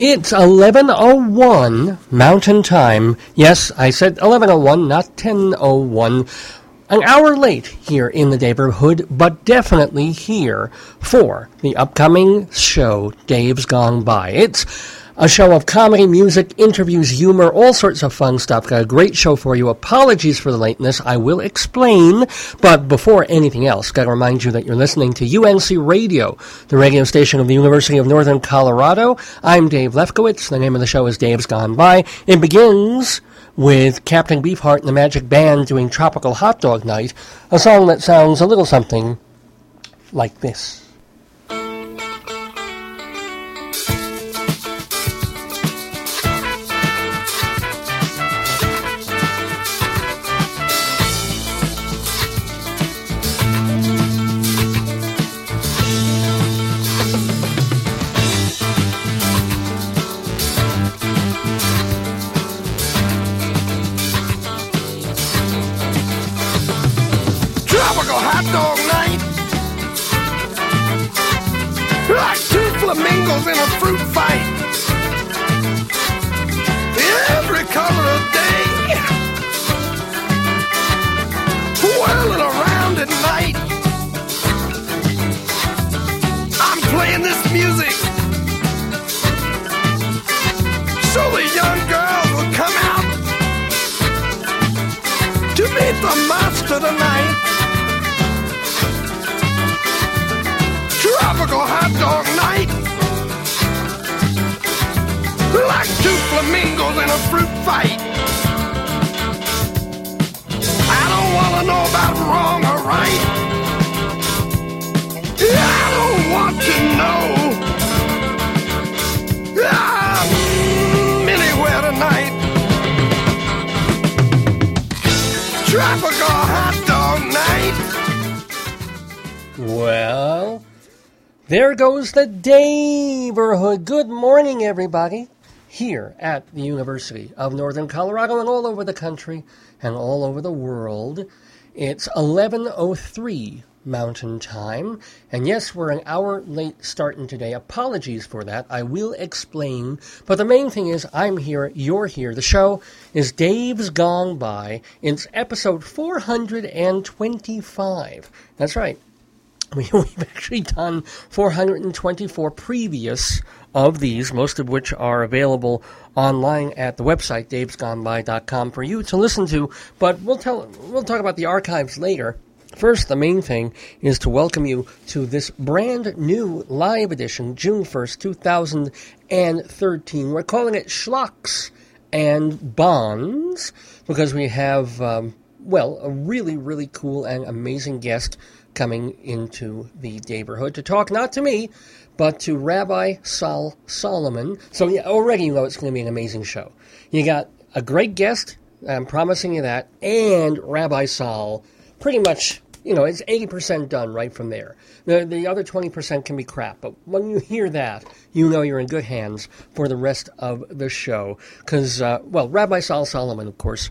It's 1101 Mountain Time. Yes, I said 1101, not 1001. An hour late here in the neighborhood, but definitely here for the upcoming show, Dave's Gone By. It's a show of comedy, music, interviews, humor, all sorts of fun stuff. Got a great show for you. Apologies for the lateness. I will explain. But before anything else, got to remind you that you're listening to UNC Radio, the radio station of the University of Northern Colorado. I'm Dave Lefkowitz. The name of the show is Dave's Gone By. It begins with Captain Beefheart and the Magic Band doing Tropical Hot Dog Night, a song that sounds a little something like this. Goes the neighborhood. Good morning, everybody. Here at the University of Northern Colorado and all over the country and all over the world. It's 11.03 Mountain Time. And yes, we're an hour late starting today. Apologies for that. I will explain. But the main thing is, I'm here, you're here. The show is Dave's Gone By. It's episode 425. That's right. We've actually done 424 previous of these, most of which are available online at the website davesgoneby.com for you to listen to. But we'll tell we'll talk about the archives later. First, the main thing is to welcome you to this brand new live edition, June 1st, 2013. We're calling it Schlocks and Bonds because we have, um, well, a really, really cool and amazing guest coming into the neighborhood to talk not to me, but to Rabbi Sol Solomon. So yeah, already you know it's going to be an amazing show. You got a great guest, I'm promising you that, and Rabbi Sol pretty much you know, it's 80% done right from there. The, the other 20% can be crap, but when you hear that, you know you're in good hands for the rest of the show. Because, uh, well, Rabbi Sol Solomon, of course,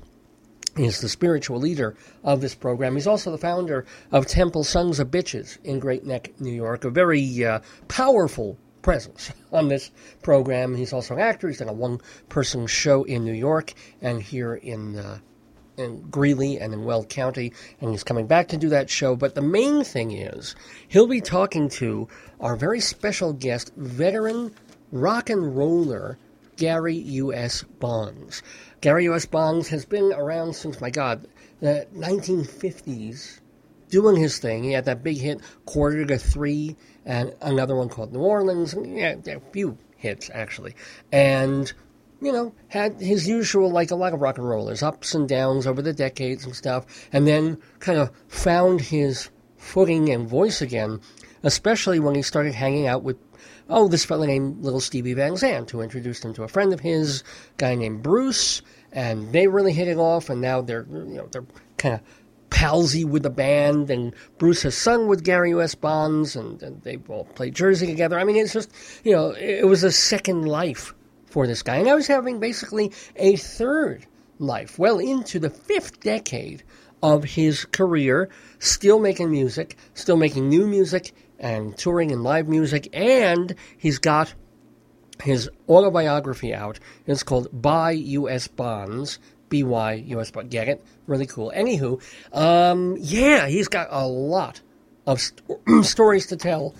is the spiritual leader of this program. He's also the founder of Temple Sons of Bitches in Great Neck, New York, a very uh, powerful presence on this program. He's also an actor. He's done a one-person show in New York and here in uh, in Greeley and in Weld County, and he's coming back to do that show. But the main thing is, he'll be talking to our very special guest, veteran rock and roller Gary U.S. Bonds. Gary U.S. Bonds has been around since, my God, the 1950s, doing his thing. He had that big hit, Quarter to Three, and another one called New Orleans. Yeah, a few hits, actually. And, you know, had his usual, like a lot of rock and rollers, ups and downs over the decades and stuff, and then kind of found his footing and voice again, especially when he started hanging out with oh, this fellow named Little Stevie Van Zandt, who introduced him to a friend of his, guy named Bruce, and they really hit it off, and now they're, you know, they're kind of palsy with the band, and Bruce has sung with Gary U.S. Bonds, and, and they all played Jersey together. I mean, it's just, you know, it was a second life for this guy. And I was having basically a third life, well into the fifth decade of his career, still making music, still making new music, and touring and live music, and he's got his autobiography out. It's called Buy U.S. Bonds. B-Y U.S. Bonds. Get it? Really cool. Anywho, um, yeah, he's got a lot of st- stories to tell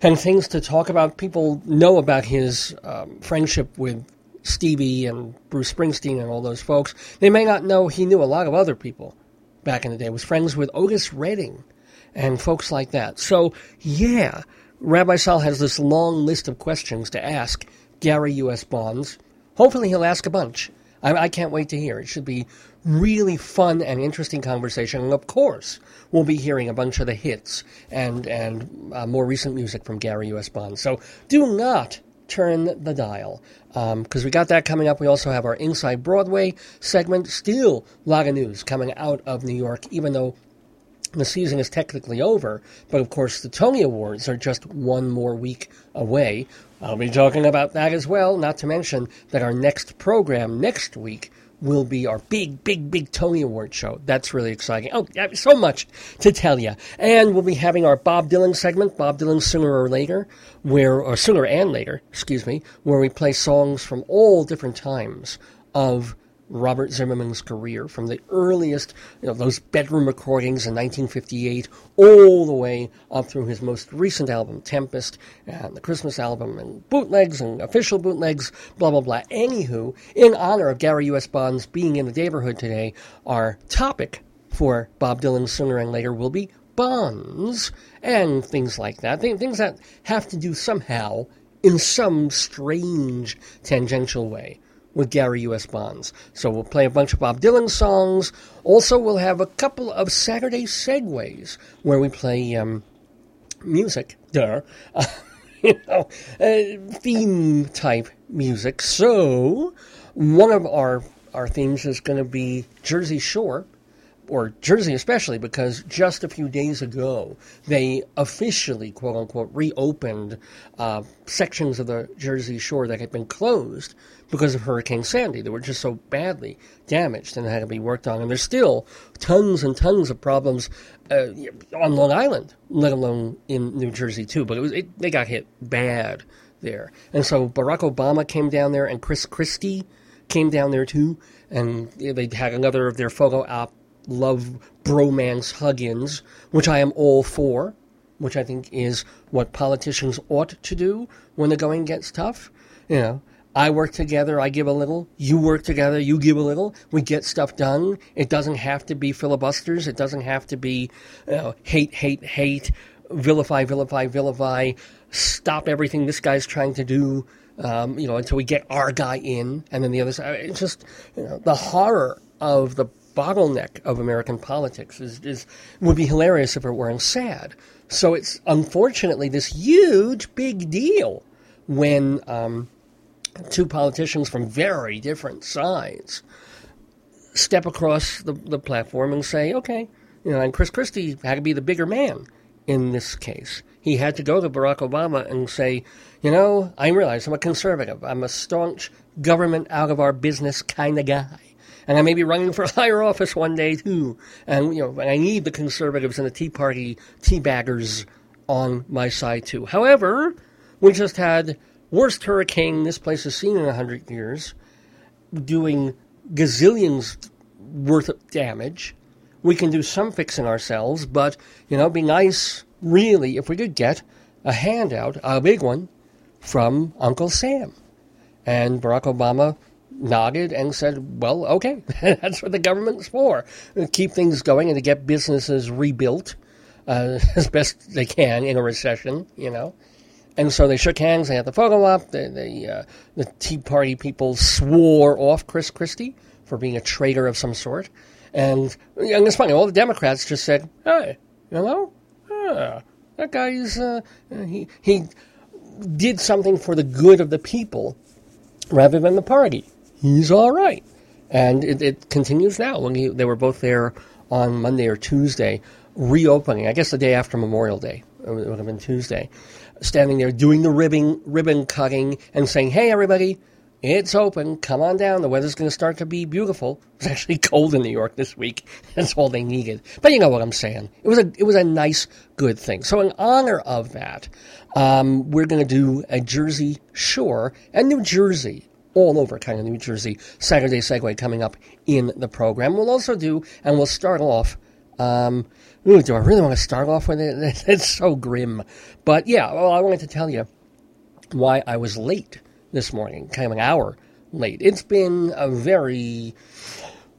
and things to talk about. People know about his um, friendship with Stevie and Bruce Springsteen and all those folks. They may not know he knew a lot of other people back in the day. Was friends with Otis Redding and folks like that. So yeah, Rabbi Sol has this long list of questions to ask Gary U.S. Bonds. Hopefully, he'll ask a bunch. I, I, can't wait to hear. It should be really fun and interesting conversation. And of course, we'll be hearing a bunch of the hits and and uh, more recent music from Gary U.S. Bonds. So do not turn the dial because um, we got that coming up. We also have our Inside Broadway segment. Still a lot of news coming out of New York, even though the season is technically over, but of course the Tony Awards are just one more week away. I'll be talking about that as well, not to mention that our next program next week will be our big, big, big Tony Award show. That's really exciting. Oh, so much to tell you. And we'll be having our Bob Dylan segment, Bob Dylan Sooner or Later, where, or Sooner and Later, excuse me, where we play songs from all different times of Robert Zimmerman's career from the earliest, you know, those bedroom recordings in 1958 all the way up through his most recent album, Tempest, and the Christmas album, and bootlegs and official bootlegs, blah, blah, blah. Anywho, in honor of Gary U.S. Bonds being in the neighborhood today, our topic for Bob Dylan sooner and later will be bonds and things like that. Things that have to do somehow in some strange tangential way with Gary U.S. Bonds. So we'll play a bunch of Bob Dylan songs. Also, we'll have a couple of Saturday segues where we play um, music, duh, uh, you know, uh, theme type music. So one of our our themes is going to be Jersey Shore or Jersey especially, because just a few days ago they officially, quote unquote, reopened uh, sections of the Jersey Shore that had been closed because of Hurricane Sandy. They were just so badly damaged and had to be worked on. And there's still tons and tons of problems uh, on Long Island, let alone in New Jersey too. But it was it, they got hit bad there. And so Barack Obama came down there, and Chris Christie came down there too. And they had another of their photo op love bromance hug-ins, which I am all for, which I think is what politicians ought to do when the going gets tough. You know, I work together, I give a little. You work together, you give a little. We get stuff done. It doesn't have to be filibusters. It doesn't have to be you know, hate, hate, hate, vilify, vilify, vilify, stop everything this guy's trying to do. Um, you know, until we get our guy in, and then the other side. It's just you know, the horror of the bottleneck of American politics is, is would be hilarious if it weren't sad. So it's unfortunately this huge big deal when um, two politicians from very different sides step across the, the platform and say, okay, you know, and Chris Christie had to be the bigger man in this case. He had to go to Barack Obama and say, you know, I realize I'm a conservative. I'm a staunch government out of our business kind of guy and I may be running for higher office one day too. And you know, and I need the conservatives and the Tea Party teabaggers on my side too. However, we just had worst hurricane this place has seen in a hundred years, doing gazillions worth of damage. We can do some fixing ourselves, but you know, be nice really if we could get a handout, a big one, from Uncle Sam. And Barack Obama nodded and said, well, okay, that's what the government's for. Keep things going and to get businesses rebuilt uh, as best they can in a recession, you know. And so they shook hands, they had the photo op, the, the, uh, the Tea Party people swore off Chris Christie for being a traitor of some sort. And, and it's funny, all the Democrats just said, hey, know, ah, that guy's, uh, he, he did something for the good of the people rather than the party he's all right. And it, it continues now. When he, they were both there on Monday or Tuesday, reopening, I guess the day after Memorial Day, it would have been Tuesday, standing there doing the ribbon, ribbon cutting and saying, hey, everybody, It's open. Come on down. The weather's going to start to be beautiful. It's actually cold in New York this week. That's all they needed. But you know what I'm saying. It was a it was a nice, good thing. So in honor of that, um, we're going to do a Jersey Shore and New Jersey all over kind of New Jersey Saturday segue coming up in the program. We'll also do, and we'll start off. Um, ooh, do I really want to start off with it? It's so grim. But yeah, well, I wanted to tell you why I was late this morning, kind of an hour late. It's been a very,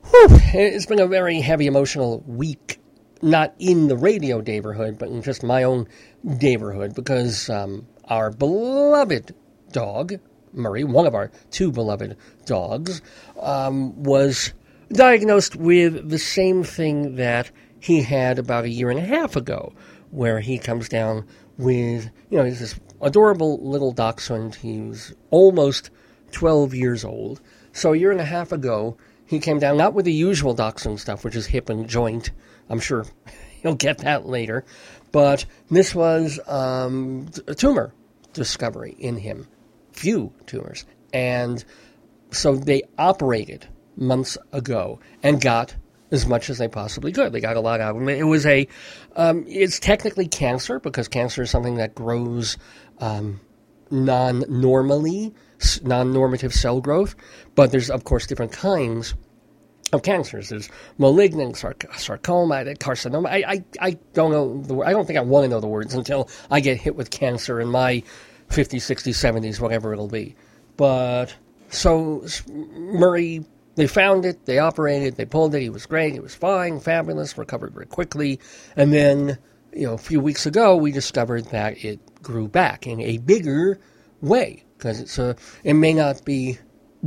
whew, it's been a very heavy emotional week, not in the radio neighborhood, but in just my own neighborhood, because um, our beloved dog, Murray, one of our two beloved dogs, um, was diagnosed with the same thing that he had about a year and a half ago, where he comes down with, you know, he's this adorable little dachshund. He was almost 12 years old. So a year and a half ago, he came down, not with the usual dachshund stuff, which is hip and joint. I'm sure you'll get that later. But this was um, a tumor discovery in him, few tumors. And so they operated months ago and got as much as they possibly could. They got a lot out of him. It was a, um, it's technically cancer because cancer is something that grows um, non normally, non normative cell growth. But there's, of course, different kinds of cancers. There's malignant sarc- sarcoma, carcinoma. I, I, I don't know. The, I don't think I want to know the words until I get hit with cancer in my 50s, 60s, 70s, whatever it'll be. But so Murray, they found it, they operated, they pulled it. He was great. He was fine, fabulous, recovered very quickly. And then, you know, a few weeks ago, we discovered that it grew back in a bigger way because it's a, it may not be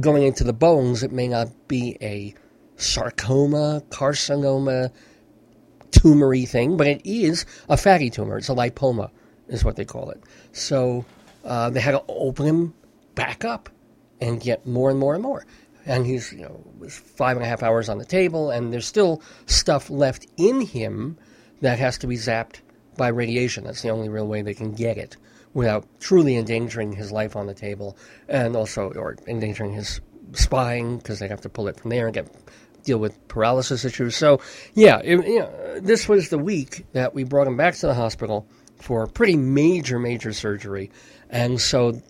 going into the bones. It may not be a sarcoma, carcinoma, tumory thing, but it is a fatty tumor. It's a lipoma, is what they call it. So uh, they had to open him back up and get more and more and more. And he's, you know, was five and a half hours on the table, and there's still stuff left in him that has to be zapped by radiation. That's the only real way they can get it without truly endangering his life on the table, and also or endangering his spine because they have to pull it from there and get deal with paralysis issues. So, yeah, it, you know, this was the week that we brought him back to the hospital for pretty major, major surgery. And so,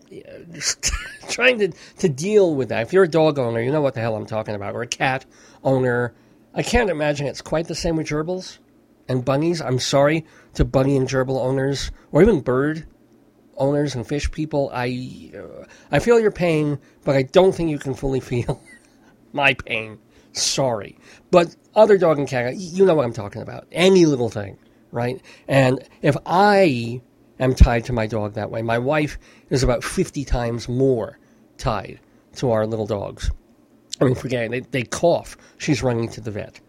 just trying to, to deal with that. If you're a dog owner, you know what the hell I'm talking about, or a cat owner. I can't imagine it's quite the same with gerbils and bunnies. I'm sorry to bunny and gerbil owners, or even bird owners and fish people. I uh, I feel your pain, but I don't think you can fully feel my pain. Sorry, but other dog and cat, you know what I'm talking about. Any little thing, right? And if I am tied to my dog that way, my wife is about 50 times more tied to our little dogs. I mean, forget. They, they cough. She's running to the vet.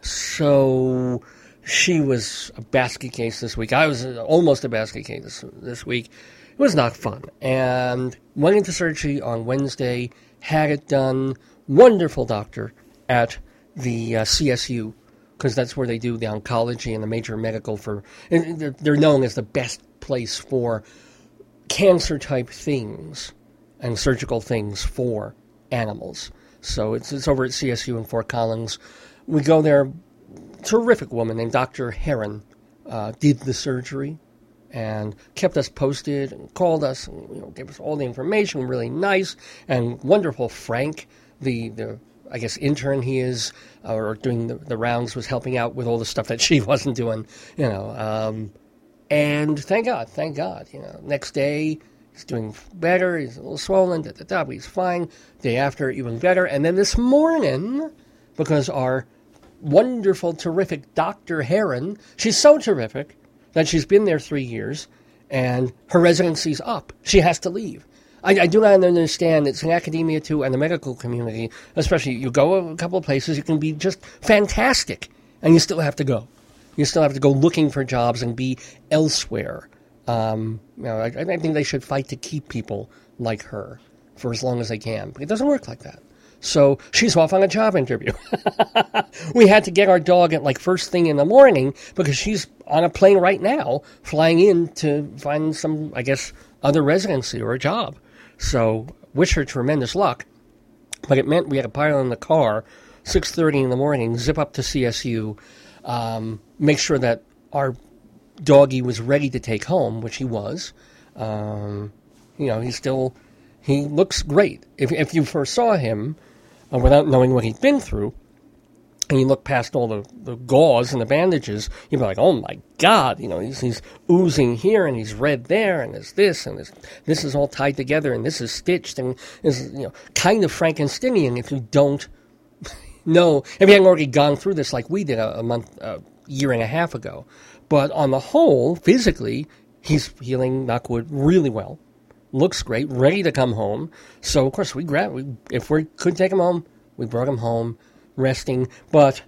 So she was a basket case this week. I was almost a basket case this, this week. It was not fun. And went into surgery on Wednesday, had it done. Wonderful doctor at the uh, CSU, because that's where they do the oncology and the major medical for. They're known as the best place for cancer type things and surgical things for animals. So it's, it's over at CSU in Fort Collins. We go there terrific woman named Dr. Heron uh, did the surgery and kept us posted and called us and you know, gave us all the information. Really nice and wonderful. Frank, the, the I guess intern he is, uh, or doing the, the, rounds, was helping out with all the stuff that she wasn't doing. You know, um, and thank God, thank God. You know, next day he's doing better. He's a little swollen. Da, da, da, but he's fine. Day after, even better. And then this morning, because our wonderful, terrific Dr. Heron. She's so terrific that she's been there three years and her residency's up. She has to leave. I, I, do not understand. It's in academia too, and the medical community, especially. You go a couple of places, you can be just fantastic, and you still have to go. You still have to go looking for jobs and be elsewhere. Um, you know, I, I think they should fight to keep people like her for as long as they can. But it doesn't work like that. So she's off on a job interview. we had to get our dog at like first thing in the morning because she's on a plane right now flying in to find some, I guess, other residency or a job. So wish her tremendous luck. But it meant we had to pile in the car, 6.30 in the morning, zip up to CSU, um, make sure that our doggy was ready to take home, which he was. Um, you know, he still, he looks great. If, if you first saw him, uh, without knowing what he'd been through, and you look past all the, the gauze and the bandages, you'd be like, oh my God, you know, he's, he's oozing here and he's red there and there's this and this, this is all tied together and this is stitched and is, you know, kind of Frankensteinian if you don't know, if you hadn't already gone through this like we did a, a month, a year and a half ago. But on the whole, physically, he's healing, knockwood, really well. Looks great, ready to come home. So, of course, we grabbed, we, if we could take him home, we brought him home resting, but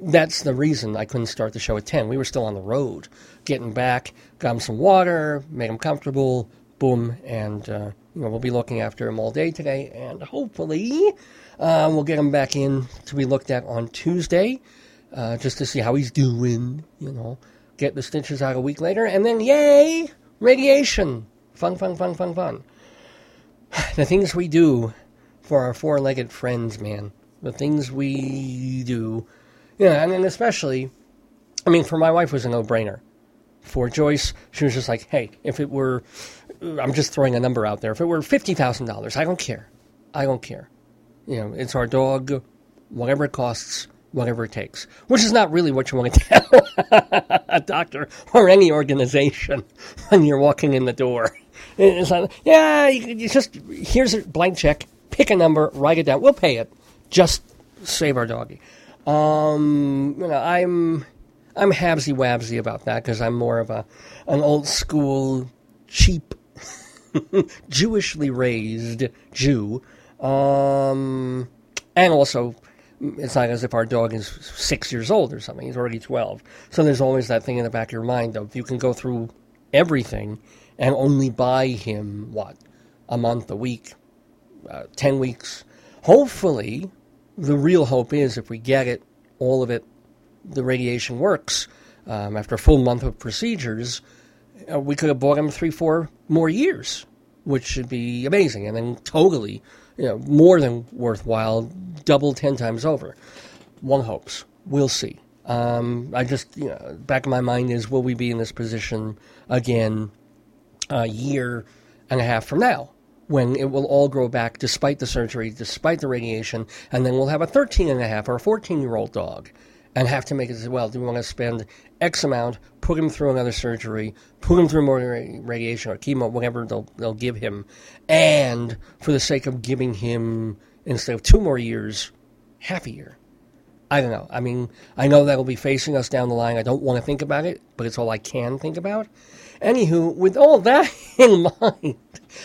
that's the reason I couldn't start the show at 10. We were still on the road, getting back, got him some water, made him comfortable, boom, and uh, you know, we'll be looking after him all day today, and hopefully uh, we'll get him back in to be looked at on Tuesday, uh, just to see how he's doing, you know, get the stitches out a week later, and then yay, radiation. Fun, fun, fun, fun, fun. The things we do for our four-legged friends, man the things we do. Yeah, and then especially, I mean, for my wife was a no-brainer. For Joyce, she was just like, hey, if it were, I'm just throwing a number out there. If it were fifty thousand dollars, I don't care. I don't care. You know, it's our dog, whatever it costs, whatever it takes. Which is not really what you want to tell a doctor or any organization when you're walking in the door. It's like, yeah, you just here's a blank check, pick a number, write it down, we'll pay it just save our doggy. Um, you know, I'm I'm habsy wabsy about that because I'm more of a an old school, cheap, Jewishly raised Jew, um, and also it's not as if our dog is six years old or something. He's already twelve. So there's always that thing in the back of your mind of you can go through everything and only buy him what a month, a week, uh, ten weeks. Hopefully, the real hope is if we get it, all of it, the radiation works. Um, after a full month of procedures, uh, we could have bought him three, four more years, which should be amazing, and then totally, you know, more than worthwhile, double, ten times over. One hopes. We'll see. Um, I just, you know, back of my mind is, will we be in this position again a year and a half from now? When it will all grow back despite the surgery, despite the radiation, and then we'll have a 13 and a half or a 14 year old dog and have to make it as well. Do we want to spend X amount, put him through another surgery, put him through more radiation or chemo, whatever they'll, they'll give him, and for the sake of giving him, instead of two more years, half a year? I don't know. I mean, I know that'll be facing us down the line. I don't want to think about it, but it's all I can think about. Anywho, with all that in mind,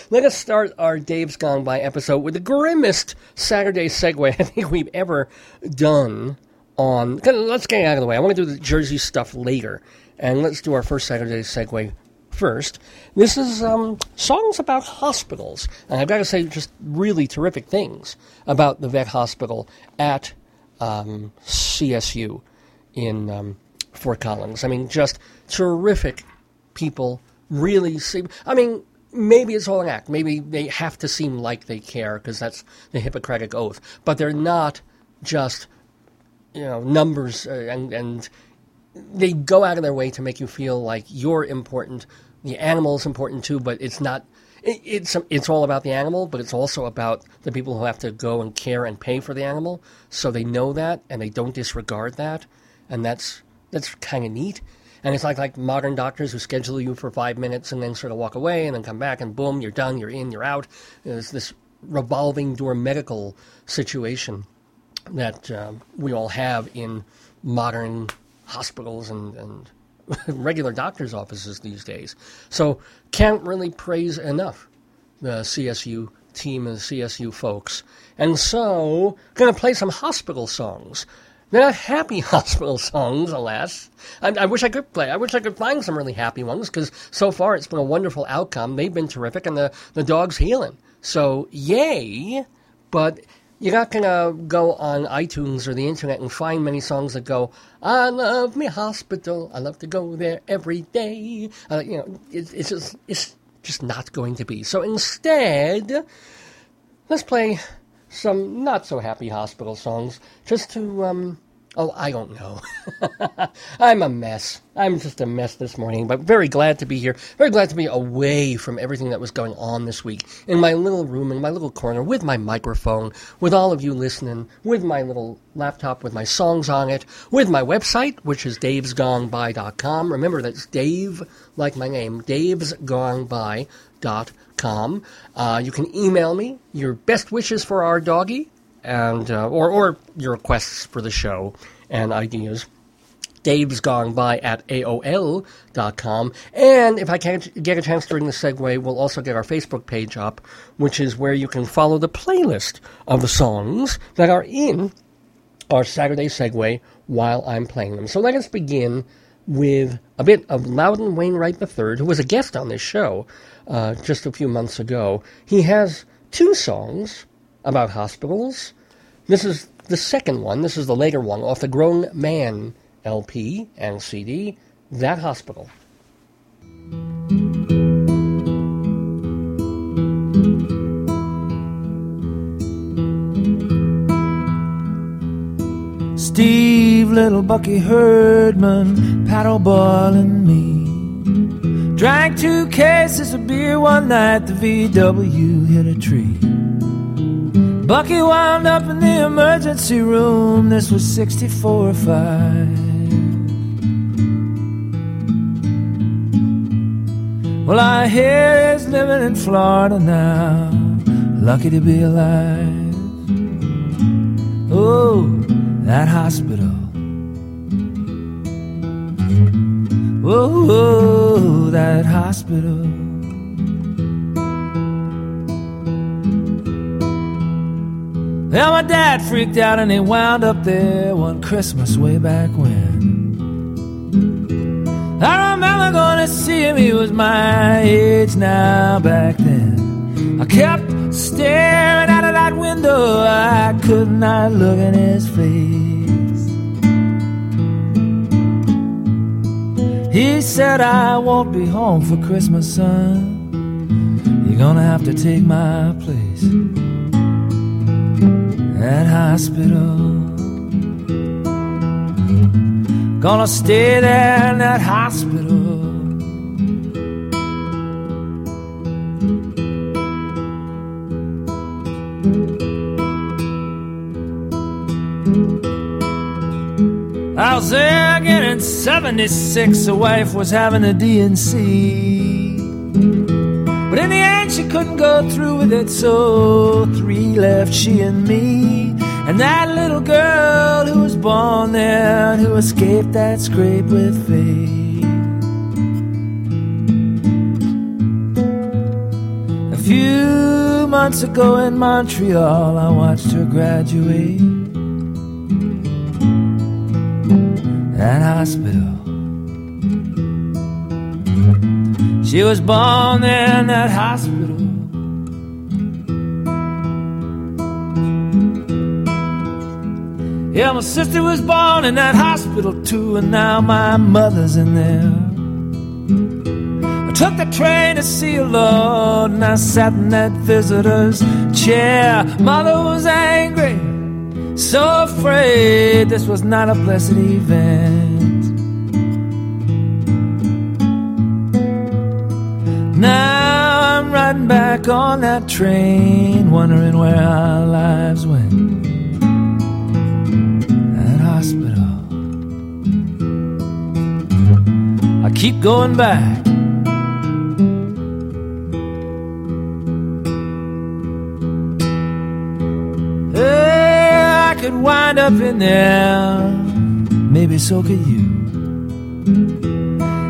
let us start our Dave's Gone By episode with the grimmest Saturday segue I think we've ever done on. Let's get out of the way. I want to do the Jersey stuff later, and let's do our first Saturday segue first. This is um, songs about hospitals, and I've got to say just really terrific things about the vet hospital at um, CSU in um, Fort Collins. I mean, just terrific people really seem. I mean, maybe it's all an act. Maybe they have to seem like they care because that's the Hippocratic oath. But they're not just you know numbers uh, and and they go out of their way to make you feel like you're important. The animal is important too, but it's not. It, it's it's all about the animal, but it's also about the people who have to go and care and pay for the animal. So they know that and they don't disregard that, and that's that's kind of neat. And it's like like modern doctors who schedule you for five minutes and then sort of walk away and then come back and boom, you're done, you're in, you're out. It's this revolving door medical situation that uh, we all have in modern hospitals and, and regular doctor's offices these days. So can't really praise enough the CSU team and CSU folks. And so, going to play some hospital songs. They're not happy hospital songs, alas. I, I, wish I could play. I wish I could find some really happy ones because so far it's been a wonderful outcome. They've been terrific, and the, the dog's healing. So, yay! But you're not to go on iTunes or the internet and find many songs that go, I love me hospital. I love to go there every day. Uh, you know, it, it's just, it's just not going to be. So instead, let's play some not so happy hospital songs just to um, Oh, I don't know. I'm a mess. I'm just a mess this morning, but very glad to be here. Very glad to be away from everything that was going on this week in my little room, in my little corner, with my microphone, with all of you listening, with my little laptop with my songs on it, with my website, which is davesgoneby.com. Remember, that's Dave, like my name, davesgoneby.com. Uh, you can email me your best wishes for our doggy and uh, or or your requests for the show and ideas. Dave's gone by at AOL.com. And if I can't get a chance during the segue, we'll also get our Facebook page up, which is where you can follow the playlist of the songs that are in our Saturday segue while I'm playing them. So let us begin with a bit of Loudon Wainwright III, who was a guest on this show uh, just a few months ago. He has two songs about hospitals. This is the second one. This is the later one off the Grown Man LP and CD, That Hospital. Steve, little Bucky Herdman, paddle boiling me. Drank two cases of beer one night, the VW hit a tree. Bucky wound up in the emergency room. This was 64 or 5. Well, I hear he's living in Florida now. Lucky to be alive. Oh, that hospital. Oh, that hospital. Well, my dad freaked out and he wound up there one Christmas way back when. I remember going to see him, he was my age now back then. I kept staring out of that window, I could not look in his face. He said, I won't be home for Christmas, son. You're gonna have to take my place at hospital. Gonna stay there in that hospital. I again in 76. The wife was having a D&C. But in the end, she couldn't go through with it, so three left she and me. And that little girl who was born there and who escaped that scrape with fate. A few months ago in Montreal, I watched her graduate. That hospital She was born in that hospital. Yeah, my sister was born in that hospital too, and now my mother's in there. I took the train to see a Lord, and I sat in that visitor's chair. Mother was angry, so afraid this was not a blessed event. Now I'm riding back on that train, wondering where our lives went. That hospital. I keep going back. Could wind up in there. Maybe so could you.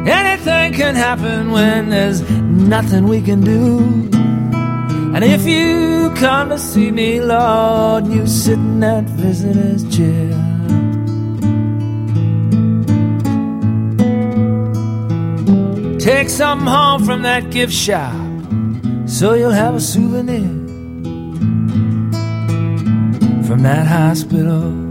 Anything can happen when there's nothing we can do. And if you come to see me, Lord, you sit in that visitor's chair. Take something home from that gift shop so you'll have a souvenir from that hospital.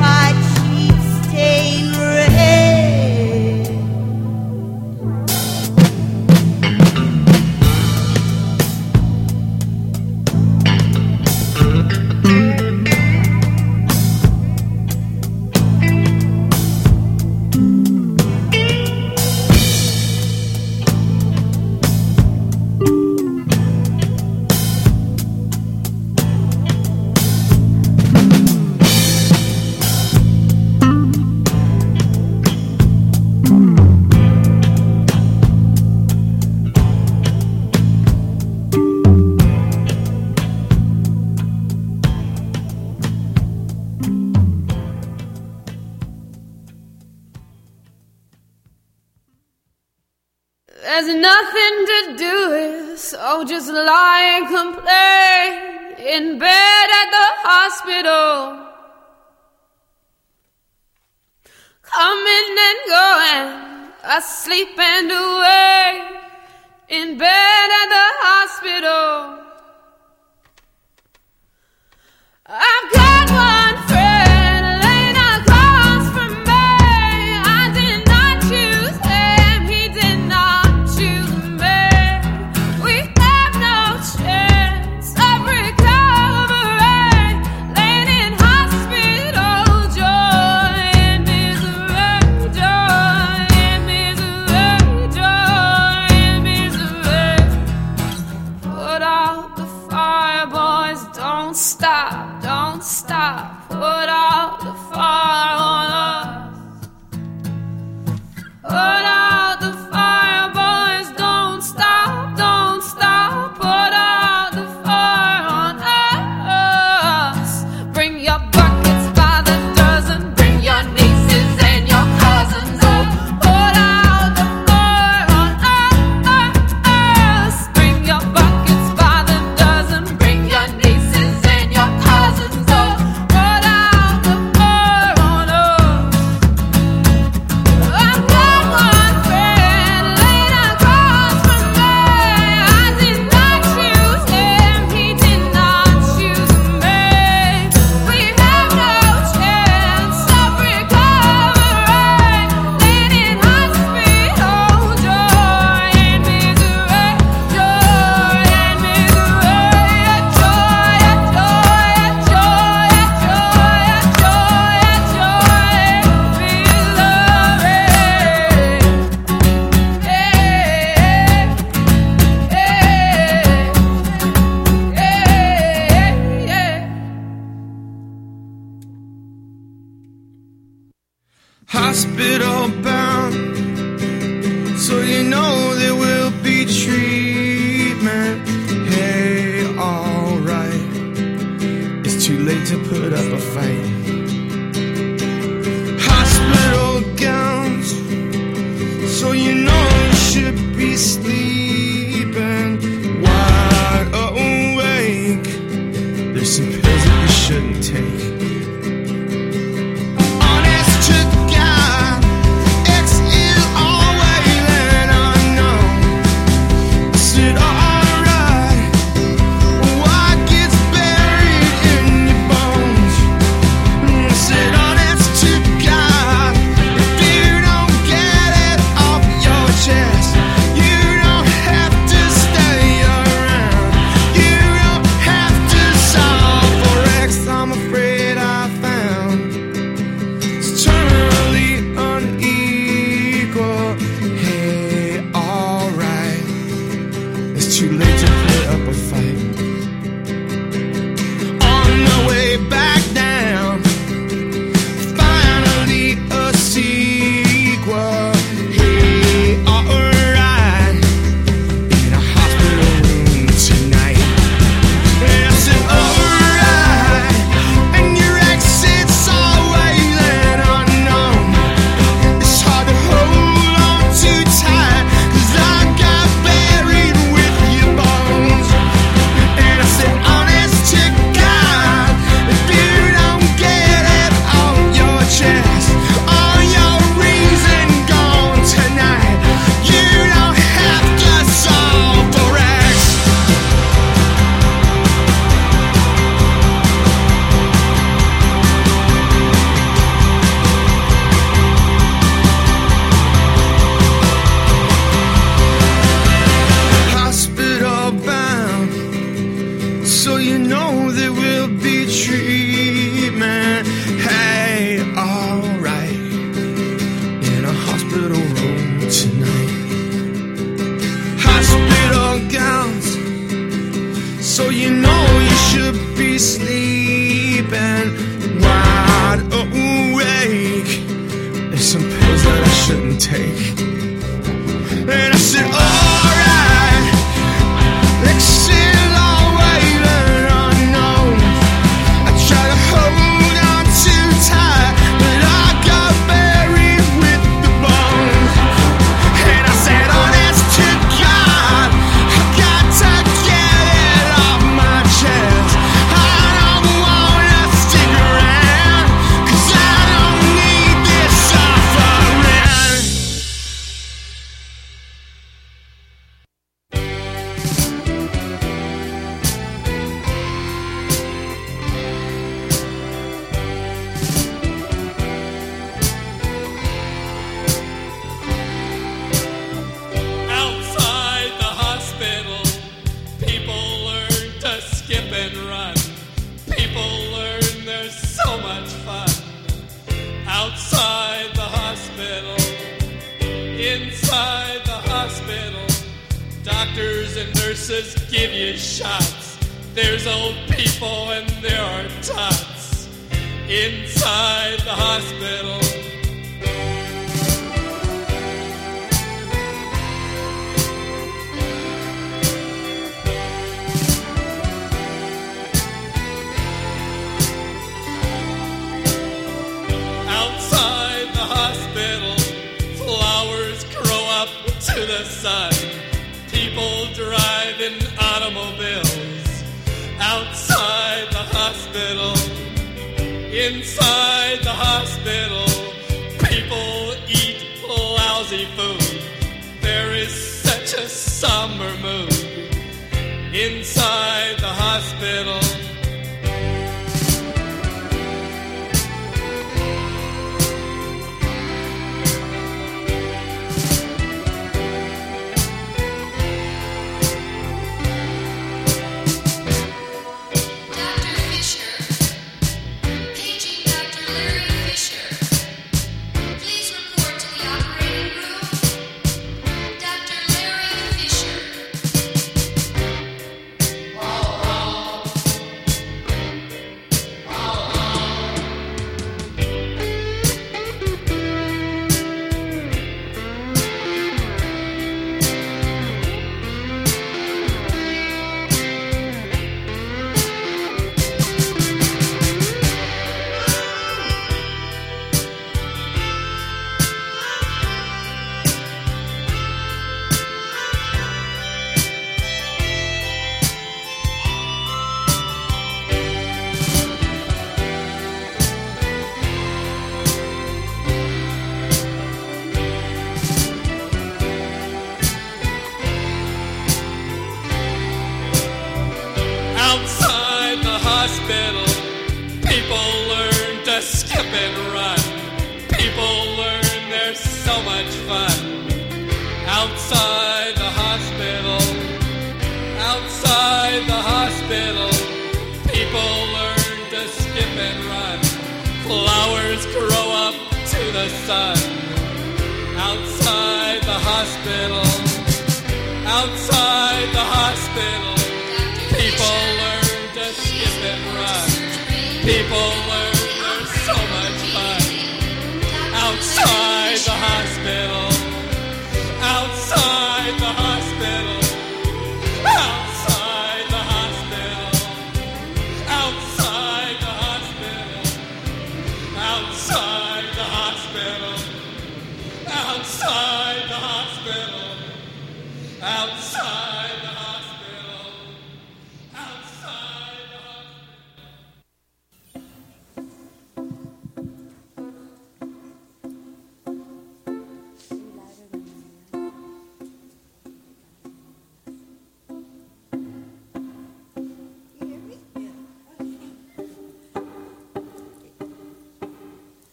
White sheets stain Just lie and complain in bed at the hospital. Coming and going, asleep and awake in bed at the hospital. I've got one.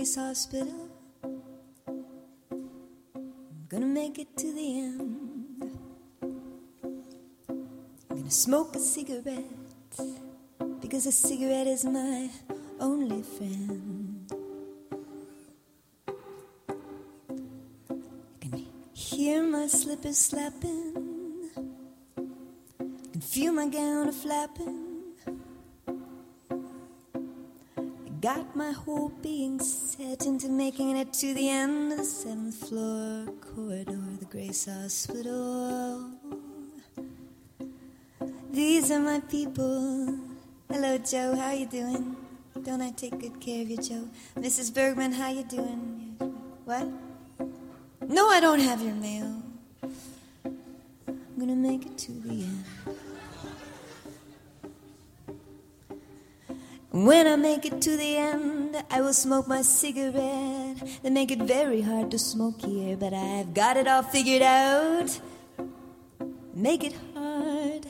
Hospital. I'm gonna make it to the end. I'm gonna smoke a cigarette because a cigarette is my only friend. I can hear my slippers slapping, I can feel my gown a flapping. Got my whole being set into making it to the end of the seventh floor corridor the Grace Hospital. These are my people. Hello, Joe. How you doing? Don't I take good care of you, Joe? Mrs. Bergman, how you doing? What? No, I don't have your mail. I'm gonna make it to the end. When I make it to the end, I will smoke my cigarette. They make it very hard to smoke here, but I've got it all figured out. Make it hard,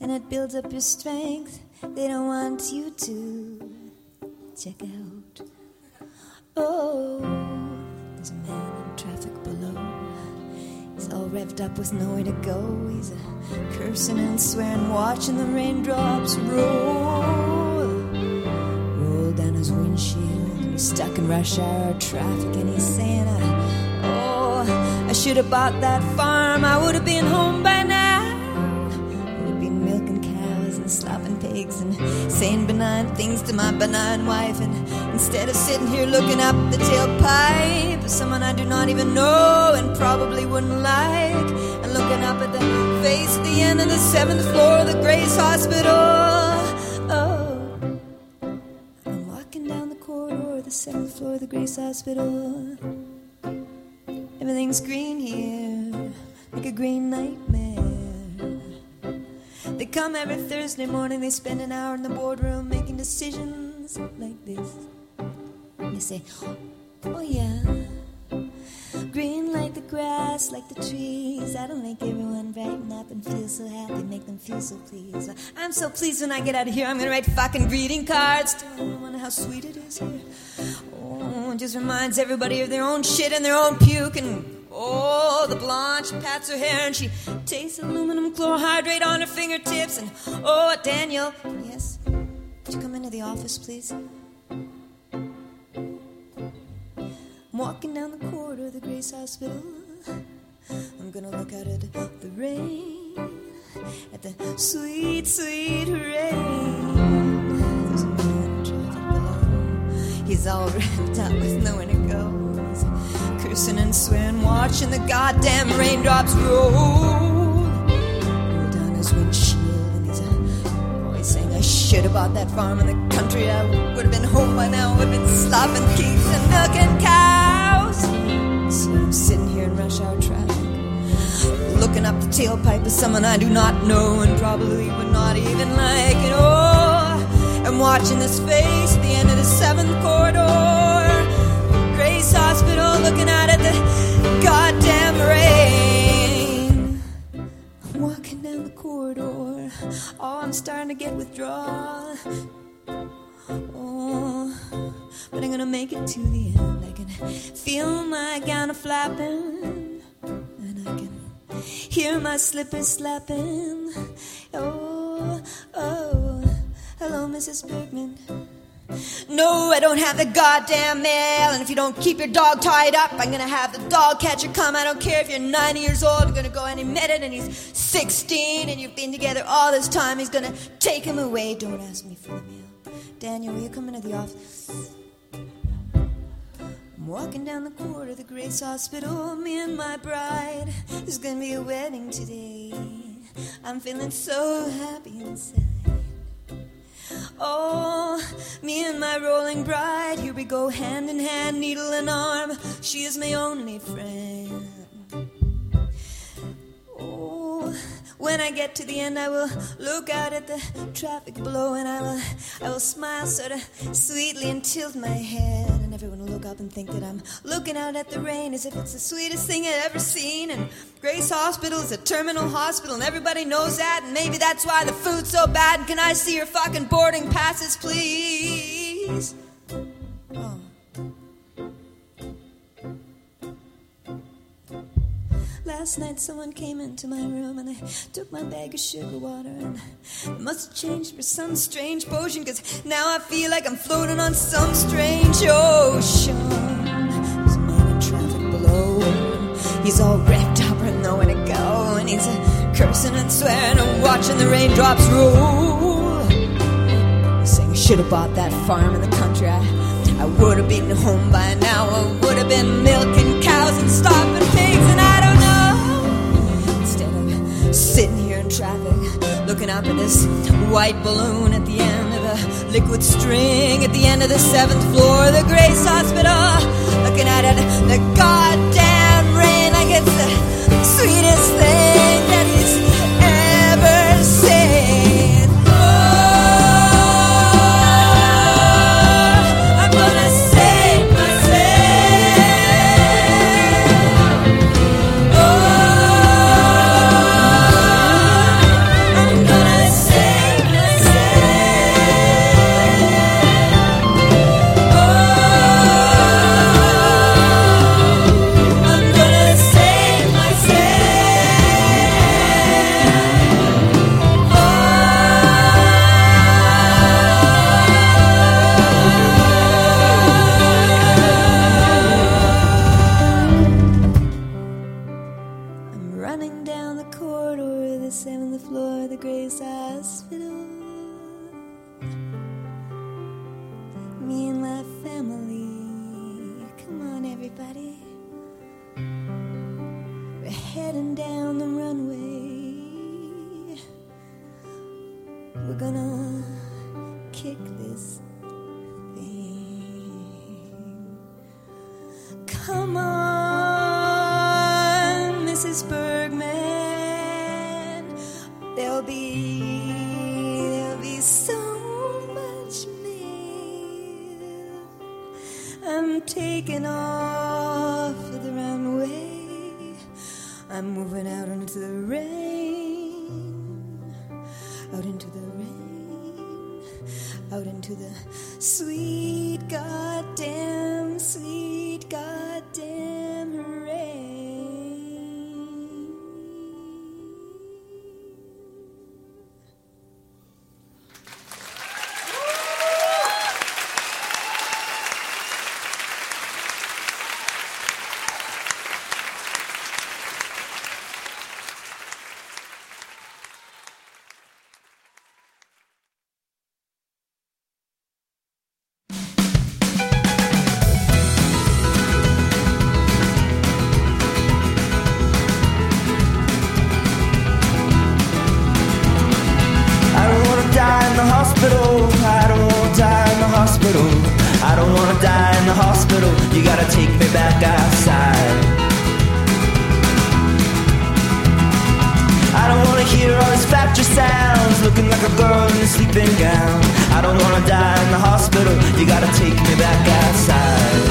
and it builds up your strength. They don't want you to check out. Oh, there's a man in traffic below. He's all revved up with nowhere to go. He's cursing and swearing, watching the raindrops roll down his windshield. He's stuck in rush hour traffic and he's saying, Oh, I should have bought that farm. I would have been home by now. Would have been milking cows and slopping pigs and saying benign things to my benign wife. And instead of sitting here looking up the tailpipe of someone I do not even know and probably wouldn't like, and looking up at the face at the end of the seventh floor of the Grace Hospital. Seventh floor of the Grace Hospital. Everything's green here, like a green nightmare. They come every Thursday morning, they spend an hour in the boardroom making decisions like this. They say, Oh, yeah. Grass, like the trees. That'll make everyone brighten up and feel so happy, make them feel so pleased. I'm so pleased when I get out of here. I'm gonna write fucking greeting cards. Tell everyone how sweet it is here. Oh, it just reminds everybody of their own shit and their own puke. And oh, the blonde, she pats her hair and she tastes aluminum chlorohydrate on her fingertips. And oh, Daniel, yes, would you come into the office, please? I'm walking down the corridor of the Grace Hospital. I'm gonna look out at the rain, at the sweet, sweet rain. There's a man in traffic below. He's all wrapped up with nowhere to go. Cursing and swearing, watching the goddamn raindrops roll. Roll down his windshield, and he's a boy saying, I should have bought that farm in the country. I would have been home by now. Would have been slopping pigs and milking cows. Looking up the tailpipe of someone I do not know and probably would not even like it. Oh, I'm watching this face at the end of the seventh corridor. Grace Hospital, looking out at the goddamn rain. I'm walking down the corridor. Oh, I'm starting to get withdrawal. Oh, but I'm gonna make it to the end. I can feel my gown flapping, and I can hear my slippers slapping. Oh, oh, hello, Mrs. Bergman. No, I don't have the goddamn mail. And if you don't keep your dog tied up, I'm gonna have the dog catcher come. I don't care if you're 90 years old, I'm gonna go any minute. And he's 16, and you've been together all this time. He's gonna take him away. Don't ask me for the mail. Daniel, will you come into the office? I'm walking down the corridor of the Grace Hospital, me and my bride. There's gonna be a wedding today. I'm feeling so happy inside. Oh, me and my rolling bride, here we go hand in hand, needle and arm. She is my only friend. When I get to the end, I will look out at the traffic below and I will, I will smile sort of sweetly and tilt my head. And everyone will look up and think that I'm looking out at the rain as if it's the sweetest thing I've ever seen. And Grace Hospital is a terminal hospital, and everybody knows that. And maybe that's why the food's so bad. And can I see your fucking boarding passes, please? Oh. Last night someone came into my room and they took my bag of sugar water and it must have changed for some strange potion cause now I feel like I'm floating on some strange ocean. There's a man in traffic below he's all wrapped up with nowhere to go and he's cursing and swearing and watching the raindrops roll. He's saying I should have bought that farm in the country. I, I would have been home by now. I would have been milking cows and stopping sitting here in traffic, looking up at this white balloon at the end of a liquid string at the end of the seventh floor of the Grace Hospital, looking at it, the goddamn rain like it's the sweetest thing that he's sleeping gown. I don't wanna die in the hospital. You gotta take me back outside.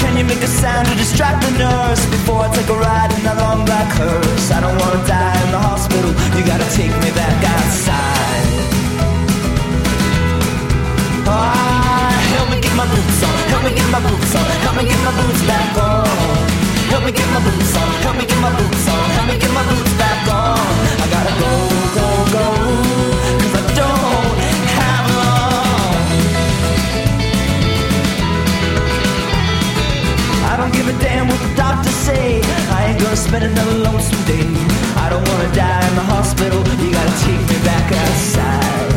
Can you make a sound to distract the nurse before I take a ride in that long black hearse? I don't wanna die in the hospital. You gotta take me back outside. Ah, help me get my boots on. Help me get my boots on. Help me get my boots back on. Help me get my boots on. Help me get my boots on. Help me get my boots back on. I gotta go, go, go. Don't give a damn what the doctors say. I ain't gonna spend another lonesome day. I don't wanna die in the hospital. You gotta take me back outside.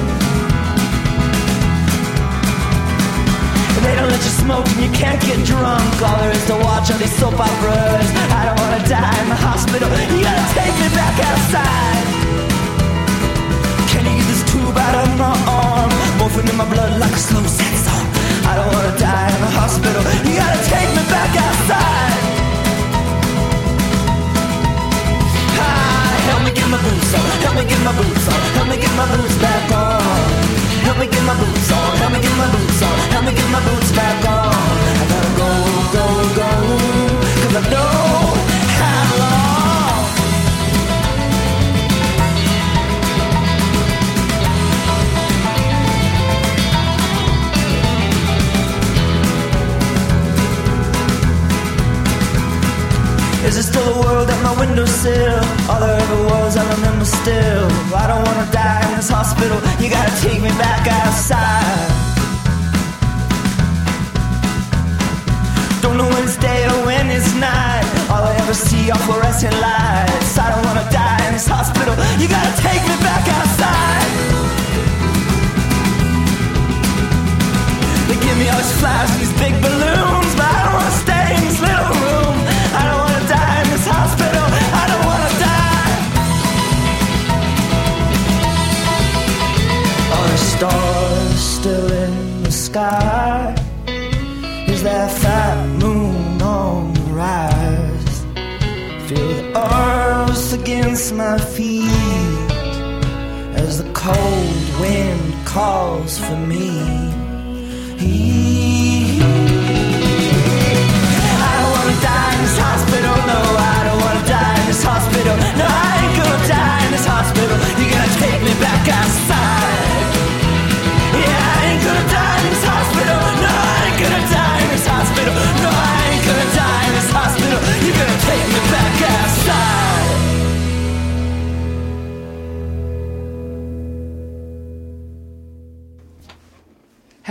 They don't let you smoke and you can't get drunk. All there is to watch are these soap operas. I don't wanna die in the hospital. You gotta take me back outside. Can you get this tube out of my arm? Morphine in my blood like a slow sex. I don't wanna die in the hospital. You gotta take me back outside. Help me get my boots on. Help me get my boots on. Help me get my boots back on. Help me get my boots on. Help me get my boots on. Help me get my boots back on. I gotta go, go, I don't Is there still a world at my windowsill? All there ever was, I remember still. I don't wanna die in this hospital. You gotta take me back outside. Don't know when it's day or when it's night. All I ever see are fluorescent lights. I don't wanna die in this hospital. You gotta take me back outside. They give me all these flowers and these big balloons, but I don't wanna stay against my feet as the cold wind calls for me.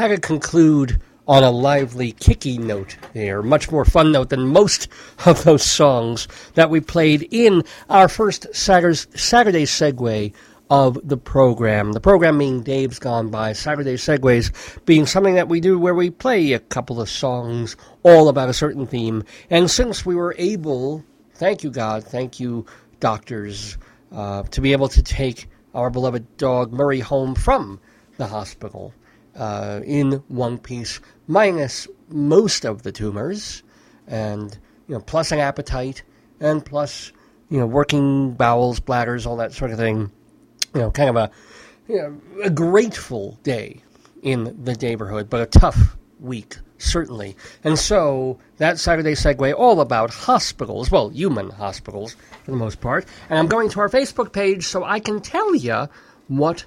Had to conclude on a lively, kicky note there. Much more fun note than most of those songs that we played in our first Saturday, Saturday segue of the program. The program being Dave's Gone By, Saturday Segues being something that we do where we play a couple of songs all about a certain theme. And since we were able, thank you God, thank you doctors, uh, to be able to take our beloved dog Murray home from the hospital uh, in one piece, minus most of the tumors, and you know, plus an appetite, and plus you know, working bowels, bladders, all that sort of thing. You know, kind of a you know, a grateful day in the neighborhood, but a tough week certainly. And so that Saturday segue all about hospitals, well, human hospitals for the most part. And I'm going to our Facebook page so I can tell you what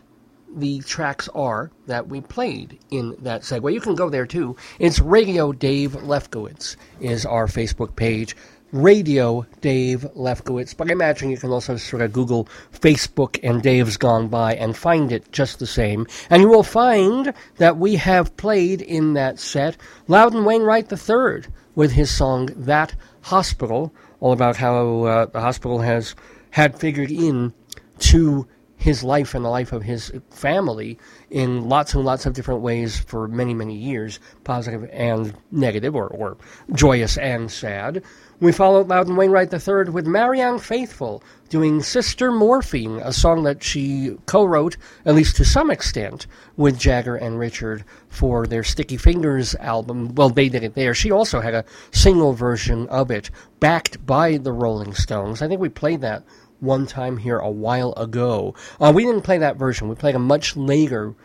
the tracks are that we played in that segue. You can go there too. It's Radio Dave Lefkowitz is our Facebook page. Radio Dave Lefkowitz, but I imagine you can also sort of Google Facebook and Dave's Gone By and find it just the same. And you will find that we have played in that set Loudon Wainwright III with his song That Hospital, all about how uh, the hospital has had figured in to his life and the life of his family in lots and lots of different ways for many, many years, positive and negative, or, or joyous and sad. We followed Loudon Wainwright III with Marianne Faithfull doing Sister Morphine, a song that she co wrote, at least to some extent, with Jagger and Richard for their Sticky Fingers album. Well, they did it there. She also had a single version of it, backed by the Rolling Stones. I think we played that one time here a while ago. Uh, we didn't play that version. We played a much later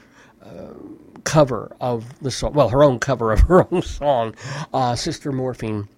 uh, cover of the song. Well, her own cover of her own song, uh, Sister Morphine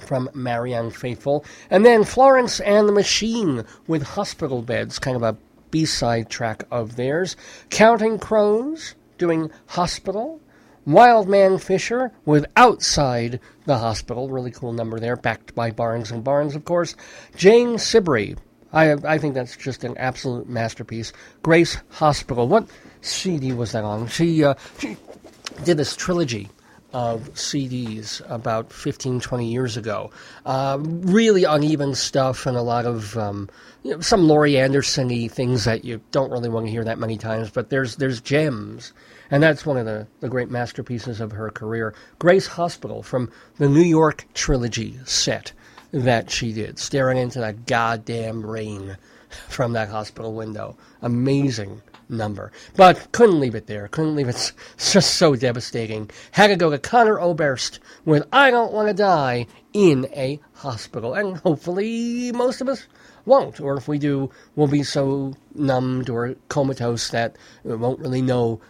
from Marianne Faithfull. And then Florence and the Machine with Hospital Beds, kind of a B-side track of theirs. Counting Crows doing Hospital. Wild Man Fischer with Outside the Hospital, really cool number there, backed by Barnes and Barnes, of course. Jane Siberry, I I think that's just an absolute masterpiece. Grace Hospital, what CD was that on? She uh, she did this trilogy of CDs about 15, 20 years ago. Uh, really uneven stuff and a lot of um, you know, some Laurie Anderson-y things that you don't really want to hear that many times, but there's there's gems. And that's one of the, the great masterpieces of her career. Grace Hospital from the New York trilogy set that she did, staring into that goddamn rain from that hospital window. Amazing number. But couldn't leave it there. Couldn't leave it. It's just so devastating. Had to go to Conor Oberst with I Don't Want to Die in a hospital. And hopefully most of us won't. Or if we do, we'll be so numbed or comatose that we won't really know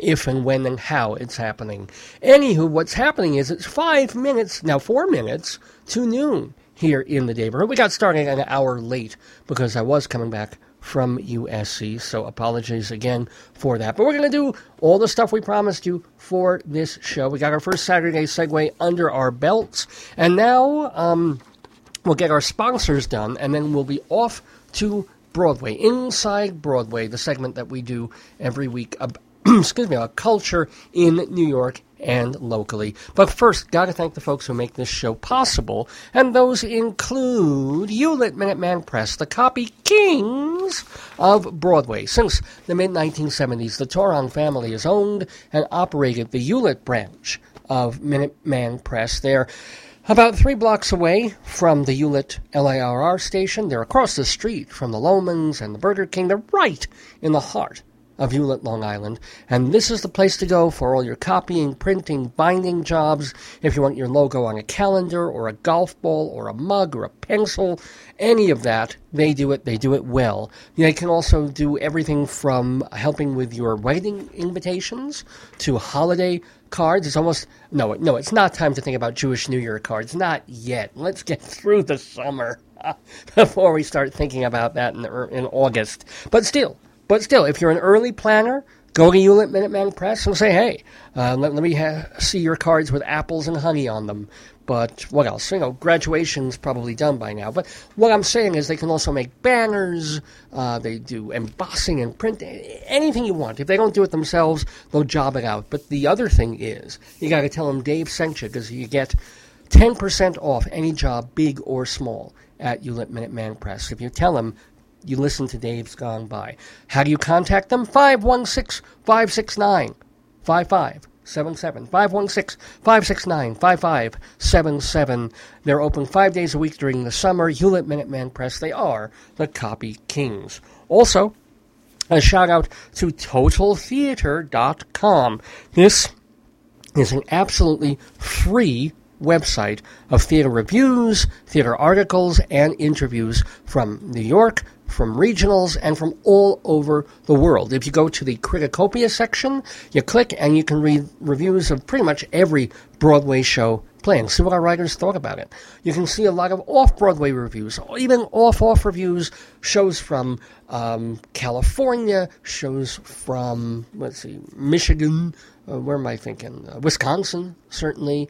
if and when and how it's happening. Anywho, what's happening is it's five minutes, now four minutes, to noon here in the neighborhood. We got started an hour late because I was coming back from USC, so apologies again for that. But we're going to do all the stuff we promised you for this show. We got our first Saturday segue under our belts, and now um, we'll get our sponsors done, and then we'll be off to Broadway, Inside Broadway, the segment that we do every week. Ab- excuse me, a culture in New York and locally. But first, got to thank the folks who make this show possible, and those include Hewlett Minuteman Press, the copy kings of Broadway. Since the mid 1970s, the Toron family has owned and operated the Hewlett branch of Minuteman Press. They're about three blocks away from the Hewlett LIRR station. They're across the street from the Lomans and the Burger King. They're right in the heart of Hewlett, Long Island. And this is the place to go for all your copying, printing, binding jobs. If you want your logo on a calendar or a golf ball or a mug or a pencil, any of that, they do it. They do it well. They can also do everything from helping with your wedding invitations to holiday cards. It's almost no, no. It's not time to think about Jewish New Year cards. Not yet. Let's get through the summer before we start thinking about that in, in August. But still, but still, if you're an early planner, Go to Hewlett Minuteman Press and say, hey, uh, let, let me ha- see your cards with apples and honey on them. But what else? You know, graduation's probably done by now. But what I'm saying is they can also make banners. Uh, they do embossing and print anything you want. If they don't do it themselves, they'll job it out. But the other thing is, you got to tell them Dave sent you because you get 10% off any job, big or small, at Hewlett Minuteman Press. If you tell them you listen to Dave's Gone By. How do you contact them? 516 569 5577. 516 569 5577. They're open five days a week during the summer. Hewlett Minuteman Press. They are the Copy Kings. Also, a shout out to TotalTheater.com. This is an absolutely free website of theater reviews, theater articles, and interviews from New York, from regionals, and from all over the world. If you go to the Criticopia section, you click and you can read reviews of pretty much every Broadway show playing. See what our writers thought about it. You can see a lot of off Broadway reviews, even off off reviews, shows from um, California, shows from, let's see, Michigan, uh, where am I thinking? Uh, Wisconsin, certainly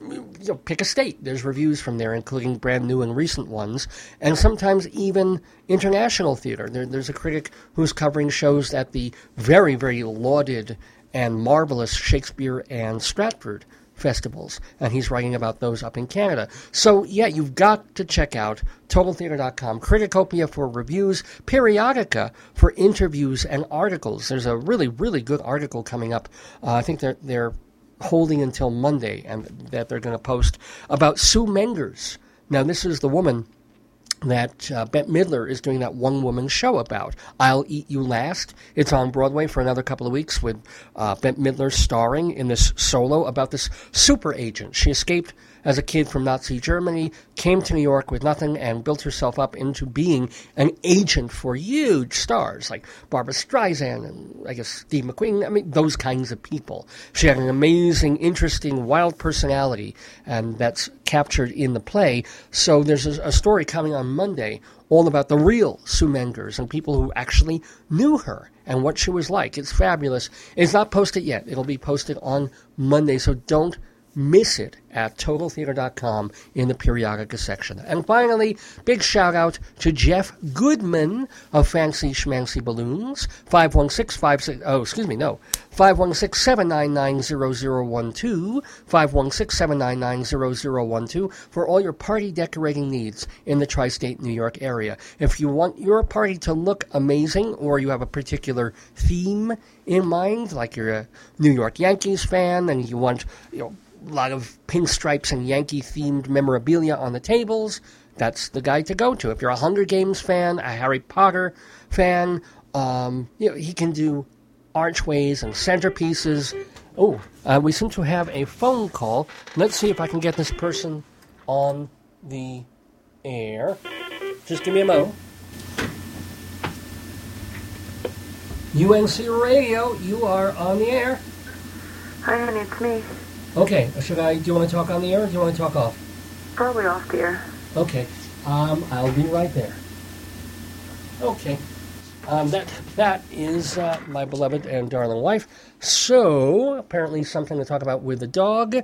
you know, pick a state. There's reviews from there, including brand new and recent ones, and sometimes even international theater. There, there's a critic who's covering shows at the very, very lauded and marvelous Shakespeare and Stratford festivals, and he's writing about those up in Canada. So, yeah, you've got to check out TotalTheater.com, Criticopia for reviews, Periodica for interviews and articles. There's a really, really good article coming up. Uh, I think they're they're holding until Monday, and that they're going to post about Sue Mengers. Now, this is the woman that uh, Bette Midler is doing that one woman show about. I'll Eat You Last. It's on Broadway for another couple of weeks with uh, Bette Midler starring in this solo about this super agent. She escaped as a kid from Nazi Germany, came to New York with nothing, and built herself up into being an agent for huge stars like Barbra Streisand and I guess Steve McQueen. I mean, those kinds of people. She had an amazing, interesting, wild personality, and that's captured in the play. So there's a, a story coming on Monday all about the real Sue Mengers and people who actually knew her and what she was like. It's fabulous. It's not posted yet. It'll be posted on Monday, so don't miss it at totaltheater.com in the periodica section. And finally, big shout out to Jeff Goodman of Fancy Schmancy Balloons, 516 oh, excuse me, no, 516 799 0012, 516 799 0012 for all your party decorating needs in the tri state New York area. If you want your party to look amazing or you have a particular theme in mind, like you're a New York Yankees fan and you want, you know, a lot of pinstripes and Yankee themed memorabilia on the tables, that's the guy to go to. If you're a Hunger Games fan, a Harry Potter fan, um, you know, he can do archways and centerpieces. Oh, uh, we seem to have a phone call. Let's see if I can get this person on the air. Just give me a mo. UNC Radio, you are on the air. Hi, honey, it's me. Okay, should I? Do you want to talk on the air or do you want to talk off? Probably off the air. Okay, um, I'll be right there. Okay, um, that that is uh, my beloved and darling wife. So apparently something to talk about with the dog.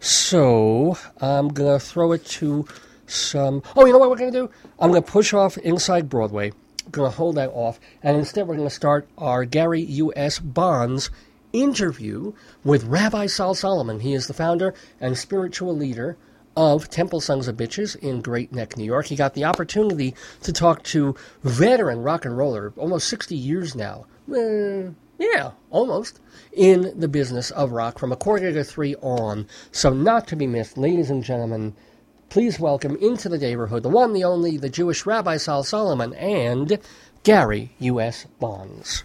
So I'm gonna throw it to some. Oh, you know what we're gonna do? I'm gonna push off inside Broadway. Gonna hold that off, and instead we're gonna start our Gary U.S. Bonds interview with Rabbi Sol Solomon. He is the founder and spiritual leader of Temple Sons of Bitches in Great Neck, New York. He got the opportunity to talk to veteran rock and roller, almost 60 years now. Uh, yeah, almost. In the business of rock from a quarter to three on. So, not to be missed, ladies and gentlemen, please welcome into the neighborhood the one, the only, the Jewish Rabbi Sol Solomon and Gary U.S. Bonds.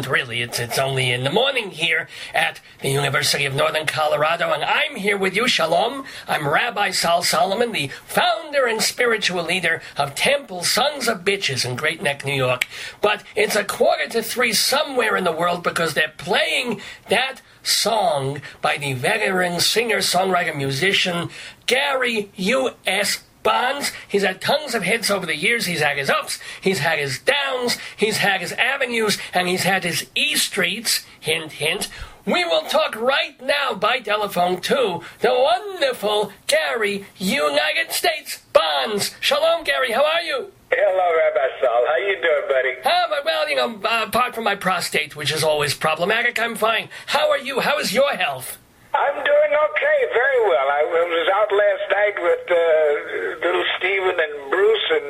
Isn't really. It's it's only in the morning here at the University of Northern Colorado, and I'm here with you, Shalom. I'm Rabbi Sol Solomon, the founder and spiritual leader of Temple Sons of Bitches in Great Neck, New York. But it's a quarter to three somewhere in the world because they're playing that song by the veteran singer, songwriter, musician Gary U.S. Bonds. He's had tons of hits over the years. He's had his ups, he's had his downs, he's had his avenues, and he's had his E streets. Hint, hint. We will talk right now by telephone to the wonderful Gary, United States Bonds. Shalom, Gary. How are you? Hello, Rabbi Sol. How you doing, buddy? Ah, but, well, you know, uh, apart from my prostate, which is always problematic, I'm fine. How are you? How is your health? I'm doing okay, very well. I was out last night with uh, little Steven and Bruce and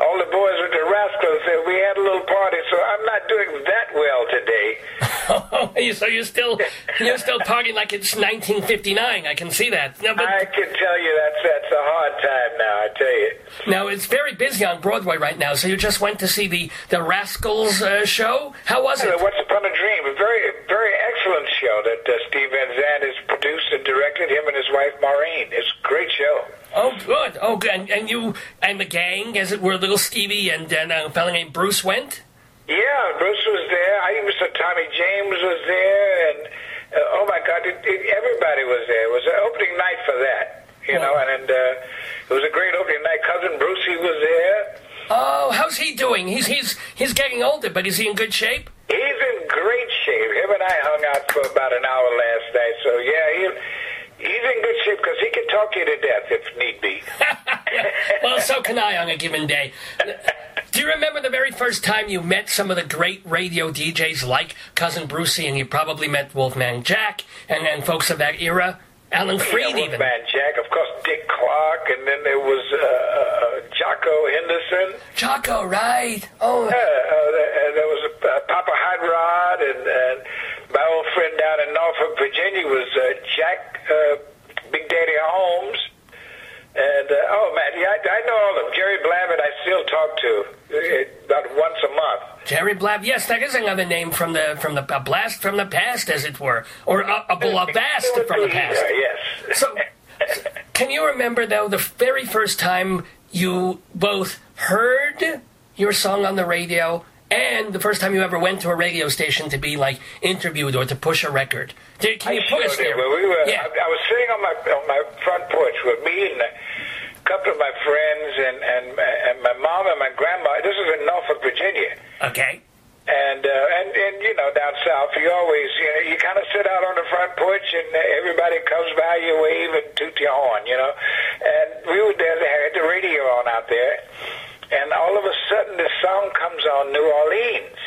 all the boys with the Rascals. And we had a little party, so I'm not doing that well today. So you're still you're still talking like it's 1959. I can see that. No, but I can tell you that's that's a hard time now. I tell you. now it's very busy on Broadway right now. So you just went to see the the Rascals uh, show. How was it? Once Upon a Dream, very very excellent show that uh, Steve Van Zandt has produced and directed. Him and his wife Maureen. It's a great show. Oh, good. Oh, good. And, and you and the gang, as it were, little Stevie and, and a fellow named Bruce went. Yeah, Bruce was there. I even saw Tommy James was there, and uh, oh my God, it, it, everybody was there. It was an opening night for that, you know, and, and uh, it was a great opening night. Cousin Brucey was there. Oh, how's he doing? He's he's he's getting older, but is he in good shape? He's in great shape. Him and I hung out for about an hour last night, so yeah, he, he's in good shape because he can talk you to death if need be. well, so can I on a given day. Do you remember the very first time you met some of the great radio DJs like Cousin Brucey, and you probably met Wolfman Jack and and folks of that era? Alan Freed, yeah, even. Man Jack, of course, Dick Clark, and then there was uh, uh, Jocko Henderson. Jocko, right? Oh, Yeah, uh, there, there was uh, Papa Hot Rod, and, Virginia, was uh, Jack uh, Big Daddy Holmes. And, uh, oh, man, yeah, I, I know all of them. Jerry Blavat, I still talk to uh, about once a month. Jerry Blab. Yes, that is another name from the from the a blast from the past, as it were, or a, a, vast from the past. Yes. So, can you remember though the very first time you both heard your song on the radio and the first time you ever went to a radio station to be like interviewed or to push a record? Did, can you I put us there? Well, we were, yeah. I, I was sitting on my on my front porch with me and a couple of my friends and and and my mom and my grandma. This is in Norfolk, Virginia. Okay. And uh, and and you know down south, you always you know you kind of sit out on the front porch and everybody comes by, you wave and toot your horn, you know. And we were there, they had the radio on out there, and all of a sudden this song comes on New Orleans.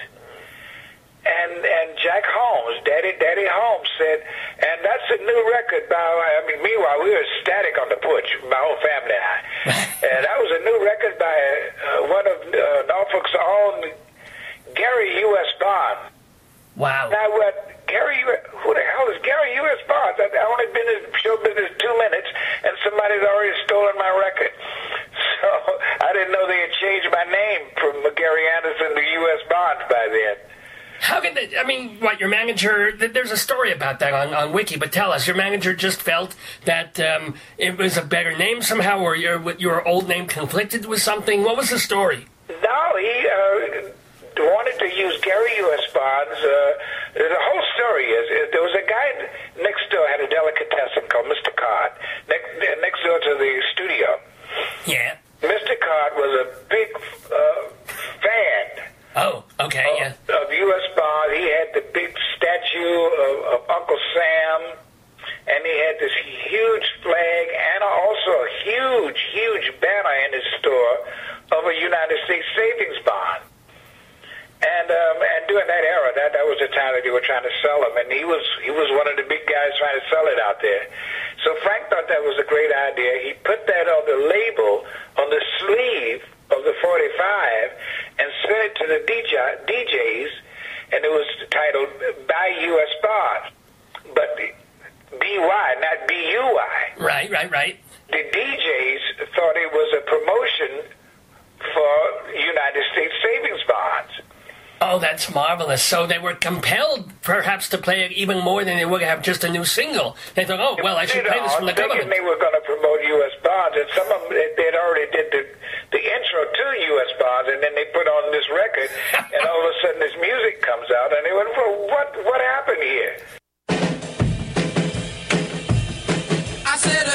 And and Jack Holmes, Daddy Daddy Holmes said, and that's a new record by. I mean, meanwhile we were ecstatic on the porch, my whole family and I. and that was a new record by uh, one of uh, Norfolk's own Gary U.S. Bond. Wow. And I went, Gary, who the hell is Gary U.S. Bonds? I, I only been in show business two minutes, and somebody's already stolen my record. So I didn't know they had changed my name from Gary Anderson to U.S. Bonds by then. How can they, I mean, what your manager? There's a story about that on, on Wiki, but tell us. Your manager just felt that um, it was a better name somehow, or your your old name conflicted with something. What was the story? No, he uh, wanted to use Gary U.S. Bonds. Uh, the whole story is, is there was a guy next door had a delicatessen called Mr. Card next, next door to the studio. Yeah. Mr. Card was a big uh, fan Oh, okay. Yeah. of U.S. Bonds. He had the big statue of, of Uncle Sam, and he had this huge flag and also a huge, huge banner in his store of a United States savings bond. And um, and during that era, that that was the time that they were trying to sell them, and he was he was one of the big guys trying to sell it out there. So Frank thought that was a great idea. He put that on the label on the sleeve of the 45 and sent it to the DJ, DJs, and it was titled "Buy U.S. Bonds," but B-Y, not B-U-Y Right. Right. Right. the DJs thought it was a promotion for United States savings bonds. Oh, that's marvelous. So they were compelled, perhaps, to play it even more than they would have just a new single. They thought, oh, well, I should play this from the I'm government. they were going to promote U.S. bonds, and some of them they, they'd already did the the intro to U.S. bonds, and then they put on this record, and all of a sudden this music comes out, and they went, well, "What what happened here?" I said,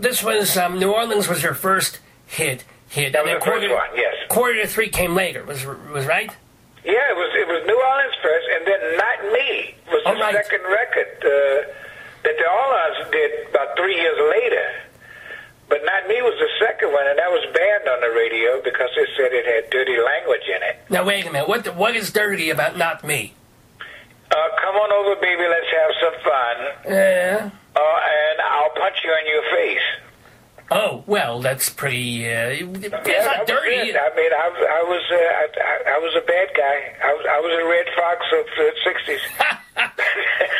this was um, New Orleans was your first hit. Hit. That was the quarter, first one, yes. quarter to three came later. Was was right? Yeah, it was it was New Orleans first, and then Not Me was the All right. second record uh, that the Orleans did about three years later. But Not Me was the second one, and that was banned on the radio because they said it had dirty language in it. Now wait a minute. What the, what is dirty about not me? Uh, come on over, baby, let's have some fun. Yeah. Uh, and I'll punch you in your face. Oh well, that's pretty. Uh, Yeah, not dirty. it. I mean, I, I was uh, I, I, I was a bad guy. I was I was a red fox of the '60s.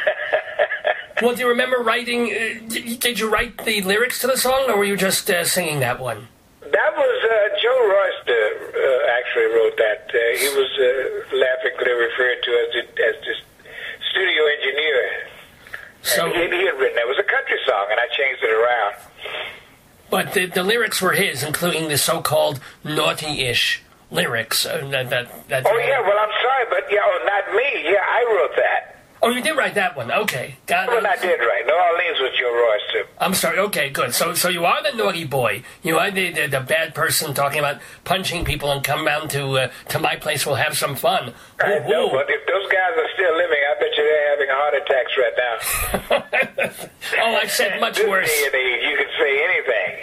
Well, do you remember writing? Uh, did, did you write the lyrics to the song, or were you just uh, singing that one? That was uh, Joe Royster uh, actually wrote that. Uh, he was uh, laughingly referred to as the, as the. So, and he, he had written it. It was a country song, and I changed it around. but the, the lyrics were his, including the so-called naughty-ish lyrics. Uh, that, that, that's Oh yeah, well I'm sorry, but yeah, oh, not me. Yeah, I wrote that. Oh, you did write that one. Okay, got Well, it. I did right. New Orleans was Joe Royster. I'm sorry. Okay, good. So, so you are the naughty boy. You are the, the, the bad person talking about punching people and come down to uh, to my place. We'll have some fun. I know, Ooh, but if those guys are still living, right now. oh, I've said much this worse. day and age, you can say anything.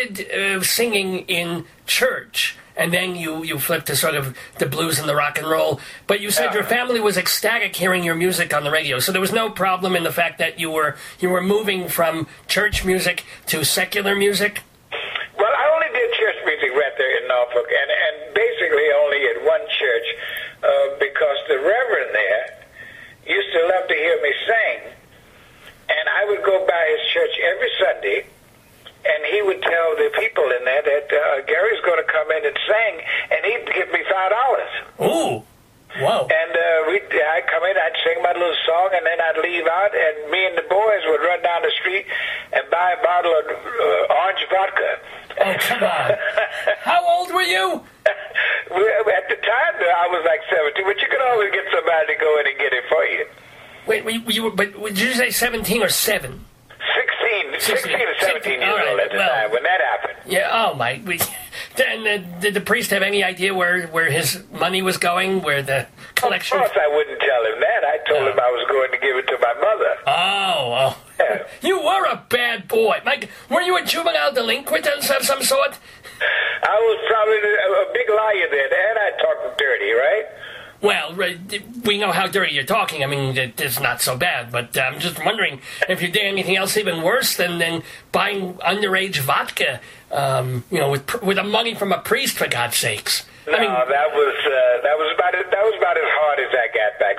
Started uh, singing in church, and then you, you flipped to sort of the blues and the rock and roll. But you said your family was ecstatic hearing your music on the radio, so there was no problem in the fact that you were you were moving from church music to secular music. Well, I only did church music right there in Norfolk, and, and basically only at one church uh, because the reverend there used to love to hear me sing, and I would go by his church every Sunday, and he would tell the people in there that uh, Gary's going to come in and sing, and he'd give me five dollars. Ooh, wow! And uh, we, I'd come in, I'd sing my little song, and then I'd leave out, and me and the boys would run down the street and buy a bottle of uh, orange vodka. Oh, come on! How old were you? At the time, I was like 17, but you could always get somebody to go in and get it for you. Wait, you, you were, but did you say seventeen or seven? 16, 16 or 17 years right, old at the well- time when that happened. Yeah. Oh my. We, and uh, did the priest have any idea where where his money was going? Where the collection? Of course, I wouldn't tell him that. I told him I was going to give it to my mother. Oh, oh. You were a bad boy. Mike, were you a juvenile delinquent of some- sort? I was probably a, a big liar then, and I talked dirty, right? Well, we know how dirty you're talking. I mean, it's not so bad, but uh, I'm just wondering if you did anything else even worse than, than buying underage vodka, um, you know, with with the money from a priest, for God's sakes. No, that was uh, that was about it. That was about as hard as I got back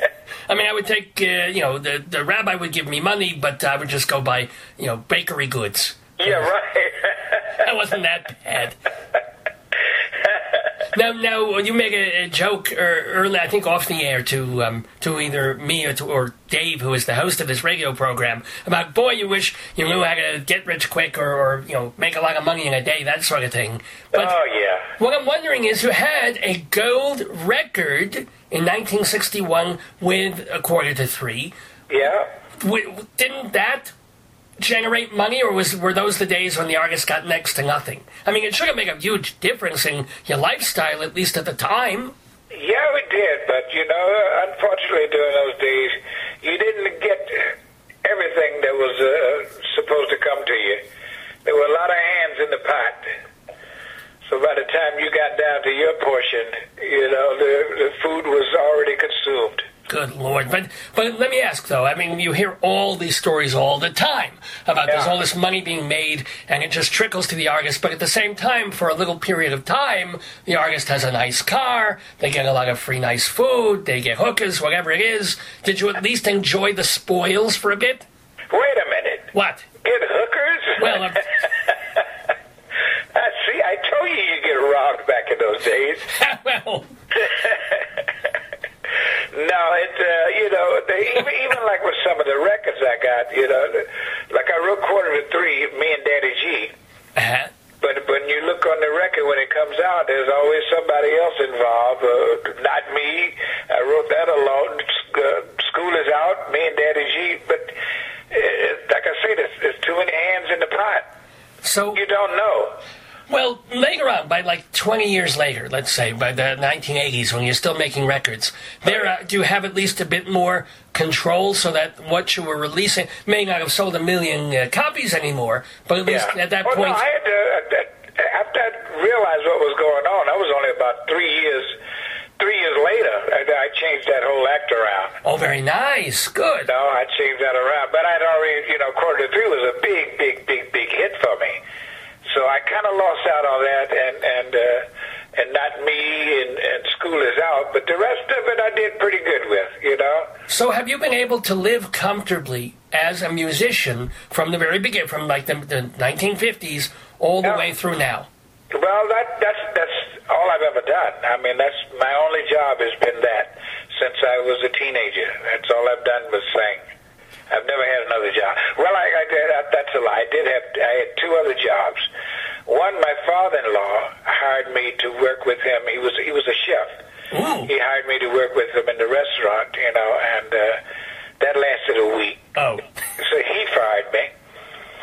then. I mean, I would take, uh, you know, the, the rabbi would give me money, but I would just go buy, you know, bakery goods. yeah, right. That wasn't that bad. Now, now you make a, a joke er, early, I think, off the air to um, to either me or, to, or Dave, who is the host of this radio program, about boy, you wish you knew how to get rich quick or, or you know make a lot of money in a day, that sort of thing. But oh yeah. what I'm wondering is, you had a gold record in 1961 with a quarter to three. Yeah. W- didn't that generate money, or was were those the days when the Argus got next to nothing? I mean, it should have made a huge difference in your lifestyle, at least at the time. Yeah, we did, but you know, unfortunately, during those days, you didn't get everything that was uh, supposed to come to you. There were a lot of hands in the pot. So by the time you got down to your portion, you know, the, the food was already consumed. Good lord! But but let me ask though. I mean, you hear all these stories all the time about there's all this money being made, and it just trickles to the Argus. But at the same time, for a little period of time, the Argus has a nice car. They get a lot of free, nice food. They get hookers, whatever it is. Did you at least enjoy the spoils for a bit? Wait a minute. What? Get hookers? Well, uh, I see. I told you you get robbed back in those days. well, No, it uh, you know they, even even like with some of the records I got, you know, like I wrote quarter to three, me and Daddy G. uh, But when you look on the record when it comes out, there's always somebody else involved. Uh, not me. I wrote that alone. Uh, school is out. Me and Daddy G. But uh, like I say, there's, there's too many hands in the pot. so You don't know. Well, later on, by like 20 years later, let's say, by the 1980s, when you're still making records, there uh, do you have at least a bit more control so that what you were releasing may not have sold a million uh, copies anymore, but at least Yeah. at that well, point. no, I had to. uh, After I realized what was going on, that was only about three years. Three years later, I, I changed that whole act around. oh, very nice. Good. No, I changed that around. But I'd already, you know, quarter to three was a big, big, big, big hit for me. So I kind of lost out on that, and and uh, and not me, and, and school is out. But the rest of it, I did pretty good with, you know. So, have you been able to live comfortably as a musician from the very beginning, from like the, the 1950s all the Yeah. way through now? Well, that that's that's all I've ever done. I mean, that's my only job has been that since I was a teenager. That's all I've done was sing. I've never had another job. Well, I, I. I, that's a lie. I did have. I had two other jobs. One, my father-in-law hired me to work with him. He was he was a chef. Ooh. He hired me to work with him in the restaurant, you know, and uh, that lasted a week. Oh. So he fired me.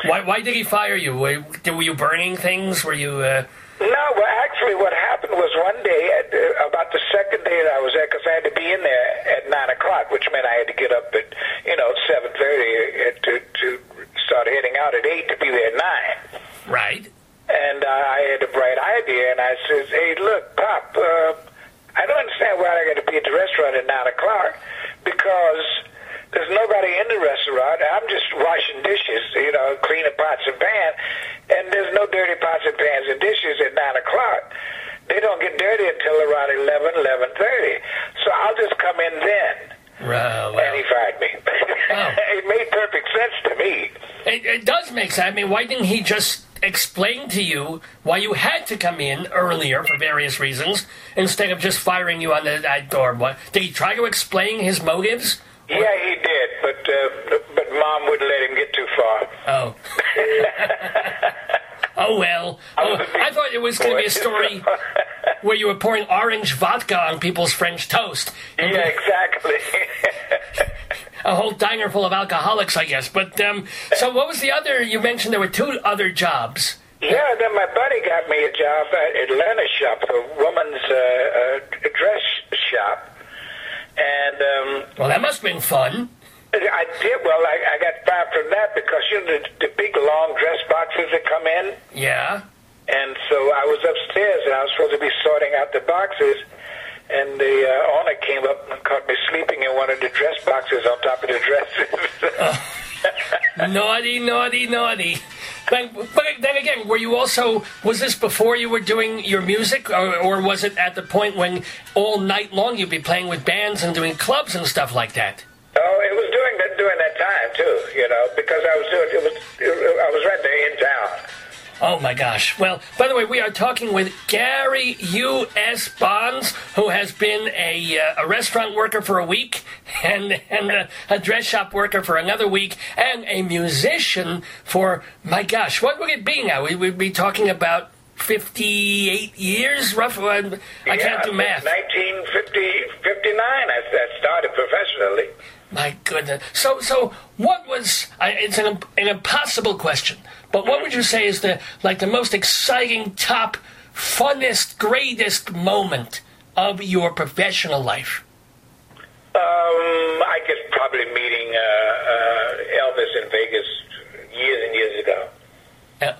Why, why did he fire you? Were, were you burning things? Were you? Uh, No, well, actually, what happened was one day, at, uh, about the second day that I was there, because I had to be in there at nine o'clock, which meant I had to get up at you know seven thirty to to start heading out at eight to be there at nine. right. And uh, I had a bright idea, and I says, "Hey, look, Pop, uh, I don't understand why I got to be at the restaurant at nine o'clock because there's nobody in the restaurant. I'm just washing dishes, you know, cleaning pots and pans, and there's no dirty pots and pans and dishes at nine o'clock. They don't get dirty until around eleven, eleven thirty. So I'll just come in then." Well, And he fired me. Oh. it made perfect sense to me. It, it does make sense. I mean, why didn't he just explain to you why you had to come in earlier for various reasons instead of just firing you on the that door? What did he try to explain his motives? Yeah, he did, but uh, but mom wouldn't let him get too far. Oh. oh well. Oh, I thought it was going to be a story where you were pouring orange vodka on people's French toast. Yeah, exactly. A whole diner full of alcoholics, I guess. But um, so, what was the other? You mentioned there were two other jobs. yeah, then my buddy got me a job at Atlanta Shop, a woman's uh, uh, dress shop, and um, Well, that must have been fun. I did well. I, I got fired from that because you know the, the big long dress boxes that come in. Yeah. And so I was upstairs, and I was supposed to be sorting out the boxes, and the uh, owner came up and caught me sleeping in one of the dress boxes on top of the dresses. naughty, naughty, naughty. But, but then again, were you also was this before you were doing your music, or, or was it at the point when all night long you'd be playing with bands and doing clubs and stuff like that? Oh, it was doing that during that time too, you know, because I was doing it was I was right there in town. Oh my gosh. Well, by the way, we are talking with Gary U.S. Bonds, who has been a, uh, a restaurant worker for a week, and, and a, a dress shop worker for another week, and a musician for, my gosh, what would it be now? We would be talking about 58 years, roughly? I can't do math. 1950, 59, I, I started professionally. My goodness. So, so what was? I, it's an, an impossible question, but what would you say is the like the most exciting, top, funnest, greatest moment of your professional life? Um, I guess probably meeting uh, uh, Elvis in Vegas years and years ago. Uh,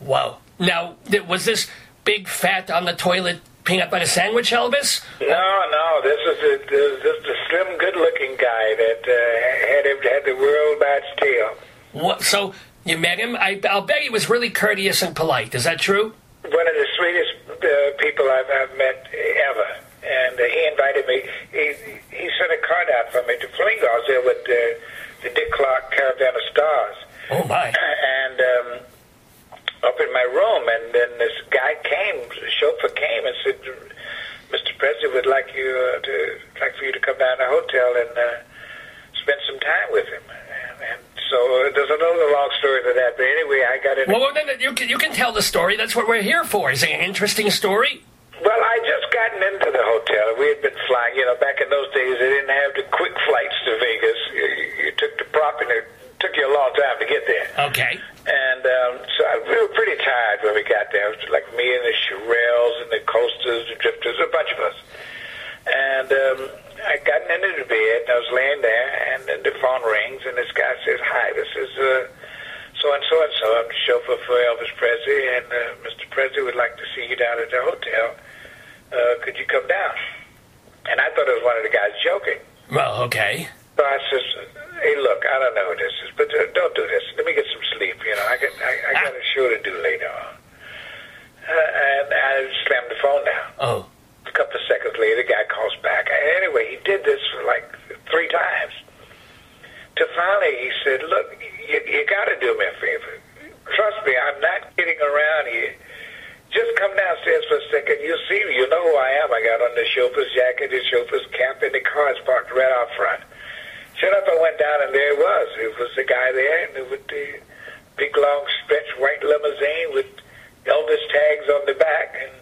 wow. Now, th- was this big, fat, on the toilet peanut butter sandwich Elvis? No, no, this is the, this the slim, good-looking guy that uh, had had the world by its tail. What? So you met him? I, I'll bet he was really courteous and polite. Is that true? One of the sweetest uh, people I've, I've met ever. And uh, he invited me. He he sent a card out for me to Flamingo. I was there with uh, the Dick Clark Caravan of Stars. Oh my! And um, up in my room, and then this guy came, the chauffeur came and said, "Mr. Presley would like you uh, to like for you to come down to the hotel and uh, spend some time with him." So uh, there's another long story to that. But anyway, I got in. Well, well, then you can, you can tell the story. That's what we're here for. Is it an interesting story? Well, I just gotten into the hotel. We had been flying. You know, back in those days, they didn't have the quick flights to Vegas. You, you took the prop, and it took you a long time to get there. Okay. And um, so I, we were pretty tired when we got there. It was like me and the Shirelles and the Coasters, the Drifters, a bunch of us. And um, I got into the bed, and I was laying there, and then the phone rings, and this guy says, "Hi, this is uh, so and so and so. I'm the chauffeur for Elvis Presley, and uh, Mr. Presley would like to see you down at the hotel. Uh, could you come down?" And I thought it was one of the guys joking. Well, okay. So I says, "Hey, look, I don't know who this is, but uh, don't do this. Let me get some sleep. You know, I got I, I got a show to do later on." Uh, and I slammed the phone down. Oh. Couple of seconds later, the guy calls back. Anyway, he did this for like three times. To finally, he said, "Look, you, you got to do me a favor. Trust me, I'm not kidding around here. Just come downstairs for a second. You'll see. You know who I am. I got on the chauffeur's jacket, the chauffeur's cap, and the car is parked right out front." Sure enough, I went down, and there it was. It was the guy there, and with the big, long, stretch white limousine with Elvis tags on the back, and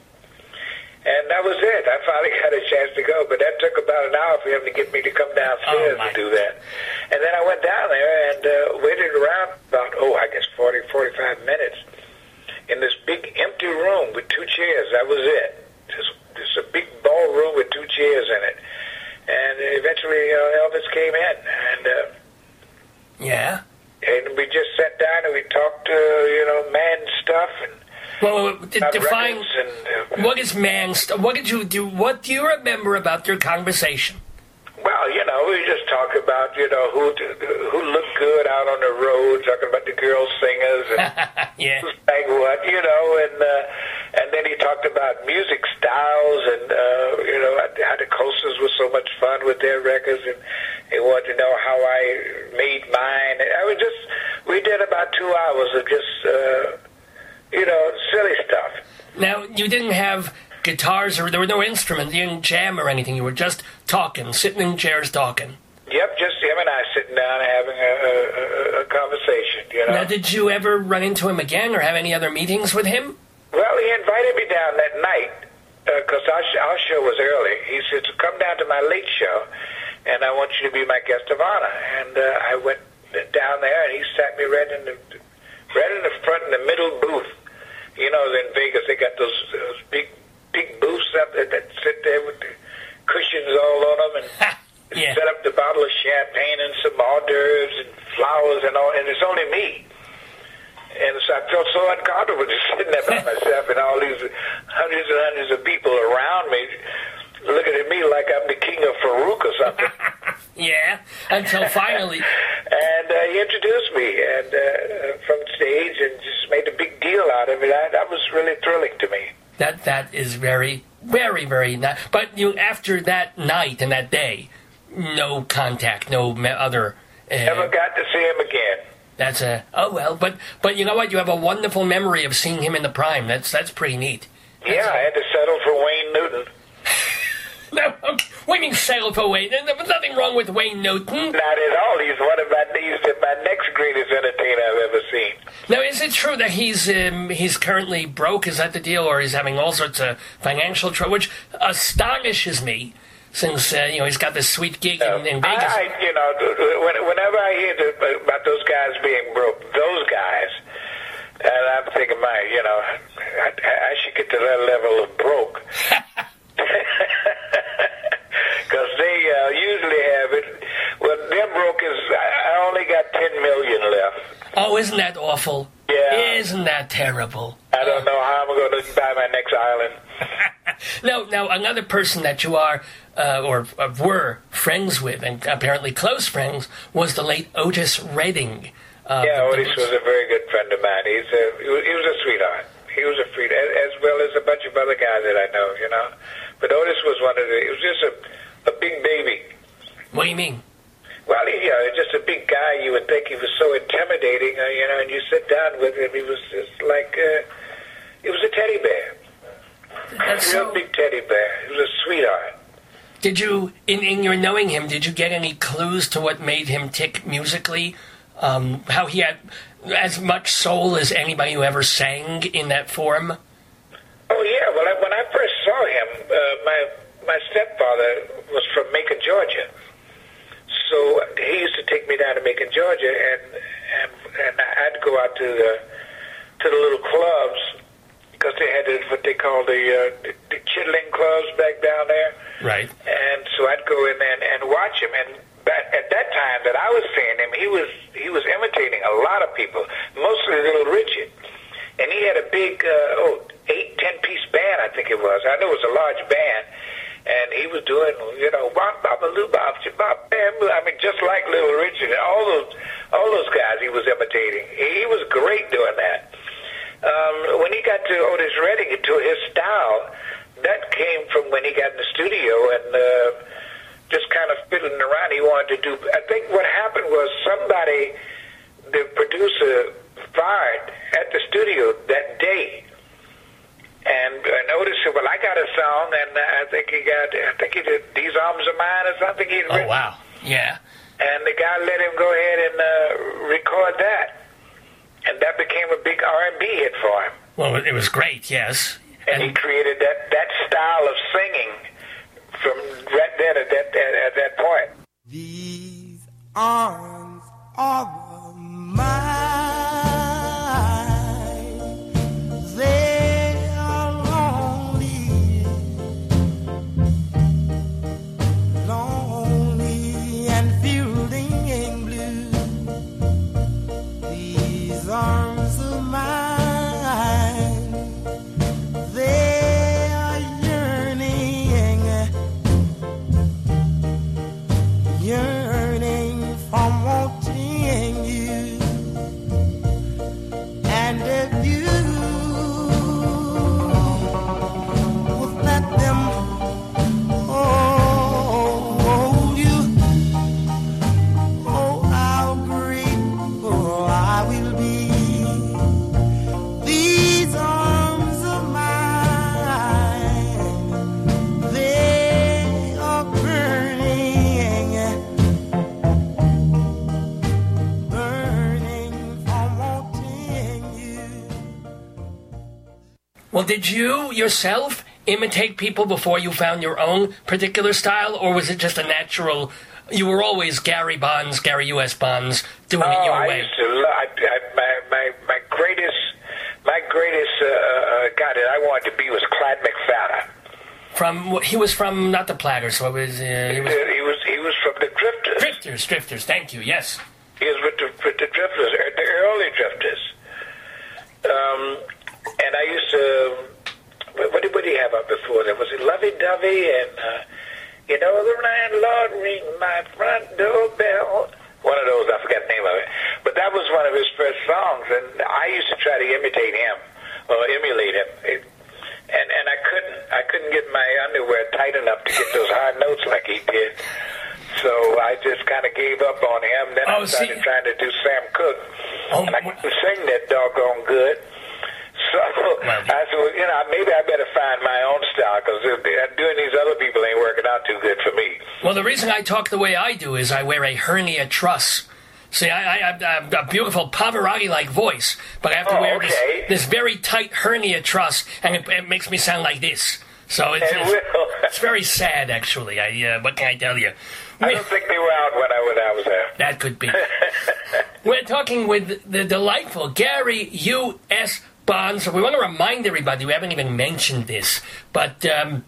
and that was it. I finally got a chance to go, but that took about an hour for him to get me to come downstairs Oh, to do that. And then I went down there and uh, waited around about, oh, I guess 40, 45 minutes in this big empty room with two chairs. That was it. Just, just a big ballroom with two chairs in it. And eventually uh, Elvis came in, and uh, Yeah. and we just sat down and we talked, uh, you know, man stuff and Well, d- define and uh, what is man st- What did you do? What do you remember about your conversation? Well, you know, we just talk about you know who who looked good out on the road, talking about the girl singers and yeah. who sang what, you know, and uh, and then he talked about music styles and uh, you know how the coasters were so much fun with their records, and he wanted to know how I made mine. And I was just we did about two hours of just uh, you know silly stuff. Now you didn't have guitars or there were no instruments. You didn't jam or anything. You were just talking, sitting in chairs talking. Yep, just him and I sitting down having a, a, a- conversation. You know. Now, did you ever run into him again or have any other meetings with him? Well, he invited me down that night because our, sh- our show was early. He said, so "Come down to my late show, and I want you to be my guest of honor." And uh, I went down there, and he sat me right in the right in the front, in the middle booth. You know, in Vegas, they got those, those big big booths up there that sit there with the cushions all on them, and Yeah. set up the bottle of champagne and some hors d'oeuvres and flowers and all, and it's only me. And so I felt so uncomfortable just sitting there by myself and all these hundreds and hundreds of people around me looking at me like I'm the king of Farouk or something. Yeah. Until finally, and uh, he introduced me and uh, from stage and just made a big deal out of it. I, that was really thrilling to me. that that is very, very, very nice. But you, after that night and that day, no contact, no me- other. Never Uh, got to see him again. that's a oh well, but but you know what? You have a wonderful memory of seeing him in the prime. That's that's pretty neat. Yeah, I had to settle for Wayne Newton. What do you mean settle for Wayne? There was nothing wrong with Wayne Newton. Not at all. He's one of my he's my next greatest entertainer I've ever seen. Now, is it true that he's um, he's currently broke? Is that the deal, or he's having all sorts of financial trouble, which astonishes me, since uh, you know he's got this sweet gig in, in Vegas. I, I, you know, th- th- when- whenever I hear the, about those guys being broke, those guys, and I'm thinking, my, you know, I, I should get to that level of broke. They uh, usually have it. Well, their broke is, I I only got 10 million left. oh, isn't that awful? Yeah. Isn't that terrible? I don't know how I'm going to buy my next island. No, now another person that you are uh, or uh, were friends with, and apparently close friends, was the late Otis Redding. Uh, Yeah, Otis was a very good friend of mine. He's a, he was a sweetheart. He was a sweet, as, as well as a bunch of other guys that I know, you know. But Otis was one of the. He was just a, a big baby. What do you mean? Well, he, uh, just a big guy. You would think he was so intimidating, uh, you know. And you sit down with him, he was just like uh, he was a teddy bear, That's real so- big teddy bear. He was a sweetheart. Did you, in, in your knowing him, did you get any clues to what made him tick musically? Um, how he had as much soul as anybody who ever sang in that form? Oh yeah. Well, I, when I first saw him, uh, my my stepfather was from Macon, Georgia. So he used to take me down to Macon, Georgia, and and and I'd go out to the to the little clubs because they had what they call the uh, the, the chitlin clubs back down there. Right. And so I'd go in there and, and watch him. And that, at that time that I was seeing him, he was he was imitating a lot of people, mostly Little Richard. And he had a big uh, oh eight ten piece band, I think it was. I know it was a large band. And he was doing, you know, bop bop loo bop bop bam. I mean, just like Little Richard. All those, all those guys he was imitating. He, he was great doing that. Um, when he got to Otis Redding, to his style, that came from when he got in the studio and uh, just kind of fiddling around. He wanted to do. I think what happened was somebody, the producer, fired at the studio that day. And, and Otis said, "Well, I got a song, and uh, I think he got. I think he did these arms of mine or something. He'd Oh, written. wow. Yeah. And the guy let him go ahead and uh, record that, and that became a big R and B hit for him. Well, it was great, yes. And he created that that style of singing from right then at that at, at that point. These arms are mine. Well, did you yourself imitate people before you found your own particular style, or was it just a natural? You were always Gary Bonds, Gary U.S. Bonds, doing it Oh, your I way. used to I, I, my, my, my greatest, my greatest uh, uh, guy that I wanted to be was Clyde McPhatter. From he was from not the Platters, so it was, uh, he He was was, he was from the Drifters. Drifters. Drifters. Thank you. Yes. He was with the, with the Drifters, uh, the early Drifters. Um, and I used to, what, what did, what did he have up before that? Was it Lovey Dovey and, uh, you know, the landlord ring my front doorbell? One of those, I forgot the name of it. But that was one of his first songs, and I used to try to imitate him or emulate him. It, and and I couldn't. I couldn't get my underwear tight enough to get those high notes like he did. So I just kind of gave up on him. Then Oh, I started see- trying to do Sam Cooke, Oh, and I couldn't sing that doggone good. So I said, well, you know, maybe I better find my own style because doing these other people ain't working out too good for me. Well, the reason I talk the way I do is I wear a hernia truss. See, I, I, I have a beautiful Pavarotti-like voice, but I have to Oh, wear okay. this, this very tight hernia truss, and it, it makes me sound like this. So it's, It it's, very sad, actually. I, uh, what can I tell you? I don't think they were out when I when I was there. That could be. We're talking with the delightful Gary U.S. Bonds. So we want to remind everybody, we haven't even mentioned this, but um,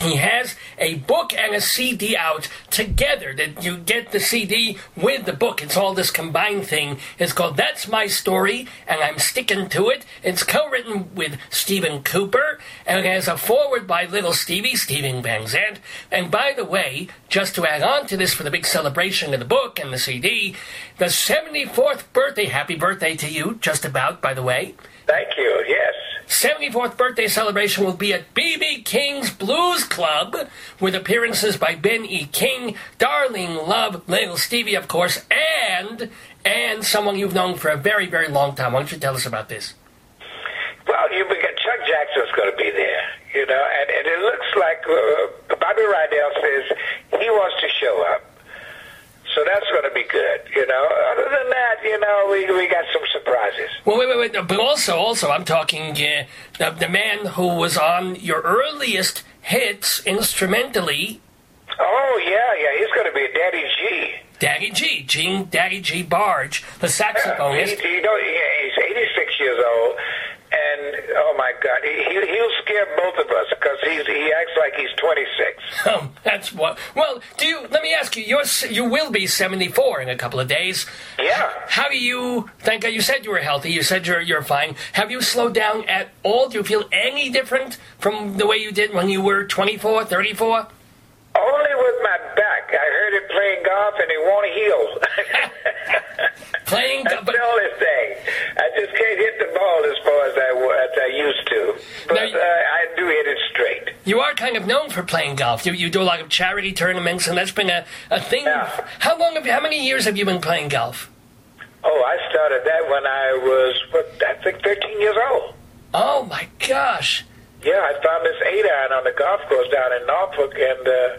he has a book and a CD out together. That you get the CD with the book. It's all this combined thing. It's called That's My Story, and I'm sticking to it. It's co-written with Stephen Cooper, and it has a forward by Little Stevie, Steven Van Zandt. And by the way, just to add on to this for the big celebration of the book and the CD, the 74th birthday. Happy birthday to you, just about, by the way. Thank you. Yes. 74th birthday celebration will be at BB King's Blues Club with appearances by Ben E. King, Darlene Love, Little Stevie, of course, and and someone you've known for a very, very long time. Why don't you tell us about this? Well, you got Chuck Jackson's going to be there, you know, and, and it looks like uh, Bobby Rydell says he wants to show up. So that's going to be good, you know. Other than that, you know, we, we got some surprises. Well, wait, wait, wait. But also, also, I'm talking uh, the, the man who was on your earliest hits instrumentally, Oh, yeah, yeah, he's going to be Daddy G. Daddy G, Gene Daddy G. Barge, the He, saxophonist. he, don't- he- he's 86 years old, and oh my God, he, he- he'll scare both of us because he's he acts like he's 26. Oh, that's what. Well, do you? Let me ask you. You're you will be 74 in a couple of days. Yeah. How do you? Thank God you said you were healthy. You said you're you're fine. Have you slowed down at all? Do you feel any different from the way you did when you were 24, 34? Only with my back. I heard it playing golf, and it won't heal. Playing, That's but the only thing. I just can't hit the ball as far as I, as I used to. But Now you- uh, I do hit it straight. you are kind of known for playing golf. You you do a lot of charity tournaments, and that's been a, a thing. Yeah. How long have you? How many years have you been playing golf? Oh, I started that when I was, what, I think 13 years old. Oh my gosh! Yeah, I found this eight iron on the golf course down in Norfolk, and uh,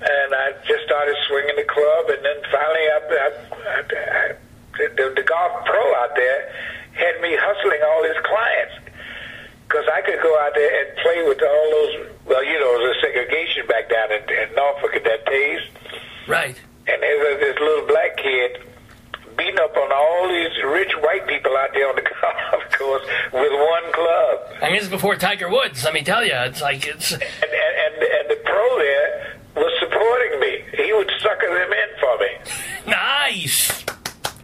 and I just started swinging the club, and then finally, I, I, I, I, the, the golf pro out there had me hustling all his clients because I could go out there and play with all those. Well, you know, there was a segregation back down in, in Norfolk at that days, Right. and there was this little black kid beating up on all these rich white people out there on the golf course with one club. I mean, is before Tiger Woods. Let me tell you, it's like it's. And, and, and, and the pro there was supporting me. He would sucker them in for me. Nice.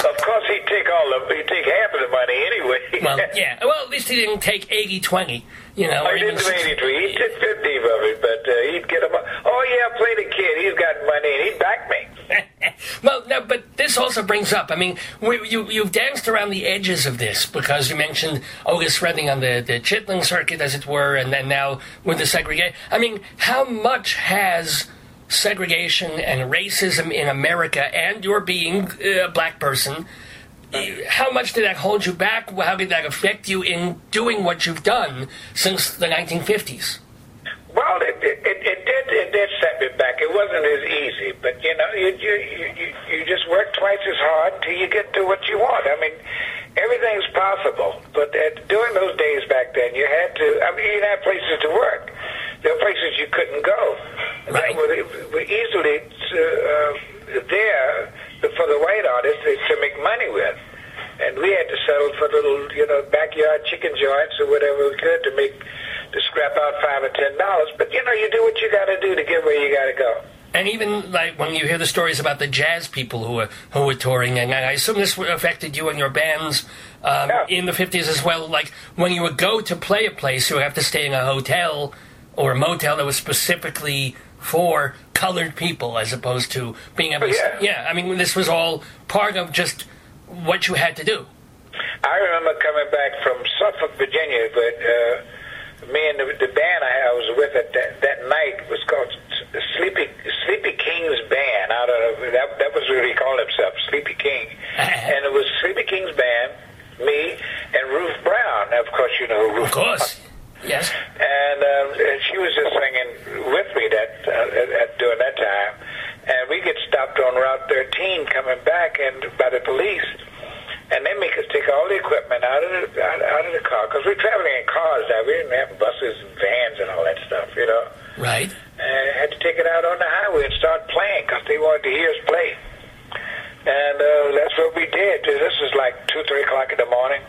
Of course, he'd take all the he'd take half of the money anyway. Well, yeah. Well, at least he didn't take 80-20, You know, I or even didn't do 83. He took 50 of it, but uh, he'd get him. Oh yeah, play the kid. He's got money, and he'd back me. well, no, but this also brings up. I mean, we, you you've danced around the edges of this because you mentioned Otis Redding on the the Chitlin circuit, as it were, and then now with the segregation. I mean, how much has segregation and racism in America, and your being uh, a black person, how much did that hold you back? How did that affect you in doing what you've done since the 1950s? Well, it, it, it, did it did set me back. It wasn't as easy, but you know, you you you, you just work twice as hard till you get to what you want. I mean, everything's possible, but at, during those days back then, you had to. I mean, you had places to work. There were places you couldn't go. Right. That were, were easily uh, there for the white artists to make money with. And we had to settle for little, you know, backyard chicken joints or whatever we could to make to scrap out five or ten dollars. But you know, you do what you got to do to get where you got to go. And even like when you hear the stories about the jazz people who were who were touring, and I assume this affected you and your bands um, Yeah. in the fifties as well. Like when you would go to play a place, you would have to stay in a hotel or a motel that was specifically for colored people, as opposed to being able. to... Yeah. yeah. I mean, this was all part of just what you had to do. I remember coming back from Suffolk, Virginia, but uh, me and the, the band I, I was with at that, that night was called Sleepy Sleepy King's Band. Out of that, that was what he called himself, Sleepy King, and it was Sleepy King's band, me, and Ruth Brown. Of course, you know who Ruth. Of course. Yes. and, um, and she was just singing with me that uh, at, during that time. And we get stopped on Route 13 coming back and by the police, and they make us take all the equipment out of the out, out of the car because we're traveling in cars now. We didn't have buses and vans and all that stuff, you know. Right. And had to take it out on the highway and start playing because they wanted to hear us play. And uh, that's what we did. This was like two, three o'clock in the morning.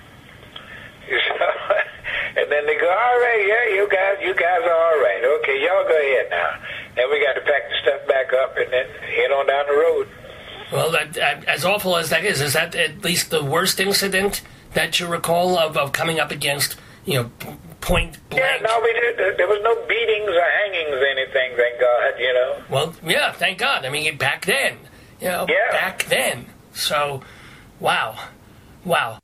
And then they go, all right, yeah, you guys, you guys are all right. Okay, y'all go ahead now. Then we got to pack the stuff back up and then head on down the road. Well, that, that, as awful as that is, is that at least the worst incident that you recall of, of coming up against, you know, point Yeah, blank? no, we did. There- There was no beatings or hangings or anything, thank God, you know. Well, yeah, thank God. I mean, back then, you know, Yeah. back then. So, wow, wow.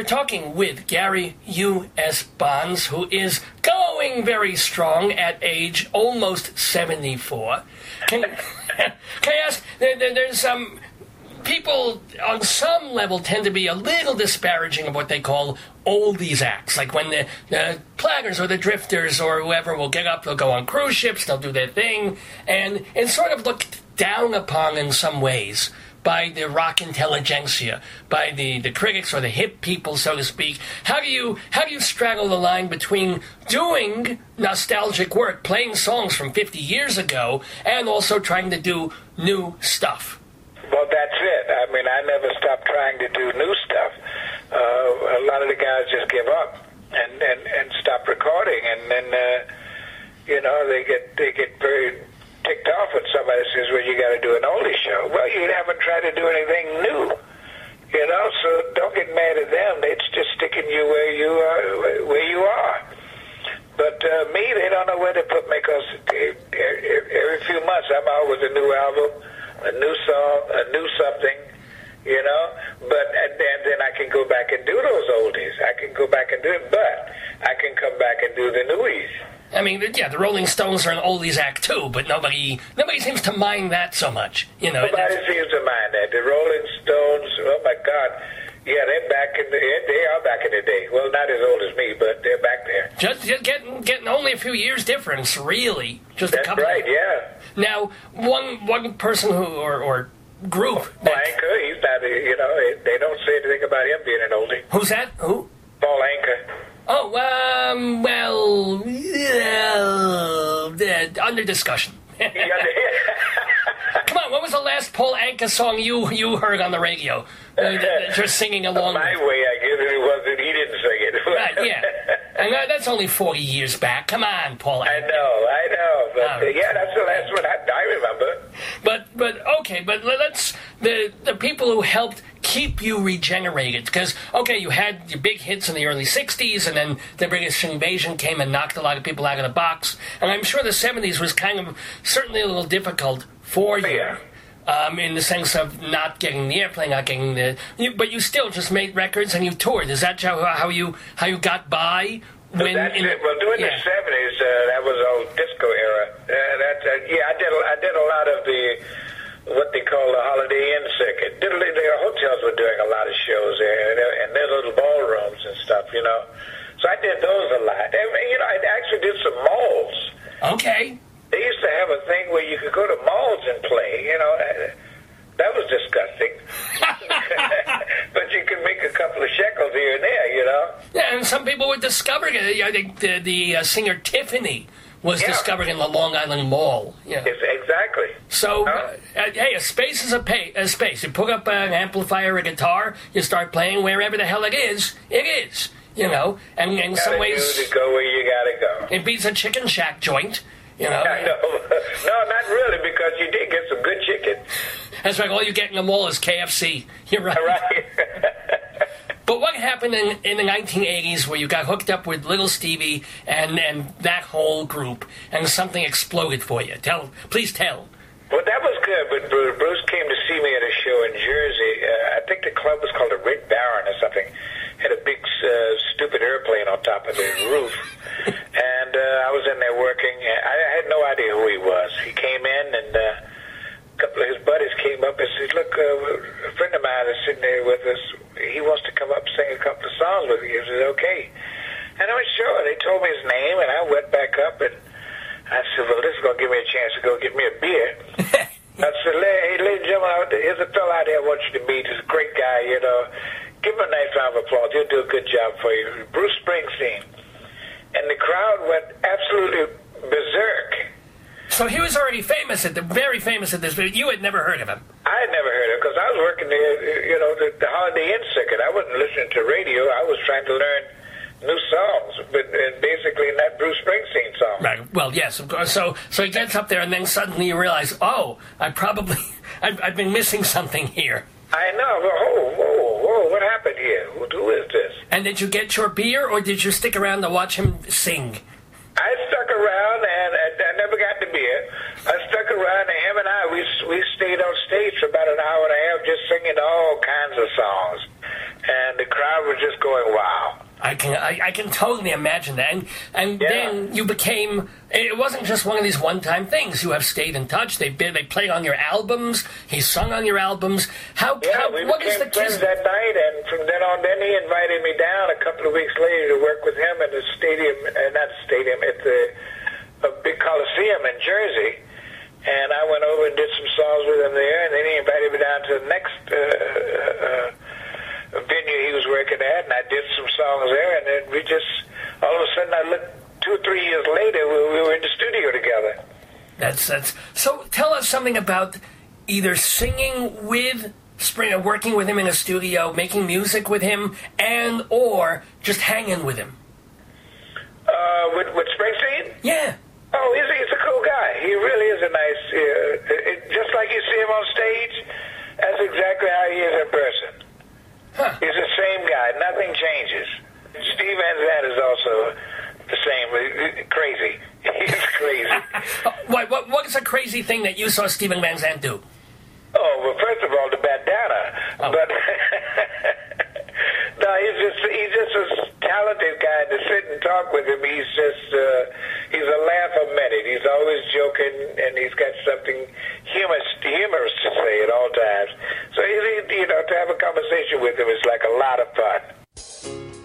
We're talking with Gary U.S. Bonds, who is going very strong at age almost 74. Can, can I ask, there, there, there's some people on some level tend to be a little disparaging of what they call oldies acts. Like when the, the Platters or the drifters or whoever will get up, they'll go on cruise ships, they'll do their thing, and it's sort of looked down upon in some ways by the rock intelligentsia, by the, the critics or the hip people, so to speak. How do you how do you straddle the line between doing nostalgic work, playing songs from 50 years ago, and also trying to do new stuff? Well, that's it. I mean, I never stopped trying to do new stuff. Uh, a lot of the guys just give up and, and, and stop recording, and then uh, you know they get they get very ticked off when somebody says, "Well, you got to do an oldie show." Well, you haven't tried to do anything new, you know. So don't get mad at them. It's just sticking you where you are. Where you are. But uh, me, they don't know where to put me because every few months I'm out with a new album, a new song, a new something, you know. But and then, then I can go back and do those oldies. I can go back and do it, but I can come back and do the newies. I mean, yeah, the Rolling Stones are an oldies act too, but nobody nobody seems to mind that so much. You know, Nobody seems to mind that. The Rolling Stones, oh my God, yeah, they're back in the they are back in the day. Well, not as old as me, but they're back there. just, just getting getting only a few years difference, really. Just a That's couple. right, yeah. Now, one one person who or, or group Paul Anka, he's not, you know, they don't say anything about him being an oldie. Who's that? Who? Paul Anka. Oh, um, well, uh, under discussion. Come on, what was the last Paul Anka song you you heard on the radio? You're singing along My way, I guess it wasn't. He didn't sing it. Right, yeah. And that, that's only 40 years back. Come on, Paul I know, I know, but right. yeah, that's the last one I, I remember. But but okay, but let's the the people who helped keep you regenerated because okay, you had your big hits in the early '60s, and then the British invasion came and knocked a lot of people out of the box, and I'm sure the '70s was kind of certainly a little difficult for you. Yeah. Um, in the sense of not getting the airplane, not getting the, you, but you still just made records and you toured. Is that how, how you how you got by? When that's in- it. Well, during yeah. the seventies, uh, that was old disco era. Uh, that's uh, yeah. I did. I did a lot of the what they call the Holiday Inn circuit. Did, their hotels were doing a lot of shows there, and their- and their little ballrooms and stuff. You know, so I did those a lot. And, you know, I actually did some malls. Okay. They used to have a thing where you could go to malls and play. You know, uh, that was disgusting. but you could make a couple of shekels here and there. You know. Yeah, and some people were discovering it. I think the, the uh, singer Tiffany was Yeah. discovered in the Long Island Mall. Yeah. It's exactly. So, Huh? uh, uh, hey, a space is a, pay, a space. You pick up an amplifier, a guitar, you start playing wherever the hell it is. It is, you know. And in some ways, go where you gotta go. it beats a chicken shack joint. You know, I know. no, not really, because you did get some good chicken. that's right. All you get in the mall is KFC. You're right. Right. But what happened in, in the 1980s where you got hooked up with Little Stevie and, and that whole group and something exploded for you? Tell, please tell. well, that was good, but Bruce, Bruce came to see me at a show in Jersey. Uh, I think the club was called the Red Baron or something. Had a big, uh, stupid airplane on top of the roof. And uh, I was in there working. I, I had no idea who he was. He came in and... Uh, a couple of his buddies came up and said, "Look, uh, a friend of mine is sitting there with us. He wants to come up and sing a couple of songs with you." I said, "Okay." And I was sure. They told me his name, and I went back up and I said, "Well, this is gonna give me a chance to go get me a beer." I said, "Hey, ladies and gentlemen, here's a fellow out there I want you to meet. He's a great guy, you know. Give him a nice round of applause. He'll do a good job for you." Bruce Springsteen, and the crowd went absolutely berserk. So he was already famous at the very famous at this, but you had never heard of him. I had never heard of him because I was working the, you know, the, the Holiday Inn circuit. I wasn't listening to radio. I was trying to learn new songs, but uh, basically not Bruce Springsteen songs. Right. Well, yes, of course. So, so he gets up there, and then suddenly you realize, oh, I probably, I've, I've been missing something here. I know. Whoa, whoa, whoa! What happened here? Who, who is this? And did you get your beer, or did you stick around to watch him sing? I stuck around and, and I never got the beer. I stuck around and him and I we we stayed on stage for about an hour and a half just singing all kinds of songs. and the crowd was just going, "Wow." I can I, I can totally imagine that, and and then you became. It wasn't just one of these one-time things. You have stayed in touch. They been, they played on your albums. He sung on your albums. How? Yeah, how we what is became the friends kiss? that night, and from then on, then he invited me down a couple of weeks later to work with him in the stadium, uh, not stadium, at the a big coliseum in Jersey. And I went over and did some songs with him there, and then he invited me down to the next uh, uh, venue he was working at, and I songs there, and then we just all of a sudden I looked two or three years later, we, we were in the studio together. That's that's. So tell us something about either singing with Springer, working with him in a studio, making music with him, and or just hanging with him. Uh, with, with Springsteen? Yeah. Oh, he's, he's a cool guy. He really is a nice, uh, it, just like you see him on stage, that's exactly how he is in person. He's the same guy. Nothing changes. Steve Van Zandt is also the same. Crazy. He's crazy. What, what what is a crazy thing that you saw Steven Van Zandt do? Oh, well, first of all, the bandana. Oh. But no, he's just he's just a talented guy. To sit and talk with him, he's just uh, he's a laugh a minute. He's always joking, and he's got something humorous humorous to say at all times. So you know, to have a conversation with him is like a lot of fun.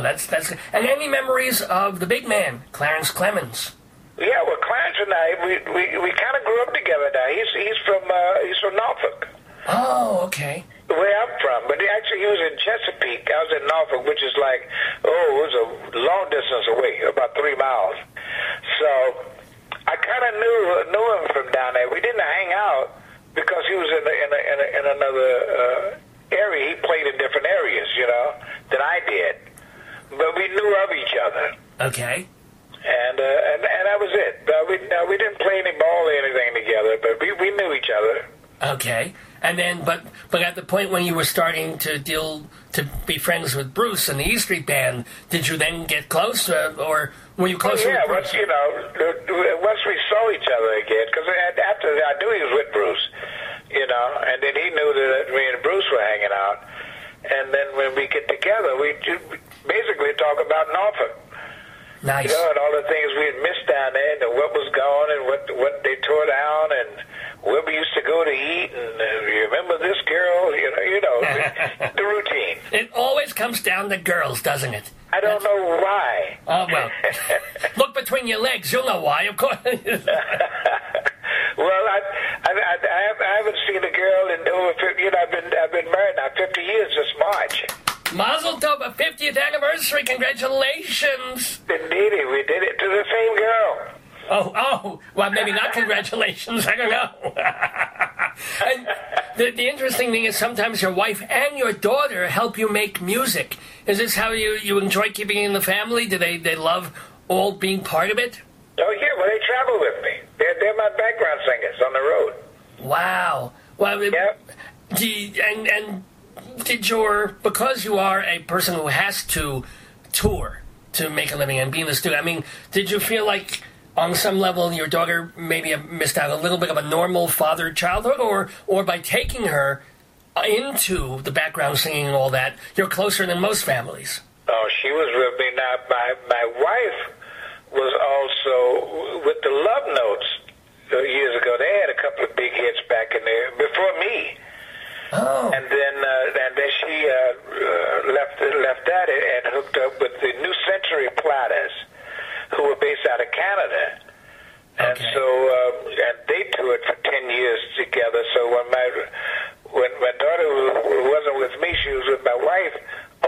Oh, that's that's. And any memories of the big man, Clarence Clemons? Yeah, well, Clarence and I, we we, we kind of grew up together. Now he's he's from uh, he's from Norfolk. Oh, okay. where I'm from, but actually he was in Chesapeake. I was in Norfolk, which is like, oh, it was a long distance away, about three miles. he was in a, in, a, in, a, in another uh, area. He played in different areas, you know, than I did. But we knew of each other, Okay. and uh, and and that was it. Uh, we no, we didn't play any ball or anything together, but we we knew each other. Okay. And then, but but at the point when you were starting to deal to be friends with Bruce and the E Street Band, did you then get close, uh, or were you closer? yeah, with once Bruce? you know, uh, once we saw each other again, because after that, I knew he was with Bruce, you know, and then he knew that me and Bruce were hanging out, and then when we get together, we ju- basically talk about Norfolk. Nice. You know, and all the things we had missed down there, and what was gone, and what what they tore down, and where we used to go to eat, and uh, you remember this girl, you know, you know, the, the routine. It always to girls, doesn't it? I don't know why. Oh well. Look between your legs. You'll know why, of course. Well, I, I, I, I have- I haven't seen a girl in over 50, you know, I've been, I've been married now 50 years this March. Mazel tov, a 50th anniversary. Congratulations. Indeed, we did it to the same girl. Oh, oh. Well, maybe not congratulations. I don't know. and the, the interesting thing is sometimes your wife and your daughter help you make music. Is this how you, you enjoy keeping in the family? Do they, they love all being part of it? Oh, yeah, well, they travel with me. They're, they're my background singers on the road. Wow. Well, do you- and and did your because you are a person who has to tour to make a living and be in the studio. I mean, did you feel like on some level your daughter maybe missed out a little bit of a normal father childhood, or or by taking her into the background singing and all that, you're closer than most families. Oh, she was with me. Now, my, my wife was also with the Love Notes uh, years ago. They had a couple of big hits back in there before me. Oh. And then, uh, and then she uh, uh, left left that and hooked up with the New Century Platters, who were based out of Canada. Okay. And so, uh, and they toured for ten years together. So when my when my daughter wasn't with me, she was with my wife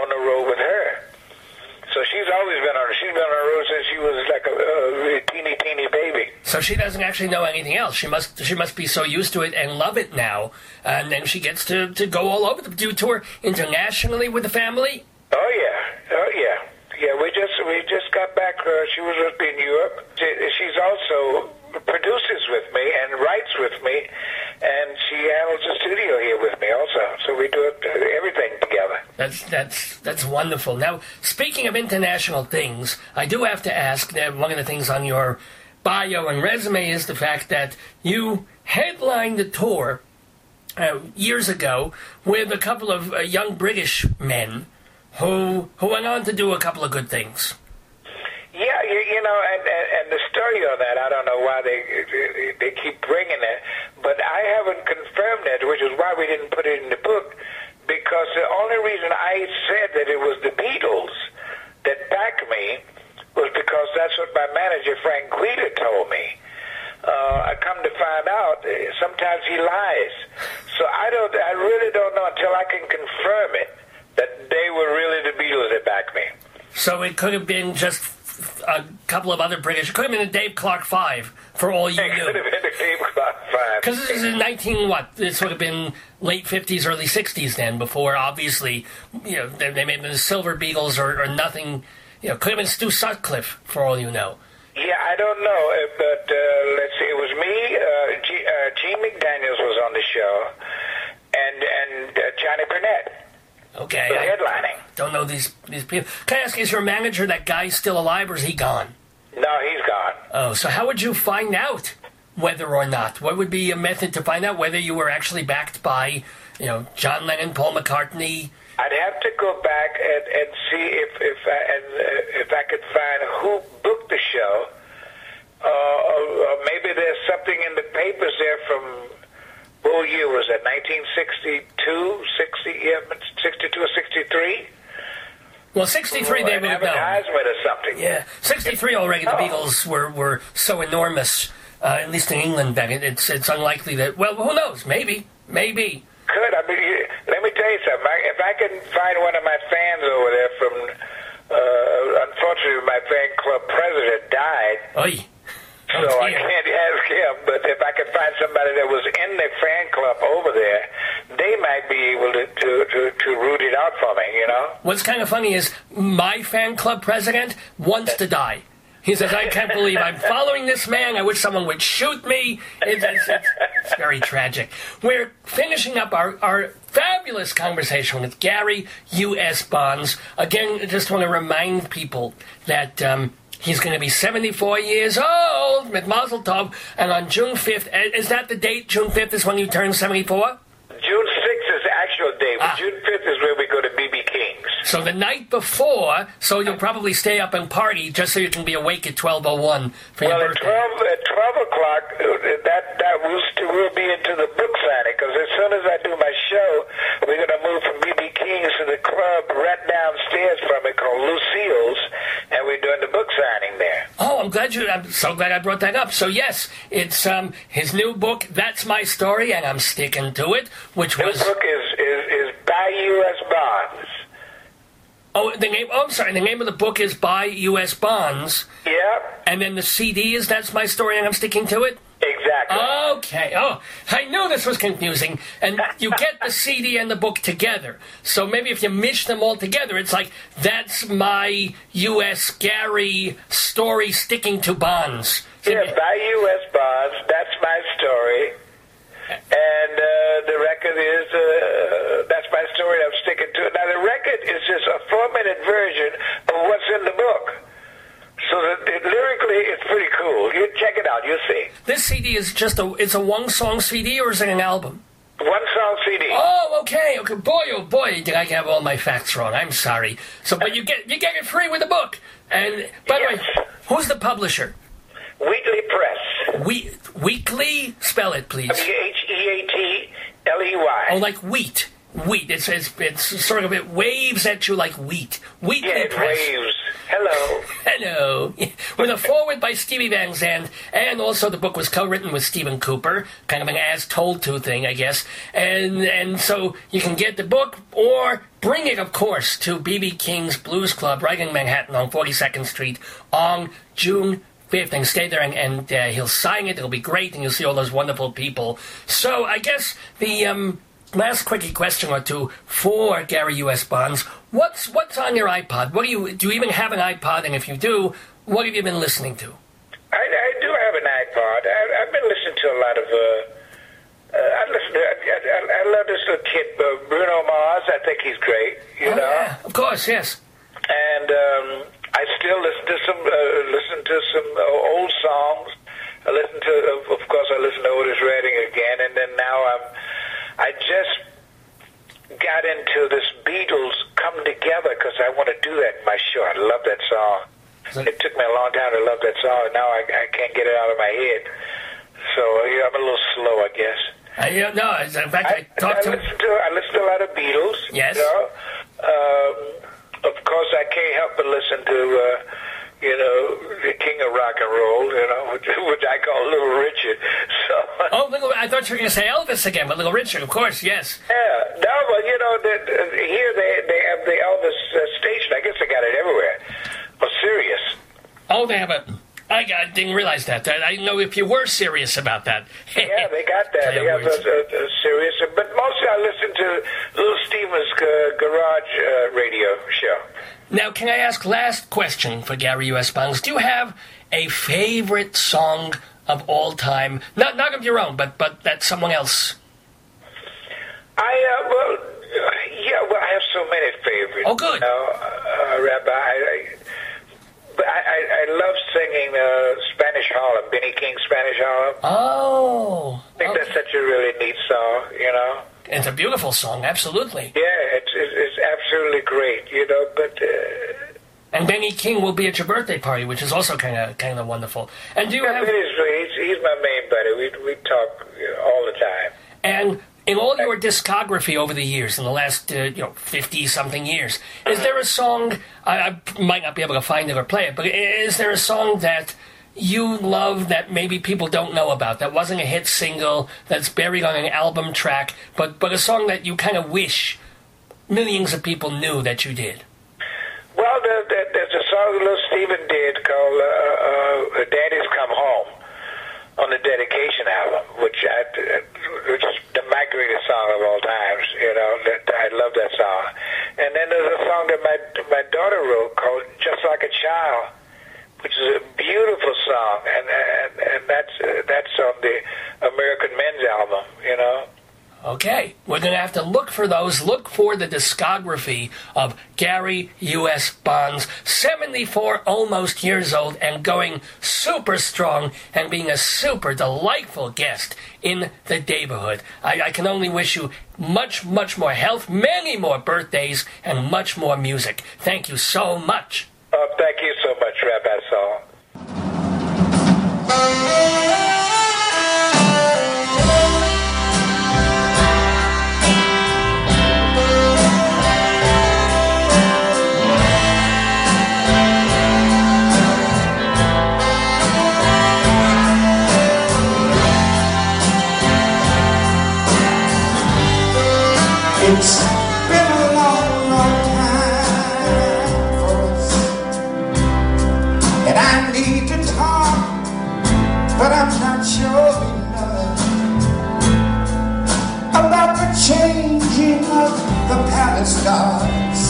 on the road with her. So she's always been on. She's been on the road since she was like a, a teeny teeny baby. So she doesn't actually know anything else. She must she must be so used to it and love it now, and then she gets to, to go all over. The do tour internationally with the family? Oh yeah, oh yeah, yeah. We just we just got back. Uh, she was with me in Europe. She, she's also produces with me and writes with me, and she handles the studio here with me also. So we do it, everything together. That's that's that's wonderful. Now, speaking of international things, I do have to ask that one of the things on your bio and resume is the fact that you headlined the tour uh, years ago with a couple of uh, young British men who who went on to do a couple of good things. Yeah, you, you know, and, and and the story on that, I don't know why they they, they keep is why we didn't put it in the book, because the only reason I said that it was the Beatles that backed me was because that's what my manager Frank Guida told me. Uh, I come to find out, uh, sometimes he lies. So I don't, I really don't know until I can confirm it that they were really the Beatles that backed me. So it could have been just a couple of other British. It could have been a Dave Clark Five for all you It could knew. have been the Dave Clark Five. Because this is in 19 what? This would have been late 50s, early 60s then. Before obviously, you know, they, they may have been the Silver Beagles or, or nothing. You know, could have been Stu Sutcliffe for all you know. Yeah, I don't know, uh, but uh, let's see. It was me. Uh, G, uh, Gene McDaniels was on the show, and and uh, Johnny Burnette Okay, was I headlining. Don't know these these people. Can I ask, is your manager that guy still alive or is he gone? No, he's gone. Oh, so how would you find out whether or not? What would be a method to find out whether you were actually backed by, you know, John Lennon, Paul McCartney? I'd have to go back and, and see if if I, and uh, if I could find who booked the show. Uh, or, or maybe there's something in the papers there from what year was that? 1962, 60, yeah, 62 or 63. Well, 63 they would have advertisement or something. Yeah, 63 already. The Oh. Beatles were, were so enormous, uh, at least in England, that it, it's it's unlikely that. Well, who knows? Maybe, maybe. Could I mean? you- Let me tell you something. I, if I can find one of my fans over there from, uh, unfortunately, my fan club president died. Oy. So I can't ask him, but if I could find somebody that was in the fan club over there, they might be able to, to, to, to root it out for me, you know? What's kind of funny is my fan club president wants to die. He says, I can't believe I'm following this man. I wish someone would shoot me. It's, it's, it's, it's very tragic. We're finishing up our, our fabulous conversation with Gary U.S. Bonds. Again, I just want to remind people that um, he's going to be 74 years old with Mazel Tov. And on June 5th, uh, is that the date? June 5th is when you turn 74? June 6th is the actual date, but June 5th is where we go to BB King's. So the night before, so you'll probably stay up and party just so you can be awake at 12.01 for Well, your at birthday. 12, at 12 o'clock, uh, that, that will, st- will be into the book signing, because as soon as I do my show, we're going to move from BB King's to the club right downstairs from it called Lucille's, and we're doing the book signing there. Oh, I'm glad you. I'm so glad I brought that up. So yes, it's um his new book. That's my story, and I'm sticking to it. Which was This book is, is, is by U.S. Bonds. oh the name. Oh, I'm sorry. The name of the book is by U.S. Bonds. Yep. And then the CD is That's my story, and I'm sticking to it. Okay. Oh, I knew this was confusing. And you get the CD and the book together. So maybe if you mish them all together, it's like that's my U.S. Gary story sticking to Bonds. Yeah, by U.S. Bonds. That's my story. And uh, the record is uh, that's my story. I'm sticking to it. Now the record is just a four-minute version of what's in the book. So lyrically, it's pretty cool. You check it out. You'll see. This CD is just a. It's a one song CD or is it an album? One song CD. Oh, okay, okay. Boy, oh boy, did I have all my facts wrong. I'm sorry. So, but you get you get it free with the book. And by the way, who's the publisher? Wheatley Press. We Weekly. Spell it, please. W H E A T L E Y. Oh, like wheat. Wheat. It's, it's it's sort of it waves at you like wheat. Wheat Yeah, waves. Hello. Hello. With a foreword by Stevie Van Zandt, and also the book was co-written with Stephen Cooper, kind of an as told to thing, I guess. And and so you can get the book or bring it, of course, to BB King's Blues Club right in Manhattan on 42nd Street on June 5th and stay there and, and uh, he'll sign it. It'll be great, and you'll see all those wonderful people. So I guess the um, last quickie question or two for Gary U.S. Bonds. What's what's on your iPod? What do you do? You even have an iPod? And if you do, what have you been listening to? I, I do have an iPod. I, I've been listening to a lot of. Uh, uh, I listen to. I, I, I love this little kid, uh, Bruno Mars. I think he's great. You Oh, know. yeah, of course, yes. And um, I still listen to some. Uh, listen to some uh, old songs. I listen to. Of, of course, I listen to Otis Redding again, and then now I'm. I just got into this Beatles come together because I want to do that in my show. I love that song. It took me a long time to love that song, and now I, I can't get it out of my head. So yeah, I'm a little slow, I guess. I, uh, no, in fact, I, I, talked to. listen to I listen to a lot of Beatles. Yes. You know? um, of course, I can't help but listen to uh, you know the king of rock and roll. You know, which, which I call Little Richard. So Oh, little, I thought you were going to say Elvis again, but Little Richard, of course, yes. yeah, no, but you know that uh, here they they have the Elvis uh, station. I guess they got it everywhere. Oh, Sirius. Oh, they have a. I, I didn't realize that. I know if you were serious about that. Yeah, they got that. They have a, a, a Sirius, but mostly I listen to Little Steven's uh, garage uh, radio show. Now, can I ask last question for Gary U.S. Bonds? Do you have a favorite song of all time? Not not of your own, but but that someone else. I uh, well, uh, yeah, well, I have so many favorites. Oh, good. You know, uh, Rabbi, I, I, but I, I, love singing uh, Spanish Harlem, Benny King Spanish Harlem. Oh, I think that's such a really neat song. You know. It's a beautiful song, absolutely. Yeah, it's it's, absolutely great. You know, but. Uh, And Benny King will be at your birthday party, which is also kind of kind of wonderful. And do you yeah, have it is, he's, he's my main buddy. We we talk all the time. and in all your discography over the years, in the last uh, you know fifty something years, is there a song? I, I might not be able to find it or play it, but is there a song that you love that maybe people don't know about that wasn't a hit single that's buried on an album track, but but a song that you kind of wish millions of people knew that you did? Well, there, there, there's a song that little Steven did called uh, uh, "Daddy's Come Home." on the dedication album, which I, which is the, my greatest song of all times. You know, that I love that song. And then there's a song that my my daughter wrote called "Just Like a Child," which is a beautiful song, and and, and that's uh, that's on the American Men's album. You know. Okay, we're going to have to look for those. Look for the discography of Gary U.S. Bonds, 74 almost years old and going super strong and being a super delightful guest in the neighborhood. I, I can only wish you much, much more health, many more birthdays, and much more music. Thank you so much. Uh, thank you so much, Rabbi Sol. The stars.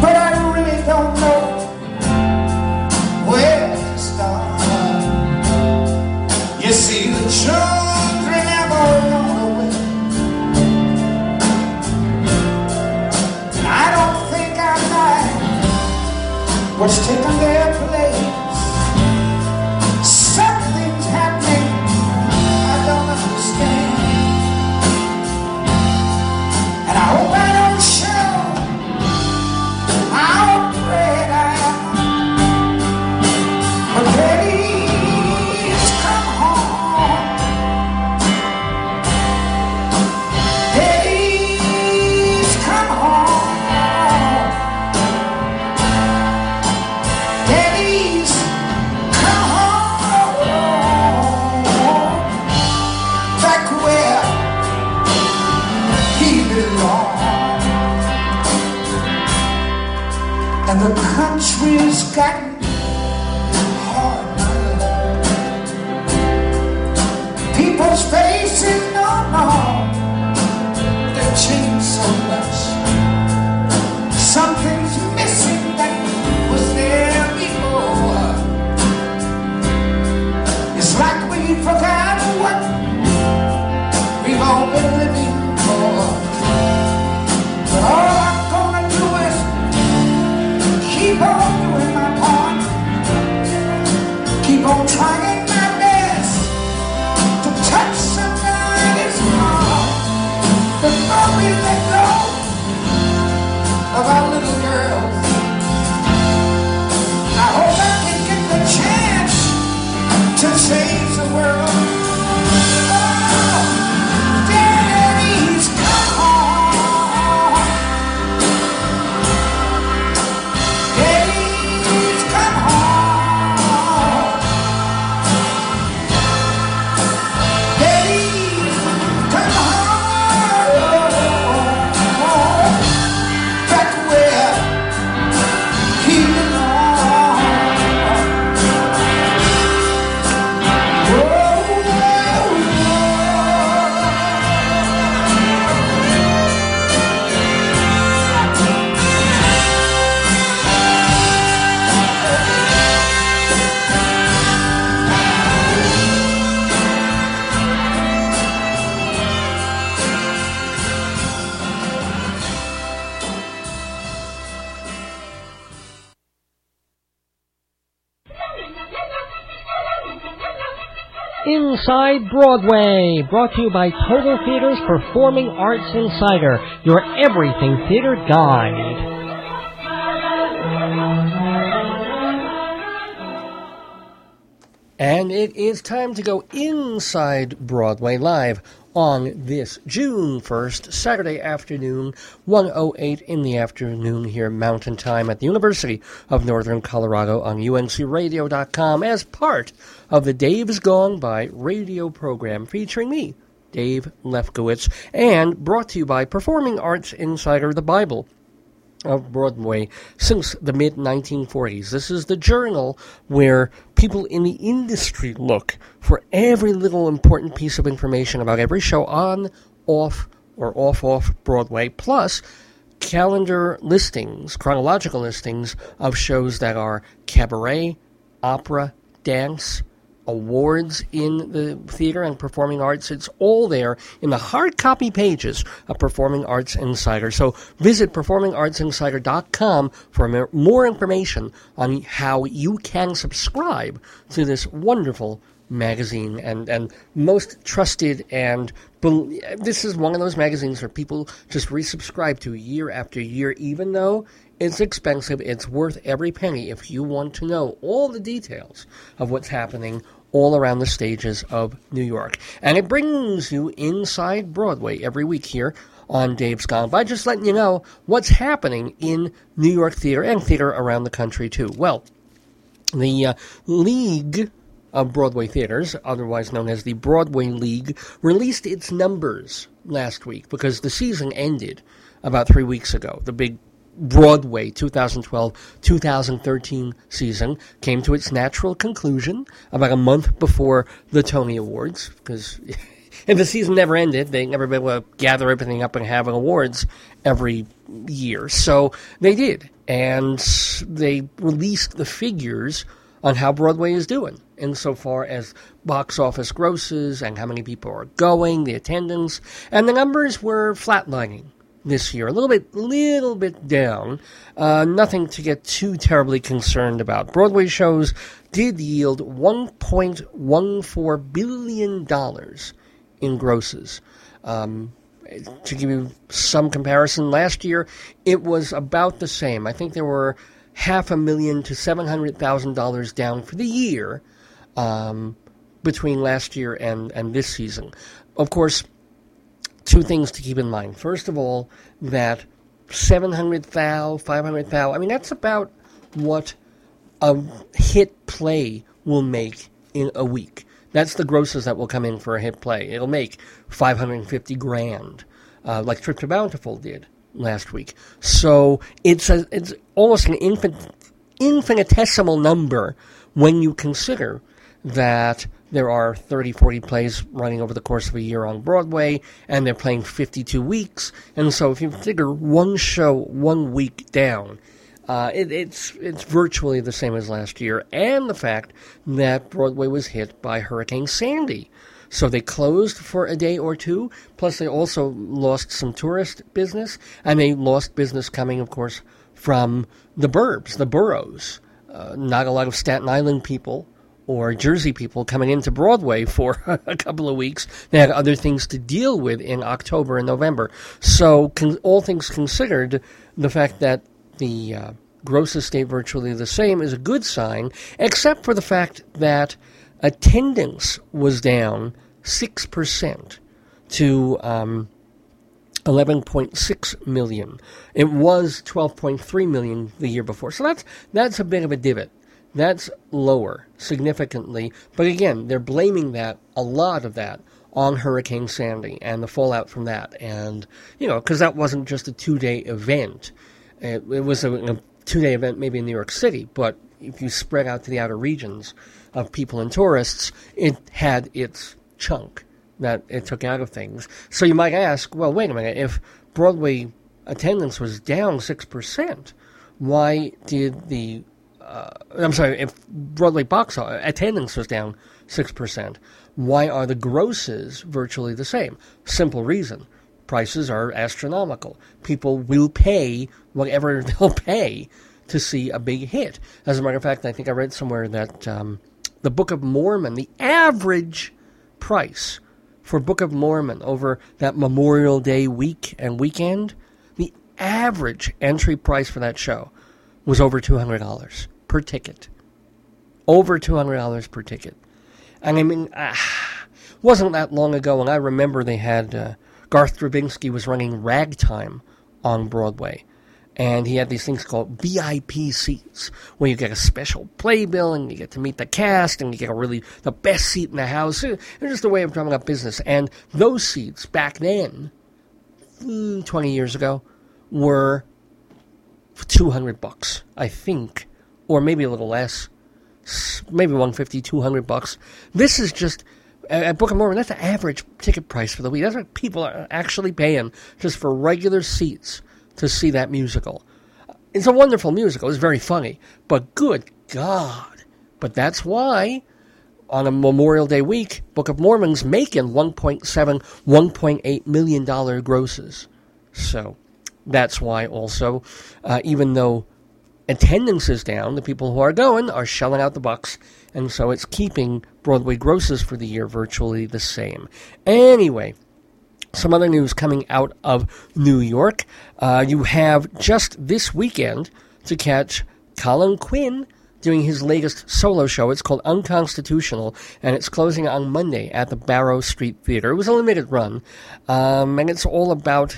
But I really don't know where to start. You see, the children have all gone away. I don't think I like what's taking their place. Country's gotten hard. People's faces more. They've Broadway, brought to you by Total Theater's Performing Arts Insider, your everything theater guide. And it is time to go inside Broadway live on this June 1st, Saturday afternoon, 108 in the afternoon here Mountain Time at the University of Northern Colorado on uncradio.com as part of the Dave's Gone By radio program featuring me, Dave Lefkowitz, and brought to you by Performing Arts Insider The Bible of Broadway since the mid 1940s. This is the journal where people in the industry look for every little important piece of information about every show on, off, or off off Broadway, plus calendar listings, chronological listings of shows that are cabaret, opera, dance, awards in the theater and performing arts. It's all there in the hard copy pages of Performing Arts Insider. So visit performingartsinsider.com for more information on how you can subscribe to this wonderful magazine and, and most trusted and this is one of those magazines where people just resubscribe to year after year even though it's expensive. It's worth every penny if you want to know all the details of what's happening all around the stages of New York. And it brings you inside Broadway every week here on Dave's Gone by just letting you know what's happening in New York theater and theater around the country too. Well the uh, League of Broadway Theaters, otherwise known as the Broadway League, released its numbers last week because the season ended about three weeks ago. The big Broadway 2012 2013 season came to its natural conclusion about a month before the Tony Awards because. If the season never ended, they never be able to gather everything up and have awards every year. So they did, and they released the figures on how Broadway is doing insofar as box office grosses and how many people are going, the attendance, and the numbers were flatlining this year, a little bit, little bit down. Uh, nothing to get too terribly concerned about. Broadway shows did yield 1.14 billion dollars in grosses. Um, to give you some comparison, last year it was about the same. I think there were half a million to seven hundred thousand dollars down for the year um, between last year and, and this season. Of course, two things to keep in mind. First of all, that 700 thou, 500 thou, I mean, that's about what a hit play will make in a week. That's the grosses that will come in for a hit play. It'll make 550 grand, uh, like Trip to Bountiful did last week. So it's a, it's almost an infin- infinitesimal number when you consider that there are 30, 40 plays running over the course of a year on Broadway, and they're playing 52 weeks. And so if you figure one show one week down, uh, it, it's it's virtually the same as last year, and the fact that Broadway was hit by Hurricane Sandy. So they closed for a day or two. Plus, they also lost some tourist business, and they lost business coming, of course, from the burbs, the boroughs. Uh, not a lot of Staten Island people or Jersey people coming into Broadway for a couple of weeks. They had other things to deal with in October and November. So, con- all things considered, the fact that the uh, grosses stay virtually the same is a good sign, except for the fact that attendance was down 6% to um, 11.6 million. It was 12.3 million the year before. So that's that's a bit of a divot. That's lower significantly. But again, they're blaming that a lot of that on Hurricane Sandy and the fallout from that. And you know, because that wasn't just a two-day event. It, it was a, a two-day event maybe in New York City, but if you spread out to the outer regions of people and tourists, it had its chunk that it took out of things. So you might ask, well, wait a minute, if Broadway attendance was down 6%, why did the, uh, I'm sorry, if Broadway box office attendance was down 6%, why are the grosses virtually the same? Simple reason. Prices are astronomical. People will pay whatever they'll pay to see a big hit. As a matter of fact, I think I read somewhere that um, the Book of Mormon, the average price for Book of Mormon over that Memorial Day week and weekend, the average entry price for that show was over $200 per ticket. Over $200 per ticket. And I mean, ah, wasn't that long ago, and I remember they had uh, Garth Drabinsky was running Ragtime on Broadway and he had these things called VIP seats, where you get a special playbill and you get to meet the cast and you get a really the best seat in the house. It's just a way of drumming up business. And those seats back then, mm, twenty years ago, were two hundred bucks, I think, or maybe a little less. maybe 150, 200 bucks. This is just at Book of Mormon. That's the average ticket price for the week. That's what people are actually paying just for regular seats to see that musical. It's a wonderful musical. It's very funny, but good God! But that's why on a Memorial Day week, Book of Mormon's making 1.7, 1.8 million dollar grosses. So that's why also, uh, even though attendance is down, the people who are going are shelling out the bucks, and so it's keeping Broadway grosses for the year virtually the same. Anyway, some other news coming out of New York. Uh, you have just this weekend to catch Colin Quinn doing his latest solo show. It's called Unconstitutional, and it's closing on Monday at the Barrow Street Theater. It was a limited run, um, and it's all about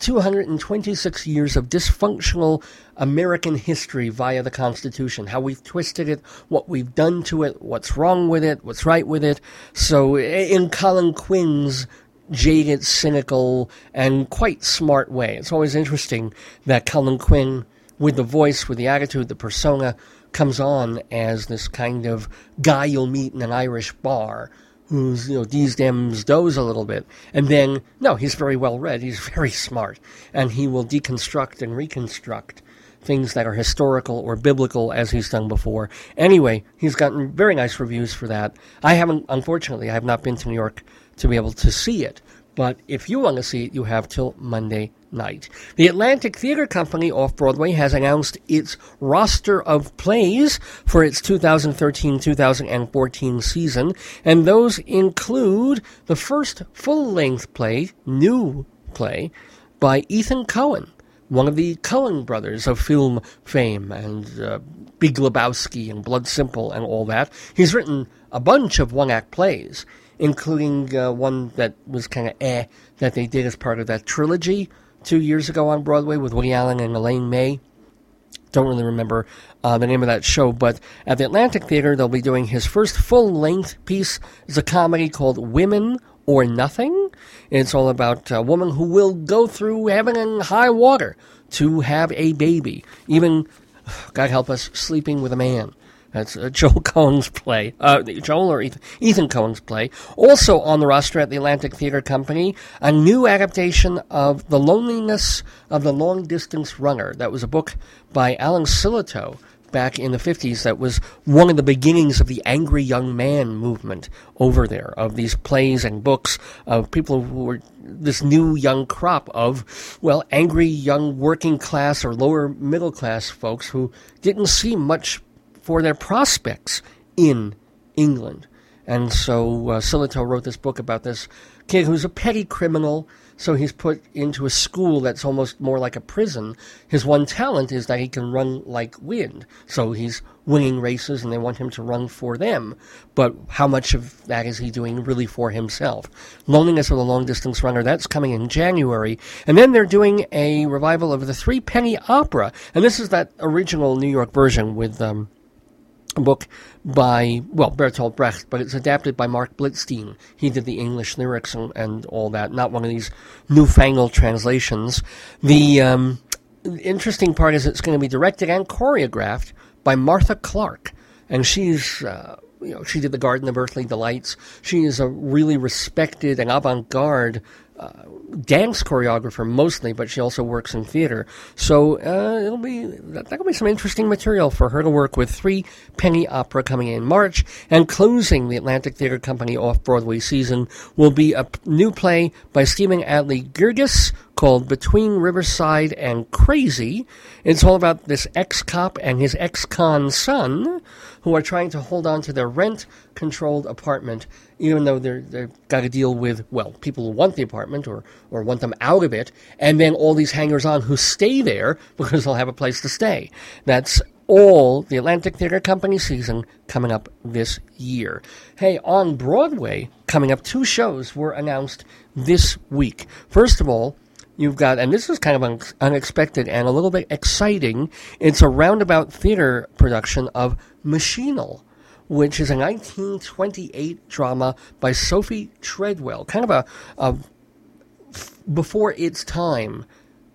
226 years of dysfunctional American history via the Constitution. How we've twisted it, what we've done to it, what's wrong with it, what's right with it. So, in Colin Quinn's jaded, cynical, and quite smart way, it's always interesting that Colin Quinn, with the voice, with the attitude, the persona, comes on as this kind of guy you'll meet in an Irish bar who's, you know, these dems doze a little bit. And then, no, he's very well read, he's very smart, and he will deconstruct and reconstruct things that are historical or biblical as he's done before. Anyway, he's gotten very nice reviews for that. I haven't, unfortunately, I have not been to New York to be able to see it. But if you want to see it, you have till Monday night. The Atlantic Theater Company off Broadway has announced its roster of plays for its 2013 2014 season, and those include the first full length play, new play, by Ethan Coen, one of the Coen brothers of film fame and uh, Big Lebowski and Blood Simple and all that. He's written a bunch of one act plays, including uh, one that was kind of eh that they did as part of that trilogy two years ago on Broadway with Woody Allen and Elaine May. Don't really remember uh, the name of that show, but at the Atlantic Theater, they'll be doing his first full length piece. It's a comedy called Women or Nothing. It's all about a woman who will go through heaven and high water to have a baby, even, God help us, sleeping with a man. That's uh, Joel Coen's play. Uh, Joel or Ethan, Ethan Coen's play. Also on the roster at the Atlantic Theater Company, a new adaptation of The Loneliness of the Long Distance Runner. That was a book by Alan Sillitoe back in the 50s that was one of the beginnings of the angry young man movement over there, of these plays and books of people who were this new young crop of, well, angry young working class or lower middle class folks who didn't see much for their prospects in England. And so uh, wrote this book about this kid who's a petty criminal. So he's put into a school that's almost more like a prison. His one talent is that he can run like wind. So he's winning races and they want him to run for them. But how much of that is he doing really for himself? Loneliness of the Long Distance Runner, that's coming in January. And then they're doing a revival of the Three Penny Opera. And this is that original New York version with, um, book by, well, Bertolt Brecht, but it's adapted by Marc Blitzstein. He did the English lyrics and, and all that, not one of these newfangled translations. The um, interesting part is it's going to be directed and choreographed by Martha Clarke, and she's. Uh, you know, she did the Garden of Earthly Delights. She is a really respected and avant-garde dance choreographer mostly, but she also works in theater. So uh, it'll be that'll be some interesting material for her to work with. Three Penny Opera coming in March, and closing the Atlantic Theater Company off Broadway season will be a new play by Stephen Adly Guirgis called Between Riverside and Crazy. It's all about this ex-cop and his ex-con son who are trying to hold on to their rent-controlled apartment, even though they're they've got to deal with well people who want the apartment or or want them out of it, and then all these hangers-on who stay there because they'll have a place to stay. That's all the Atlantic Theater Company season coming up this year. Hey, on Broadway, coming up, two shows were announced this week. First of all, you've got, and this is kind of un- unexpected and a little bit exciting, it's a roundabout theater production of Machinal. Which is a 1928 drama by Sophie Treadwell, kind of a, a f- before its time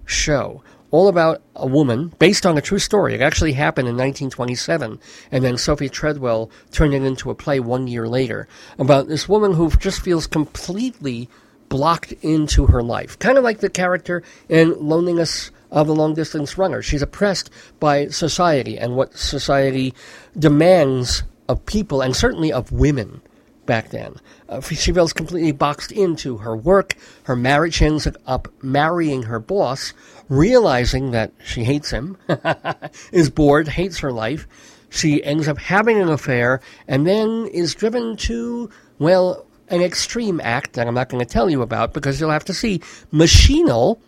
show all about a woman based on a true story. It actually happened in 1927, and then Sophie Treadwell turned it into a play one year later about this woman who just feels completely blocked into her life. Kind of like the character in Loneliness of the Long Distance Runner. She's oppressed by society and what society demands of people, and certainly of women back then. Uh, she feels completely boxed into her work, her marriage. Ends up marrying her boss, realizing that she hates him, is bored, hates her life. She ends up having an affair, and then is driven to, well, an extreme act that I'm not going to tell you about because you'll have to see. Machinal.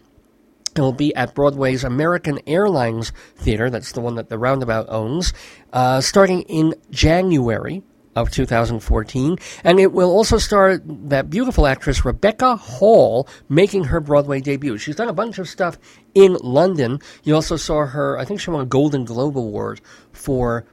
It will be at Broadway's American Airlines Theater. That's the one that the Roundabout owns, uh, starting in January of 2014. And it will also star that beautiful actress Rebecca Hall making her Broadway debut. She's done a bunch of stuff in London. You also saw her, I think she won a Golden Globe Award for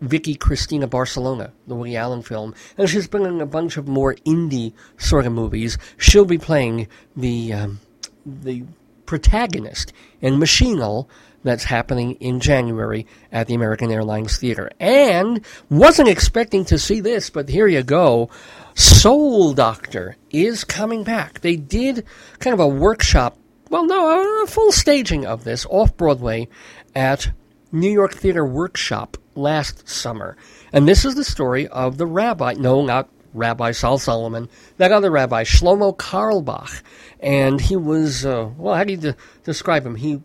Vicky Cristina Barcelona, the Woody Allen film. And she's been in a bunch of more indie sort of movies. She'll be playing the, um, the protagonist in Machinal that's happening in January at the American Airlines Theater. And wasn't expecting to see this, but here you go. Soul Doctor is coming back. They did kind of a workshop, well, no, a full staging of this off Broadway at New York Theater Workshop last summer. And this is the story of the rabbi, no, not Rabbi Sol Solomon, that other rabbi, Shlomo Carlebach. And he was, uh, well, how do you de- describe him? He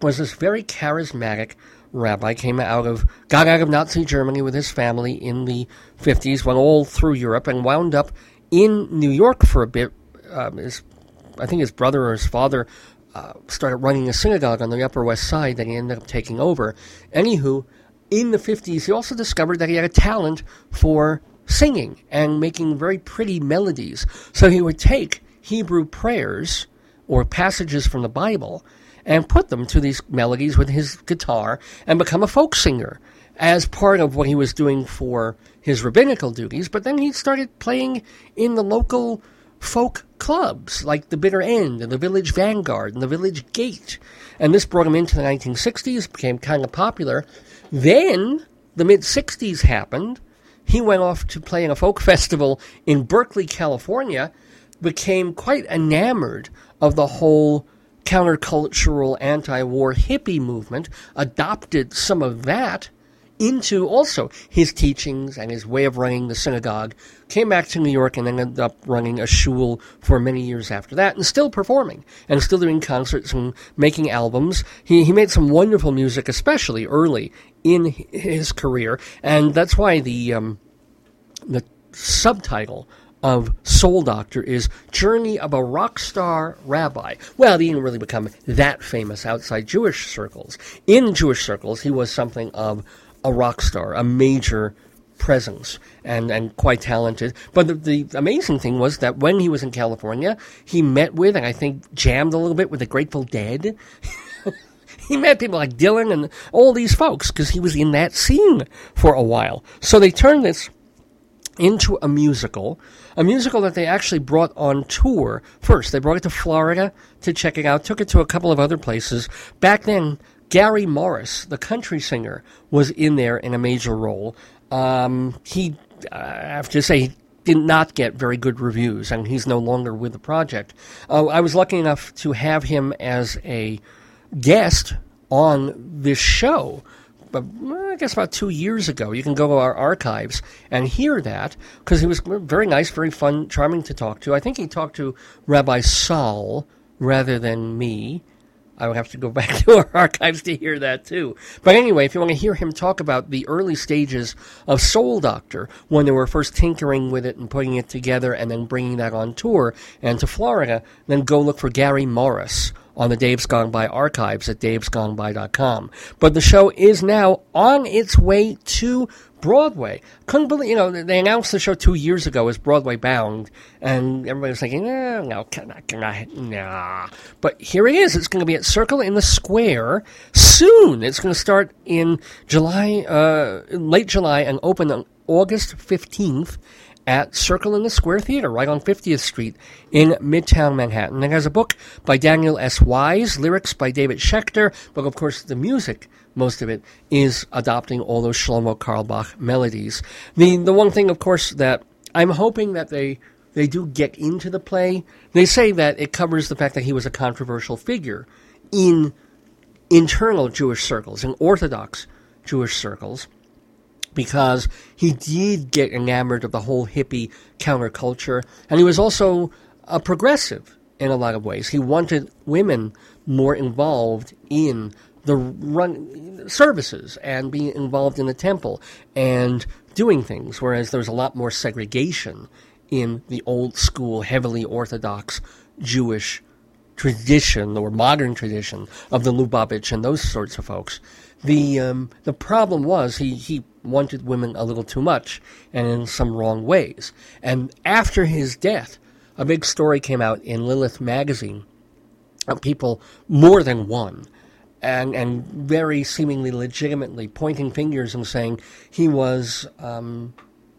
was this very charismatic rabbi, came out of, got out of Nazi Germany with his family in the 50s, went all through Europe, and wound up in New York for a bit. Um, his, I think his brother or his father uh, started running a synagogue on the Upper West Side that he ended up taking over. Anywho, in the 50s, he also discovered that he had a talent for singing and making very pretty melodies. So he would take Hebrew prayers or passages from the Bible and put them to these melodies with his guitar and become a folk singer as part of what he was doing for his rabbinical duties. But then he started playing in the local folk clubs like the Bitter End and the Village Vanguard and the Village Gate. And this brought him into the 1960s, became kind of popular. Then the mid 60s happened. He went off to play in a folk festival in Berkeley, California, became quite enamored of the whole countercultural anti war hippie movement, adopted some of that into also his teachings and his way of running the synagogue, came back to New York and ended up running a shul for many years after that, and still performing and still doing concerts and making albums. He, he made some wonderful music, especially early in his career, and that's why the, um, the subtitle of Soul Doctor is Journey of a Rock Star Rabbi. Well, he didn't really become that famous outside Jewish circles. In Jewish circles, he was something of a rock star, a major presence, and, and quite talented. But the, the amazing thing was that when he was in California, he met with, and I think jammed a little bit with the Grateful Dead. he met people like Dylan and all these folks because he was in that scene for a while. So they turned this into a musical, a musical that they actually brought on tour first. They brought it to Florida to check it out, took it to a couple of other places. Back then, Gary Morris, the country singer, was in there in a major role. Um, he, uh, I have to say, did not get very good reviews, and he's no longer with the project. Uh, I was lucky enough to have him as a guest on this show. But I guess about two years ago, you can go to our archives and hear that because he was very nice, very fun, charming to talk to. I think he talked to Rabbi Sol rather than me. I would have to go back to our archives to hear that too. But anyway, if you want to hear him talk about the early stages of Soul Doctor, when they were first tinkering with it and putting it together and then bringing that on tour and to Florida, then go look for Gary Morris on the Dave's Gone By archives at davesgoneby.com. But the show is now on its way to Broadway. Couldn't believe, you know, they announced the show two years ago as Broadway bound, and everybody was thinking, eh, no, can I, can I, nah. But here it is. It's going to be at Circle in the Square soon. It's going to start in July, uh, late July, and open on August 15th at Circle in the Square Theater, right on 50th Street in Midtown Manhattan. It has a book by Daniel S. Wise, lyrics by David Schechter, but of course the music, most of it, is adopting all those Shlomo Carlebach melodies. The, the one thing, of course, that I'm hoping that they they do get into the play. They say that it covers the fact that he was a controversial figure in internal Jewish circles, in Orthodox Jewish circles, because he did get enamored of the whole hippie counterculture, and he was also a progressive in a lot of ways. He wanted women more involved in the run services and being involved in the temple and doing things, whereas there was a lot more segregation in the old school, heavily Orthodox Jewish tradition or modern tradition of the Lubavitch and those sorts of folks. The um, the problem was he, he wanted women a little too much and in some wrong ways. And after his death, a big story came out in Lilith magazine of people, more than one, and, and very seemingly legitimately pointing fingers and saying he was um,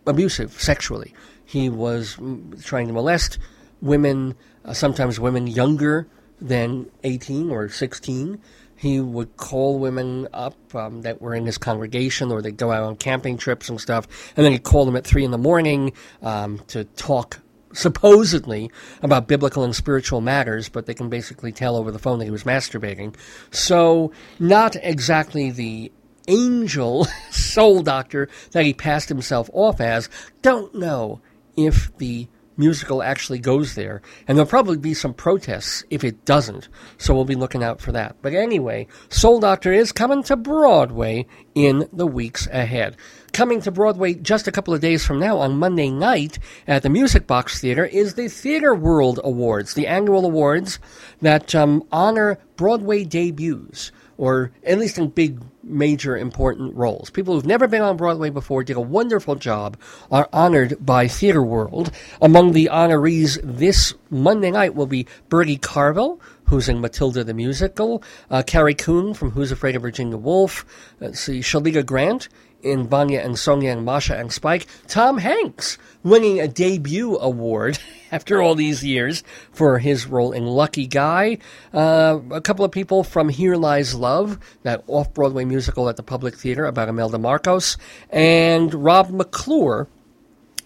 abusive sexually. He was trying to molest women, uh, sometimes women younger than 18 or 16. He would call women up um, that were in his congregation or they'd go out on camping trips and stuff, and then he'd call them at 3 in the morning um, to talk supposedly about biblical and spiritual matters, but they can basically tell over the phone that he was masturbating. So, not exactly the angel soul doctor that he passed himself off as. Don't know if the musical actually goes there, and there'll probably be some protests if it doesn't, so we'll be looking out for that. But anyway, Soul Doctor is coming to Broadway in the weeks ahead. Coming to Broadway just a couple of days from now on Monday night at the Music Box Theater is the Theater World Awards, the annual awards that um, honor Broadway debuts or at least in big, major, important roles. People who've never been on Broadway before did a wonderful job, are honored by Theater World. Among the honorees this Monday night will be Bertie Carvel, who's in Matilda the Musical, uh, Carrie Coon from Who's Afraid of Virginia Woolf, let's see, Shalita Grant in Vanya and Sonia and Masha and Spike, Tom Hanks winning a debut award after all these years for his role in Lucky Guy. Uh, a couple of people from Here Lies Love, that off Broadway musical at the Public Theater about Imelda Marcos, and Rob McClure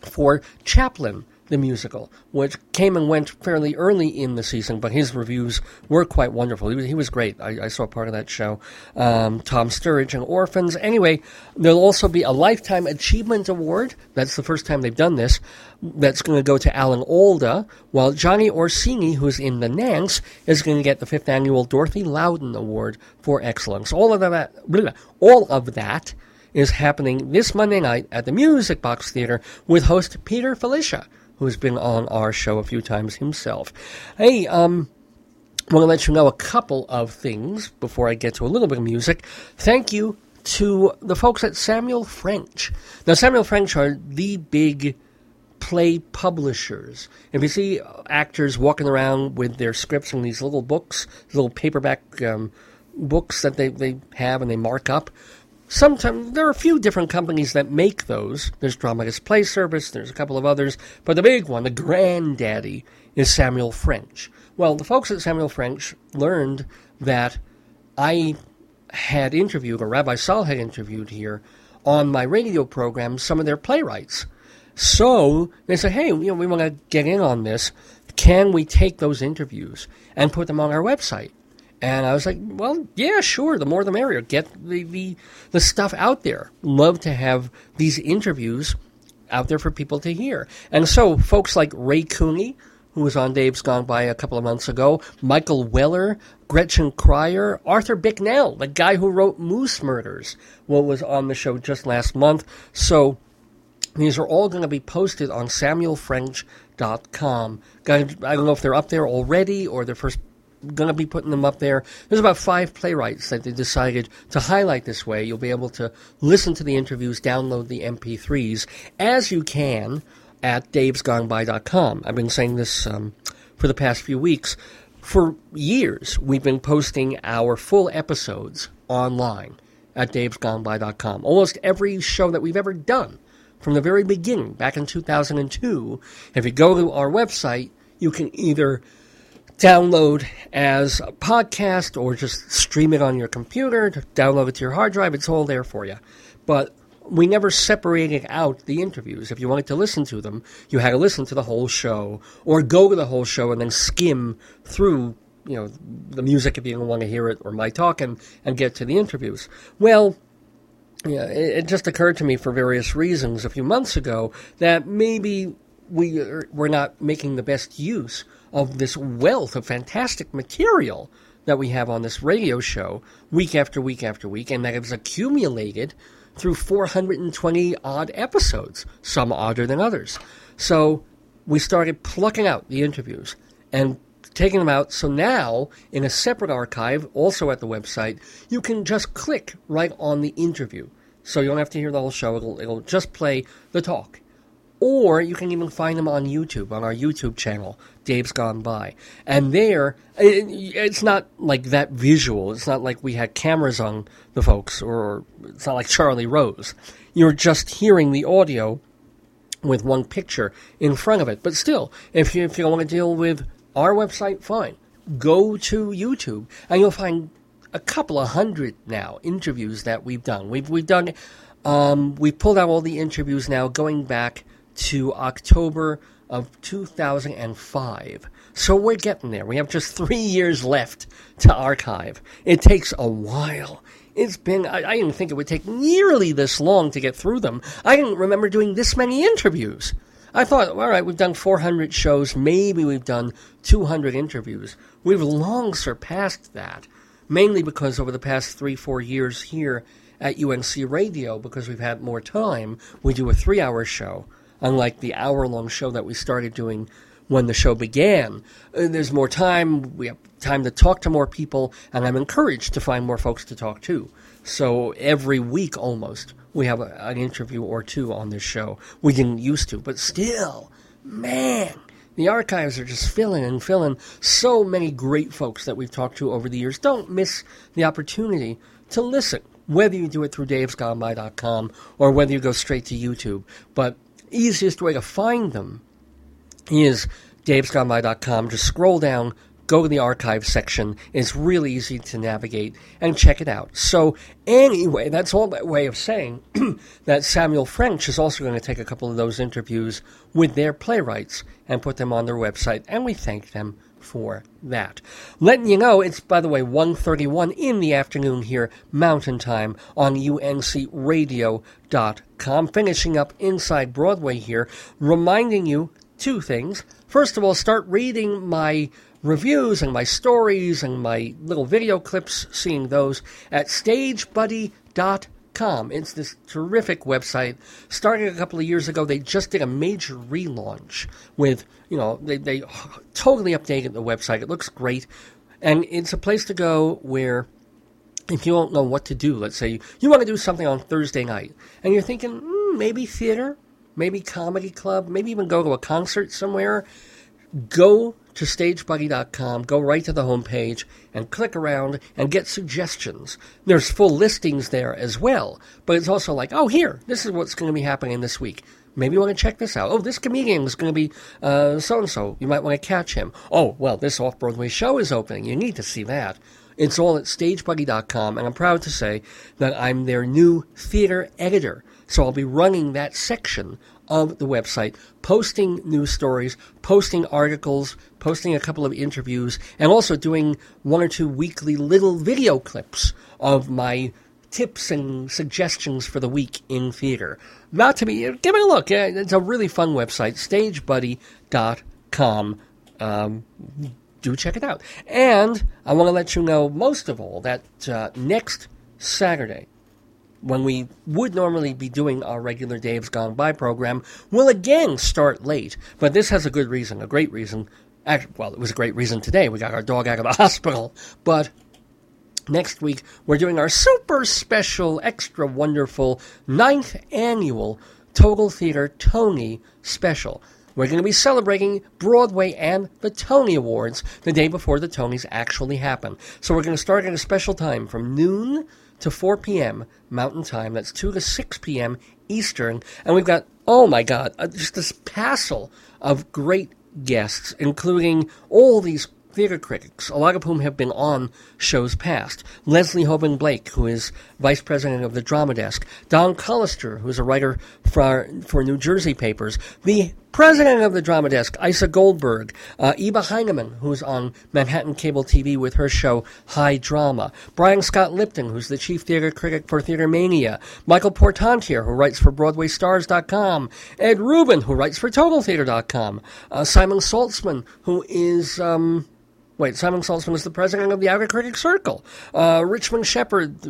for Chaplin the musical, which came and went fairly early in the season, but his reviews were quite wonderful. He was, he was great. I, I saw part of that show. Um, Tom Sturridge and Orphans. Anyway, there'll also be a Lifetime Achievement Award. That's the first time they've done this. That's going to go to Alan Alda, while Johnny Orsini, who's in the Nance, is going to get the fifth annual Dorothy Loudon Award for Excellence. All of that, all of that is happening this Monday night at the Music Box Theater with host Peter Filichia who's been on our show a few times himself. Hey, um, I want to let you know a couple of things before I get to a little bit of music. Thank you to the folks at Samuel French. Now, Samuel French are the big play publishers. If you see actors walking around with their scripts in these little books, little paperback um, books that they, they have and they mark up, sometimes there are a few different companies that make those. There's Dramatist Play Service, there's a couple of others, but the big one, the granddaddy, is Samuel French. Well, the folks at Samuel French learned that I had interviewed, or Rabbi Sol had interviewed here on my radio program, some of their playwrights. So they said, hey, you know, we want to get in on this. Can we take those interviews and put them on our website? And I was like, well, yeah, sure. The more the merrier. Get the, the, the stuff out there. Love to have these interviews out there for people to hear. And so folks like Ray Cooney, who was on Dave's Gone By a couple of months ago, Michael Weller, Gretchen Cryer, Arthur Bicknell, the guy who wrote Moose Murders, what was on the show just last month. So these are all going to be posted on samuelfrench.com. I don't know if they're up there already or they're first going to be putting them up there. There's about five playwrights that they decided to highlight this way. You'll be able to listen to the interviews, download the MP3s as you can at davesgoneby.com. I've been saying this um, for the past few weeks. For years, we've been posting our full episodes online at davesgoneby.com. Almost every show that we've ever done from the very beginning, back in 2002. If you go to our website, you can either download as a podcast or just stream it on your computer, download it to your hard drive. It's all there for you. But we never separated out the interviews. If you wanted to listen to them, you had to listen to the whole show or go to the whole show and then skim through, you know, the music if you don't want to hear it or my talking and get to the interviews. Well, yeah, it, it just occurred to me for various reasons a few months ago that maybe we are, we're not making the best use of this wealth of fantastic material that we have on this radio show week after week after week, and that has accumulated through 420 odd episodes, some odder than others. So we started plucking out the interviews and taking them out. So now, in a separate archive, also at the website, you can just click right on the interview. So you don't have to hear the whole show, it'll, it'll just play the talk. Or you can even find them on YouTube, on our YouTube channel, Dave's Gone By. And there, it, it's not like that visual. It's not like we had cameras on the folks, or it's not like Charlie Rose. You're just hearing the audio with one picture in front of it. But still, if you, if you want to deal with our website, fine. Go to YouTube, and you'll find a couple of hundred now interviews that we've done. We've we've done um, we pulled out all the interviews now going back to October of 2005. So we're getting there. We have just three years left to archive. It takes a while. It's been, I, I didn't think it would take nearly this long to get through them. I didn't remember doing this many interviews. I thought, all right, we've done 400 shows, maybe we've done 200 interviews. We've long surpassed that, mainly because over the past three, four years here at UNC Radio, because we've had more time, we do a three hour show unlike the hour long show that we started doing when the show began. Uh, there's more time, we have time to talk to more people, and I'm encouraged to find more folks to talk to. So every week almost, we have a, an interview or two on this show. We didn't used to, but still, man, the archives are just filling and filling. So many great folks that we've talked to over the years. Don't miss the opportunity to listen, whether you do it through davesgoneby.com or whether you go straight to YouTube. But easiest way to find them is davesgoneby.com. Just scroll down, go to the archive section. It's really easy to navigate and check it out. So, anyway, that's all that way of saying that Samuel French is also going to take a couple of those interviews with their playwrights and put them on their website, and we thank them for that. Letting you know, it's by the way 1:31 in the afternoon here, Mountain Time on UNCRadio.com. Finishing up inside Broadway here, reminding you two things. First of all, start reading my reviews and my stories and my little video clips, seeing those at StageBuddy.com. It's this terrific website. Started a couple of years ago, they just did a major relaunch with, you know, they, they totally updated the website. It looks great. And it's a place to go where if you don't know what to do, let's say you, want to do something on Thursday night, and you're thinking, mm, maybe theater, maybe comedy club, maybe even go to a concert somewhere, go to stagebuddy.com, go right to the homepage, and click around and get suggestions. There's full listings there as well, but it's also like, oh, here, this is what's going to be happening this week. Maybe you want to check this out. Oh, this comedian is going to be so and so. You might want to catch him. Oh, well, this off Broadway show is opening. You need to see that. It's all at stagebuddy.com, and I'm proud to say that I'm their new theater editor. So I'll be running that section of the website, posting news stories, posting articles, posting a couple of interviews, and also doing one or two weekly little video clips of my tips and suggestions for the week in theater. Not to be, give it a look. It's a really fun website, stagebuddy.com. Um, do check it out. And I want to let you know, most of all, that uh, next Saturday, when we would normally be doing our regular Dave's Gone By program, will again start late. But this has a good reason, a great reason. Actually, well, it was a great reason today. We got our dog out of the hospital. But next week, we're doing our super special, extra wonderful ninth annual Total Theater Tony special. We're going to be celebrating Broadway and the Tony Awards the day before the Tonys actually happen. So we're going to start at a special time from noon to 4 p.m. Mountain Time. That's 2 to 6 p.m. Eastern. And we've got, oh my God, uh, just this passel of great guests, including all these theater critics, a lot of whom have been on shows past. Leslie Hoban Blake, who is vice president of the Drama Desk. Don Collister, who's a writer for, for New Jersey papers. The president of the Drama Desk, Isa Goldberg. Uh, Eva Heinemann, who's on Manhattan Cable TV with her show High Drama. Brian Scott Lipton, who's the chief theater critic for Theater Mania. Michael Portantiere, who writes for BroadwayStars.com. Ed Rubin, who writes for TotalTheater.com. Uh, Simon Saltzman, who is... Um, Wait, Simon Saltzman is the president of the Outer Circle. Uh, Richmond Shepard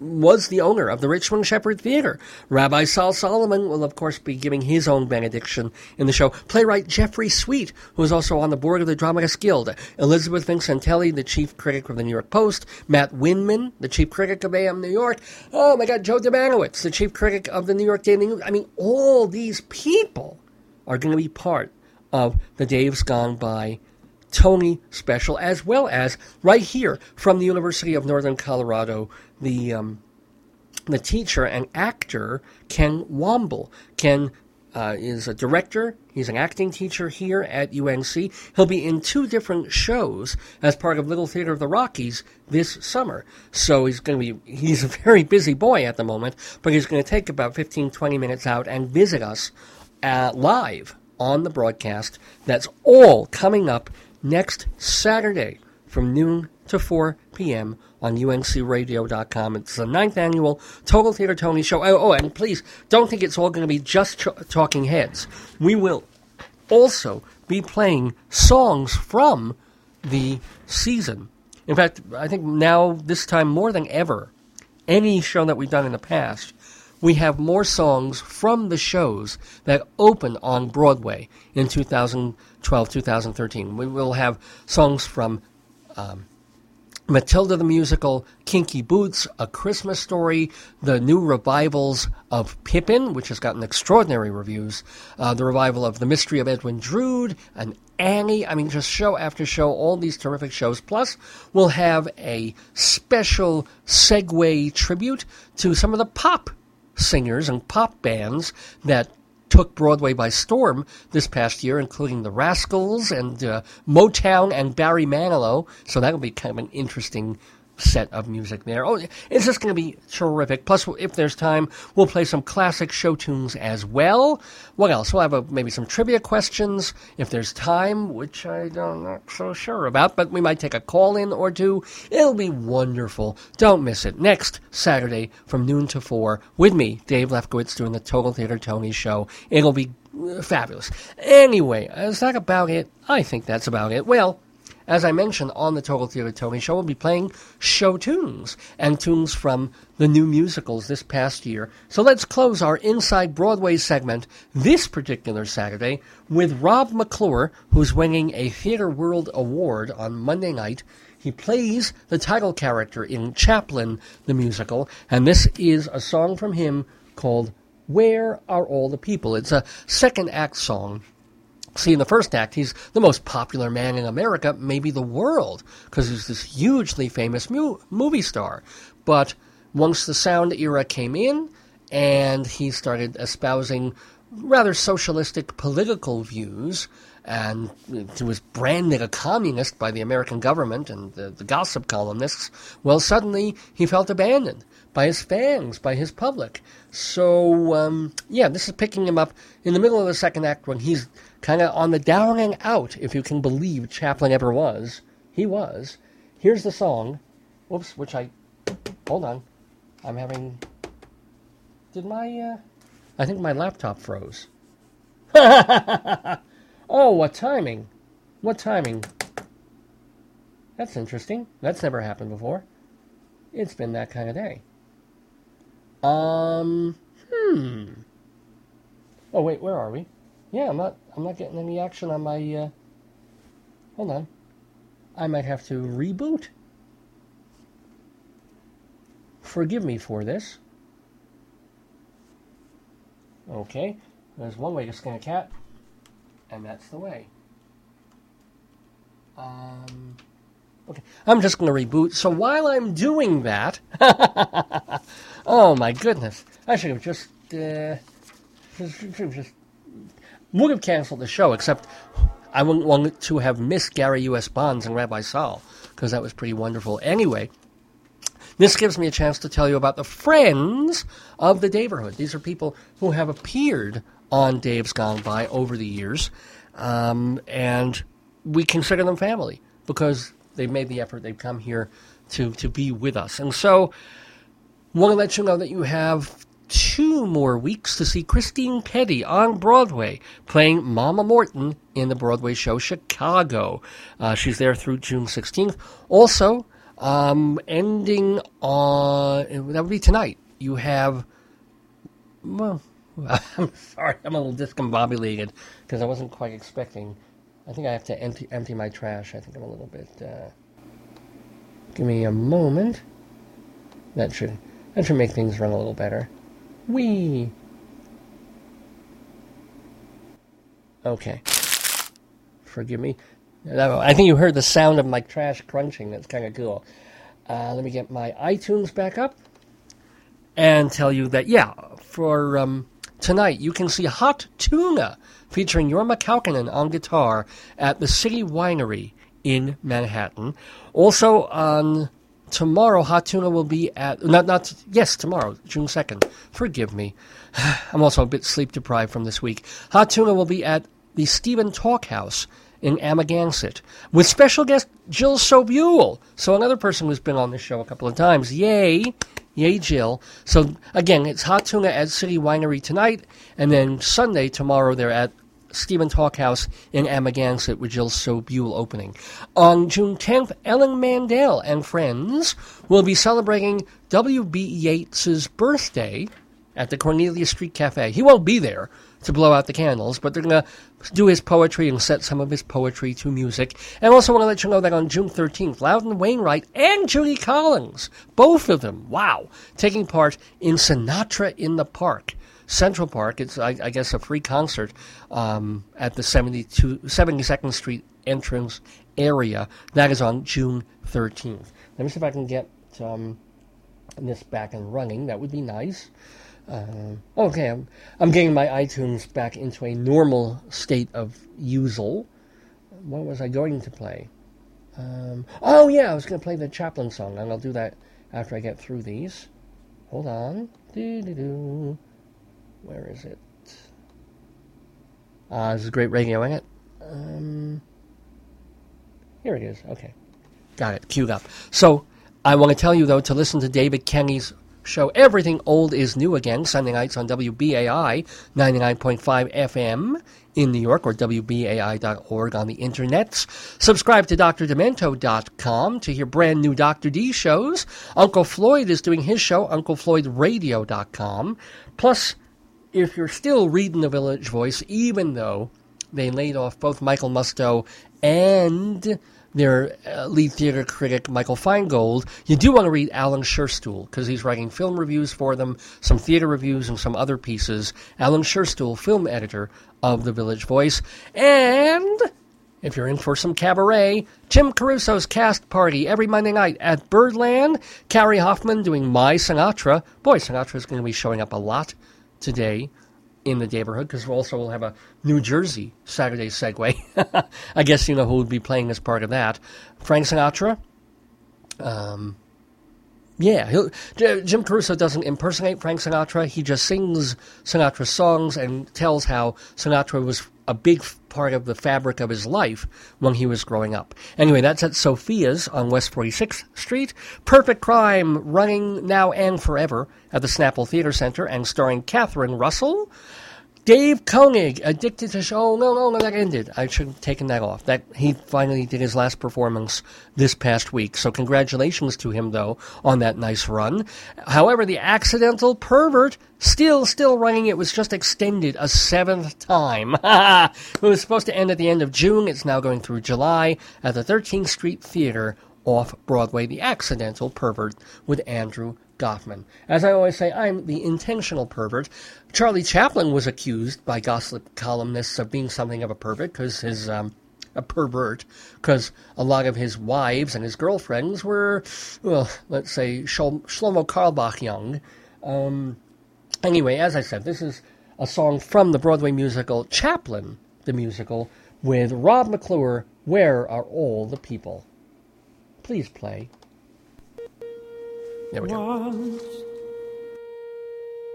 was the owner of the Richmond Shepard Theater. Rabbi Sol Solomon will, of course, be giving his own benediction in the show. Playwright Jeffrey Sweet, who is also on the board of the Dramatists Guild. Elizabeth Vincentelli, the chief critic of the New York Post. Matt Windman, the chief critic of AM New York. Oh my God, Joe Debanowitz, the chief critic of the New York Daily News. I mean, all these people are going to be part of the Dave's Gone By Tony special, as well as right here from the University of Northern Colorado, the um, the teacher and actor Ken Womble. Ken uh, is a director. He's an acting teacher here at UNC. He'll be in two different shows as part of Little Theater of the Rockies this summer. So he's going to be, he's a very busy boy at the moment, but he's going to take about 15, 20 minutes out and visit us uh, live on the broadcast. That's all coming up next Saturday from noon to 4 p.m. on uncradio.com. It's the ninth annual Total Theater Tony show. Oh, oh and please don't think it's all going to be just ch- talking heads. We will also be playing songs from the season. In fact, I think now, this time more than ever, any show that we've done in the past, we have more songs from the shows that open on Broadway in 2012, 2013. We will have songs from um, Matilda the Musical, Kinky Boots, A Christmas Story, the new revivals of Pippin, which has gotten extraordinary reviews, uh, the revival of The Mystery of Edwin Drood, and Annie. I mean, just show after show, all these terrific shows. Plus, we'll have a special segue tribute to some of the pop singers and pop bands that took Broadway by storm this past year, including the Rascals and uh, Motown and Barry Manilow. So that'll be kind of an interesting set of music there. Oh, it's just going to be terrific. Plus, if there's time, we'll play some classic show tunes as well. What else? We'll have a, maybe some trivia questions if there's time, which I don't not so sure about. But we might take a call in or two. It'll be wonderful. Don't miss it. Next Saturday from noon to four with me, Dave Lefkowitz, doing the Total Theater Tony show. It'll be uh, fabulous. Anyway, is that about it? I think that's about it. Well. As I mentioned on the Total Theater Tony Show, we'll be playing show tunes and tunes from the new musicals this past year. So let's close our Inside Broadway segment this particular Saturday with Rob McClure, who's winning a Theater World Award on Monday night. He plays the title character in Chaplin, the musical, and this is a song from him called Where Are All the People? It's a second act song See, in the first act, he's the most popular man in America, maybe the world, because he's this hugely famous mu- movie star. But once the sound era came in and he started espousing rather socialistic political views, and was branded a communist by the American government and the, the gossip columnists, well, suddenly he felt abandoned by his fans, by his public. So, um, yeah, this is picking him up in the middle of the second act when he's kind of on the down and out, if you can believe Chaplin ever was. He was. Here's the song. Whoops, which I. Hold on. I'm having. Did my. Uh, I think my laptop froze. oh, what timing. What timing. That's interesting. That's never happened before. It's been that kind of day. Um. Hmm. Oh, wait, where are we? Yeah, I'm not I'm not getting any action on my uh Hold on. I might have to reboot. Forgive me for this. Okay, there's one way to skin a cat, and that's the way. Um, Okay, I'm just going to reboot. So while I'm doing that, oh my goodness, I should have just, uh, just, just, would have canceled the show, except I wouldn't want to have missed Gary U.S. Bonds and Rabbi Sol, because that was pretty wonderful. Anyway, this gives me a chance to tell you about the friends of the neighborhood. These are people who have appeared on Dave's Gone By over the years, um, and we consider them family because they've made the effort. They've come here to, to be with us. And so, want to let you know that you have two more weeks to see Christine Pedi on Broadway playing Mama Morton in the Broadway show Chicago. Uh, she's there through June 16th. Also, um, ending on, that would be tonight, you have, well, I'm sorry, I'm a little discombobulated because I wasn't quite expecting. I think I have to empty, empty my trash. I think I'm a little bit, uh, give me a moment. That should, that should make things run a little better. Wee. Okay. Forgive me. I think you heard the sound of my trash crunching. That's kind of cool. Uh, let me get my iTunes back up and tell you that, yeah, for um, tonight you can see Hot Tuna featuring Jorma Kaukonen on guitar at the City Winery in Manhattan. Also on tomorrow, Hot Tuna will be at not not yes tomorrow, June second. Forgive me, I'm also a bit sleep deprived from this week. Hot Tuna will be at the Stephen Talkhouse in Amagansett with special guest Jill Sobule. So another person who's been on the show a couple of times. Yay! Yay, Jill. So again, it's Hot Tuna at City Winery tonight, and then Sunday, tomorrow, they're at Stephen Talkhouse in Amagansett with Jill Sobule opening. On June 10th, Ellen Mandel and friends will be celebrating W.B. Yeats's birthday at the Cornelia Street Cafe. He won't be there to blow out the candles, but they're going to do his poetry and set some of his poetry to music. And I also want to let you know that on June 13th, Loudon Wainwright and Judy Collins, both of them, wow, taking part in Sinatra in the Park. Central Park. It's, I, I guess, a free concert um, at the 72, 72nd Street entrance area. That is on June 13th. Let me see if I can get um, this back and running. That would be nice. Uh, okay, I'm, I'm getting my iTunes back into a normal state of usal. What was I going to play? Um, oh, yeah, I was going to play the Chaplin song, and I'll do that after I get through these. Hold on. Doo-doo-doo. Where is it? Uh, this is great radio, ain't it? Um, here it is. Okay. Got it. Queued up. So, I want to tell you, though, to listen to David Kenny's show Everything Old is New Again, Sunday nights on WBAI 99.5 FM in New York or WBAI.org on the internet. Subscribe to DrDemento.com to hear brand new Dr. D shows. Uncle Floyd is doing his show, UncleFloydRadio.com. Plus, if you're still reading the Village Voice, even though they laid off both Michael Musto and their uh, lead theater critic Michael Feingold, you do want to read Alan Scherstuhl because he's writing film reviews for them, some theater reviews, and some other pieces. Alan Scherstuhl, film editor of The Village Voice. And if you're in for some cabaret, Jim Caruso's cast party every Monday night at Birdland. Carrie Hoffman doing My Sinatra. Boy, Sinatra's going to be showing up a lot today in the neighborhood because we also we'll have a New Jersey Saturday segue. I guess you know who would be playing as part of that. Frank Sinatra. Um, yeah, Jim Caruso doesn't impersonate Frank Sinatra. He just sings Sinatra songs and tells how Sinatra was a big part of the fabric of his life when he was growing up. Anyway, that's at Sophia's on West 46th Street. Perfect Crime, running now and forever at the Snapple Theater Center and starring Catherine Russell. Dave Koenig, addicted to show. No, no, no, that ended. I should have taken that off. That he finally did his last performance this past week. So congratulations to him, though, on that nice run. However, the accidental pervert still, still running. It was just extended a seventh time. it was supposed to end at the end of June. It's now going through July at the 13th Street Theater off Broadway. The accidental pervert with Andrew Goffman. As I always say, I'm the intentional pervert. Charlie Chaplin was accused by gossip columnists of being something of a pervert because his um, a pervert because a lot of his wives and his girlfriends were, well, let's say Shlo- Shlomo Carlebach young. Um, anyway, as I said, this is a song from the Broadway musical Chaplin, the musical, with Rob McClure, Where Are All the People? Please play. There we go. Once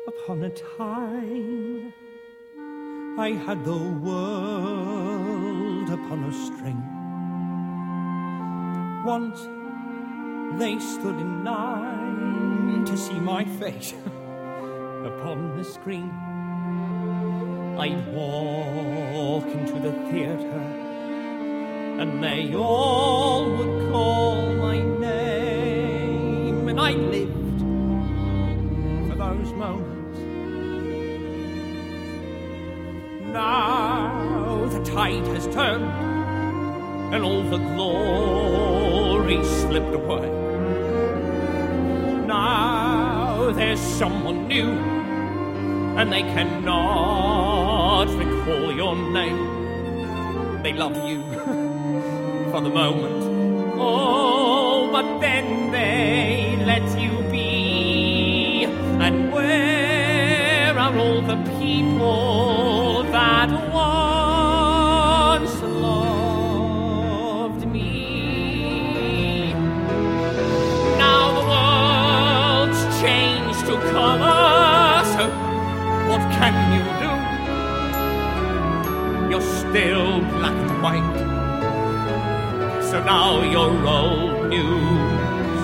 upon a time, I had the world upon a string. Once they stood in line to see my face upon the screen. I'd walk into the theatre, and they all would call my name, I lived for those moments. Now the tide has turned, and all the glory slipped away. Now there's someone new, and they cannot recall your name. They love you for the moment. Oh, but then they let you be. And where are all the people that once loved me? Now the world's changed to color, so what can you do? You're still black and white. So now you're old news.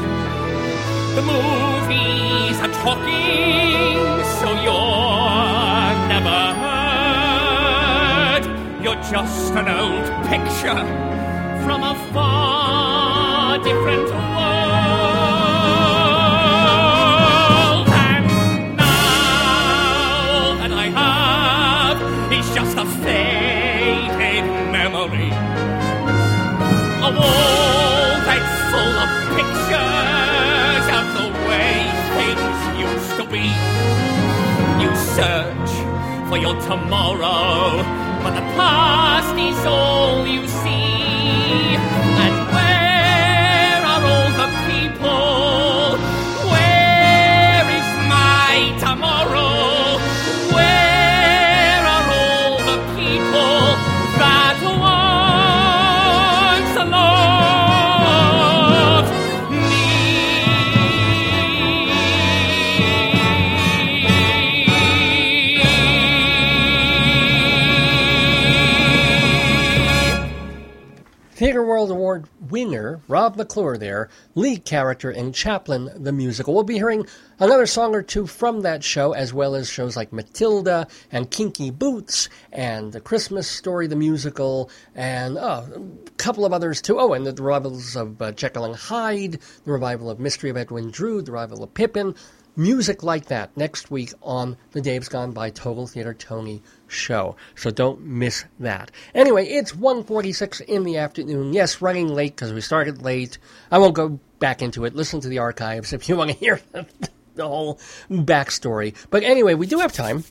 The movies are talking, so you're never heard. You're just an old picture from a far different world. And now that I have is just a faded memory. A wall search for your tomorrow, but the past is all you see. And Winner Rob McClure there, lead character in Chaplin the musical. We'll be hearing another song or two from that show, as well as shows like Matilda and Kinky Boots and The Christmas Story the musical, and oh, a couple of others too. Oh, and the revivals of uh, Jekyll and Hyde, the revival of Mystery of Edwin Drood, the revival of Pippin. Music like that next week on the Dave's Gone by Total Theater Tony show. So don't miss that. Anyway, it's 1.46 in the afternoon. Yes, running late because we started late. I won't go back into it. Listen to the archives if you want to hear the, whole backstory. But anyway, we do have time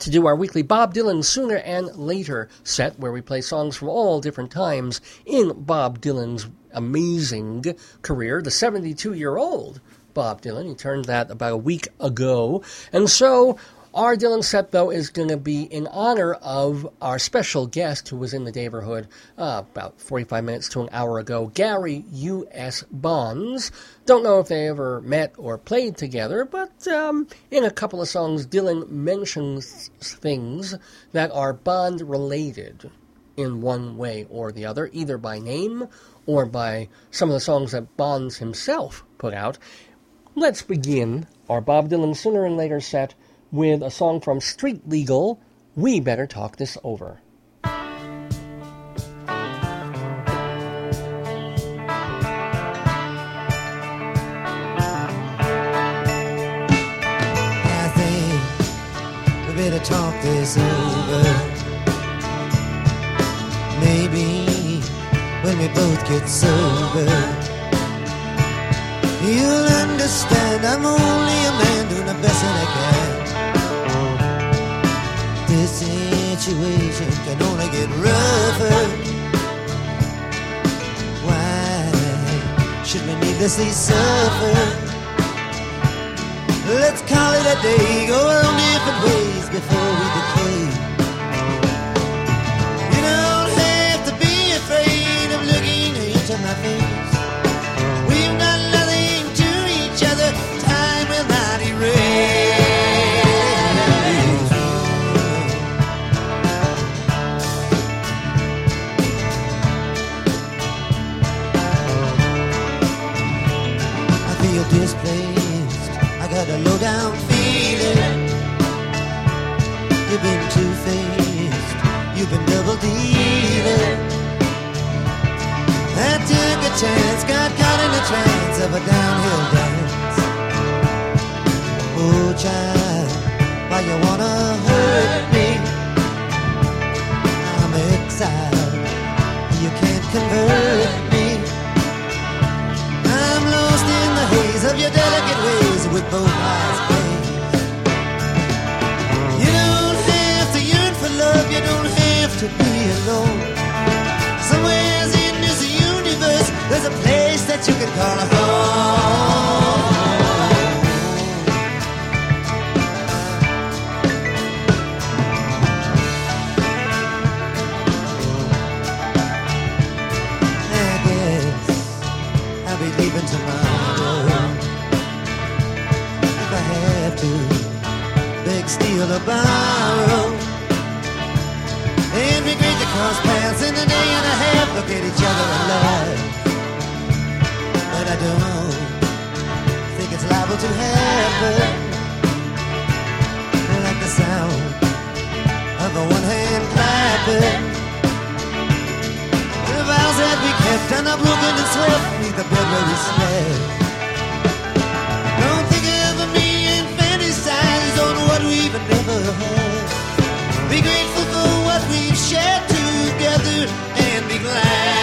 to do our weekly Bob Dylan Sooner and Later set, where we play songs from all different times in Bob Dylan's amazing career. The 72 year old Bob Dylan. He turned that about a week ago. And so our Dylan set, though, is going to be in honor of our special guest who was in the neighborhood uh, about 45 minutes to an hour ago, Gary U.S. Bonds. Don't know if they ever met or played together, but um, in a couple of songs, Dylan mentions things that are Bond related in one way or the other, either by name or by some of the songs that Bonds himself put out. Let's begin our Bob Dylan Sooner and Later set with a song from Street Legal, We Better Talk This Over. Talk this over. Maybe when we both get sober, you'll understand I'm only a man doing the best that I can this situation can only get rougher. Why should we needlessly suffer? Let's call it a day, go our own different ways before we decay. You've double dealing. I took a chance, got caught in a trance of a downhill dance. Oh, child, why you wanna hurt me? To be alone. Somewhere in this universe, there's a place that you can call home. I to happen. Like the sound of a one hand clapping. The vows that we kept and are broken and swept beneath the bed where we slept. Don't think of me and fantasize on what we've never had. Be grateful for what we've shared together and be glad.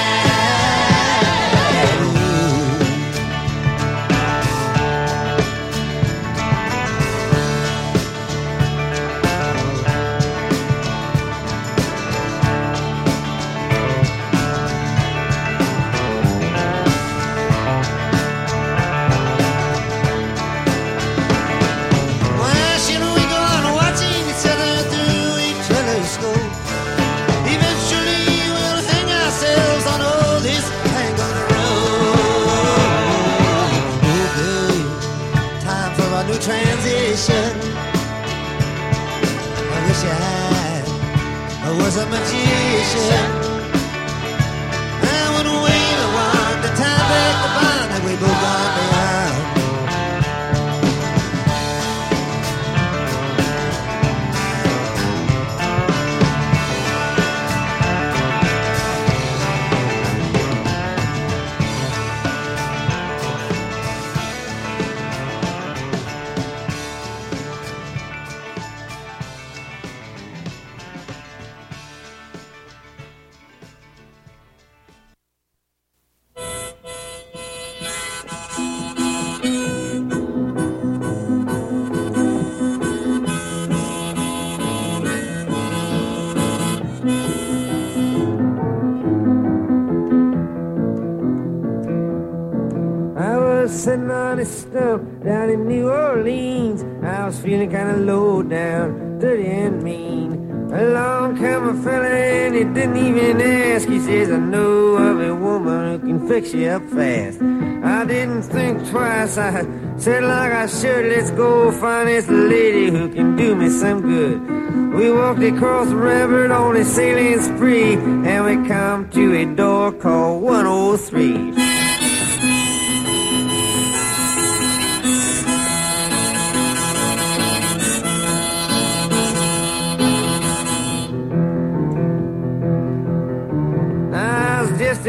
I was a magician. Ask. He says, I know of a woman who can fix you up fast. I didn't think twice. I said like I should, let's go find this lady who can do me some good. We walked across the river on a sailing spree, and we come to a door called 103.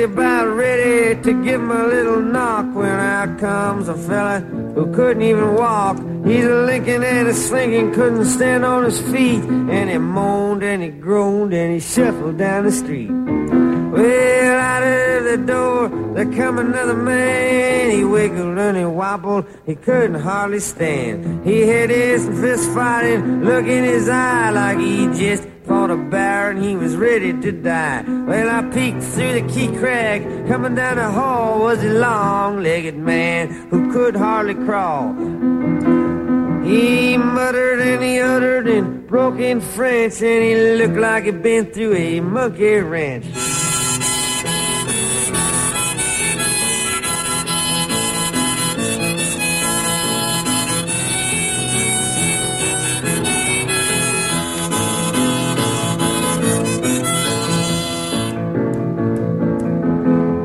About ready to give him a little knock when out comes a fella who couldn't even walk. He's a linking and a slinking, couldn't stand on his feet. And he moaned and he groaned and he shuffled down the street. Well, out of the door, there come another man. He wiggled and he wobbled, he couldn't hardly stand. He had his fist fighting, look in his eye like he just fought a bear and he was ready to die. Well, I peeked through the key crack. Coming down the hall was a long-legged man who could hardly crawl. He muttered and he uttered in broken French, and he looked like he'd been through a monkey wrench.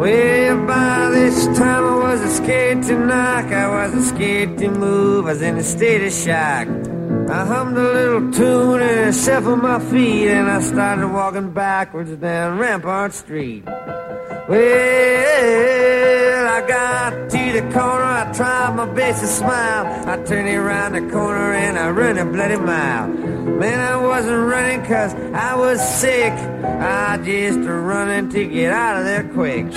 Well, by this time I wasn't scared to knock, I wasn't scared to move, I was in a state of shock. I hummed a little tune and shuffled my feet and I started walking backwards down Rampart Street. Well, I got to the corner, I tried my best to smile. I turned around the corner and I run a bloody mile. Man, I wasn't running cause I was sick. I just running to get out of there quick.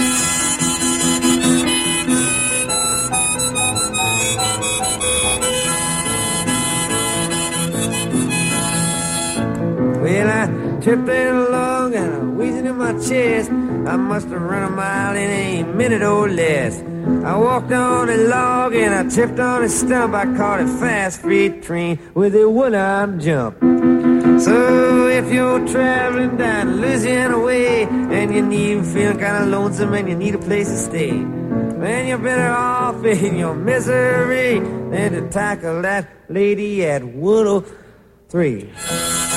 Well, I tripped along and wheezing in my chest. I must have run a mile in a minute or less. I walked on a log and I tripped on a stump. I caught a fast freight train with a one-arm jump. So if you're traveling down Louisiana way and you need feeling kind of lonesome and you need a place to stay, man, you're better off in your misery than to tackle that lady at 103.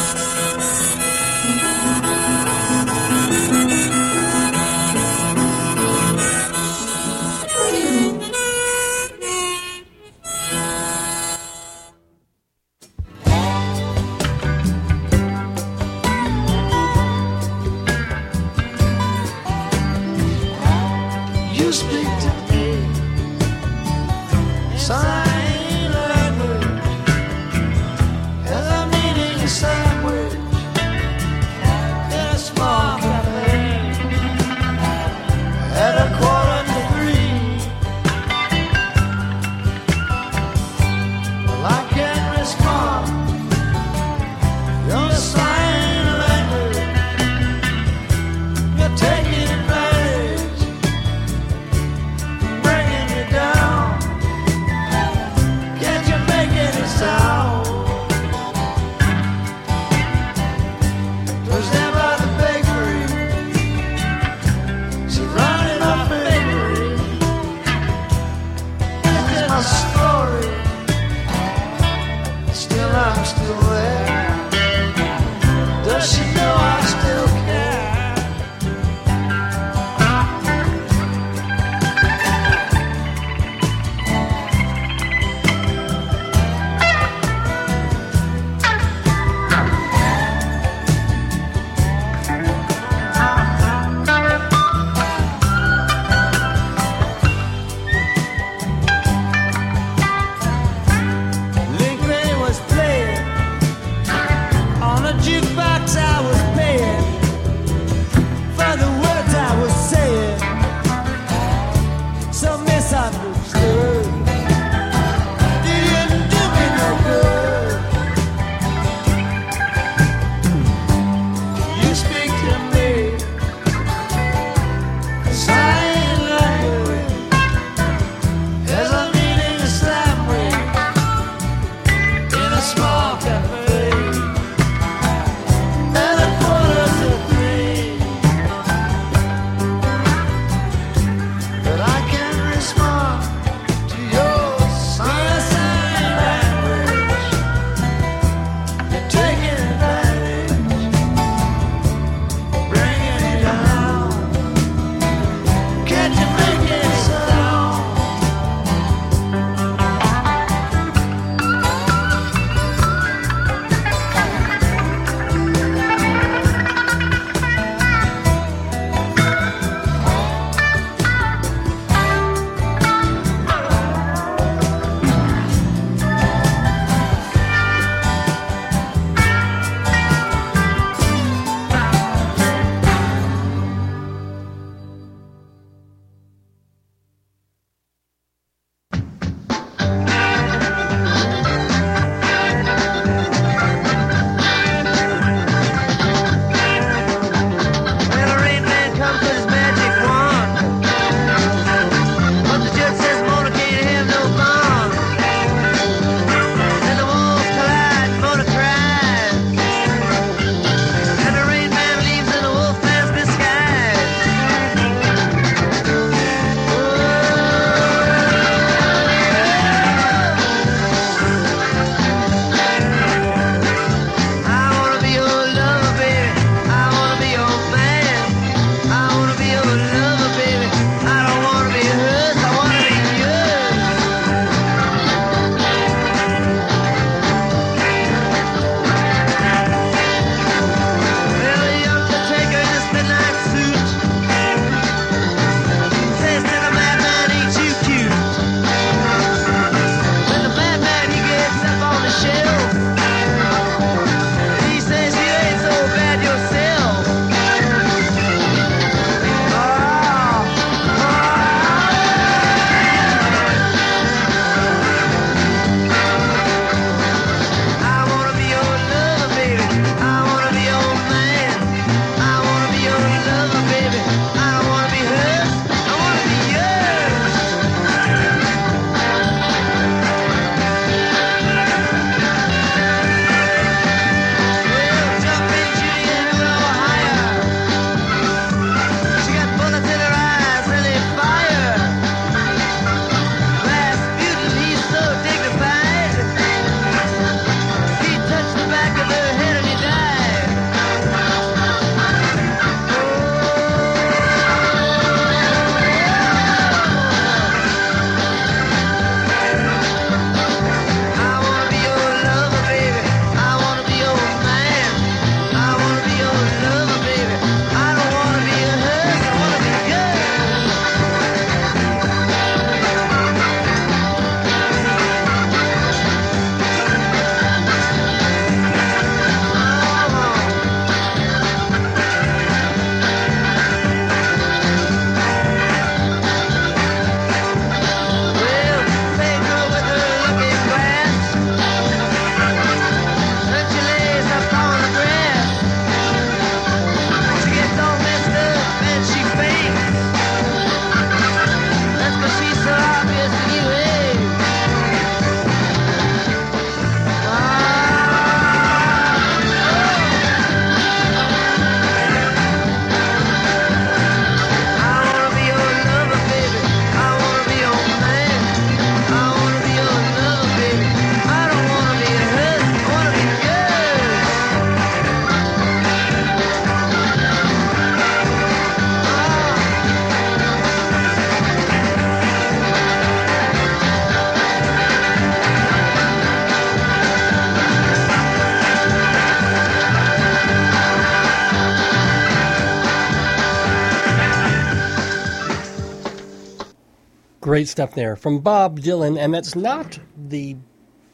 Great stuff there from Bob Dylan, and that's not the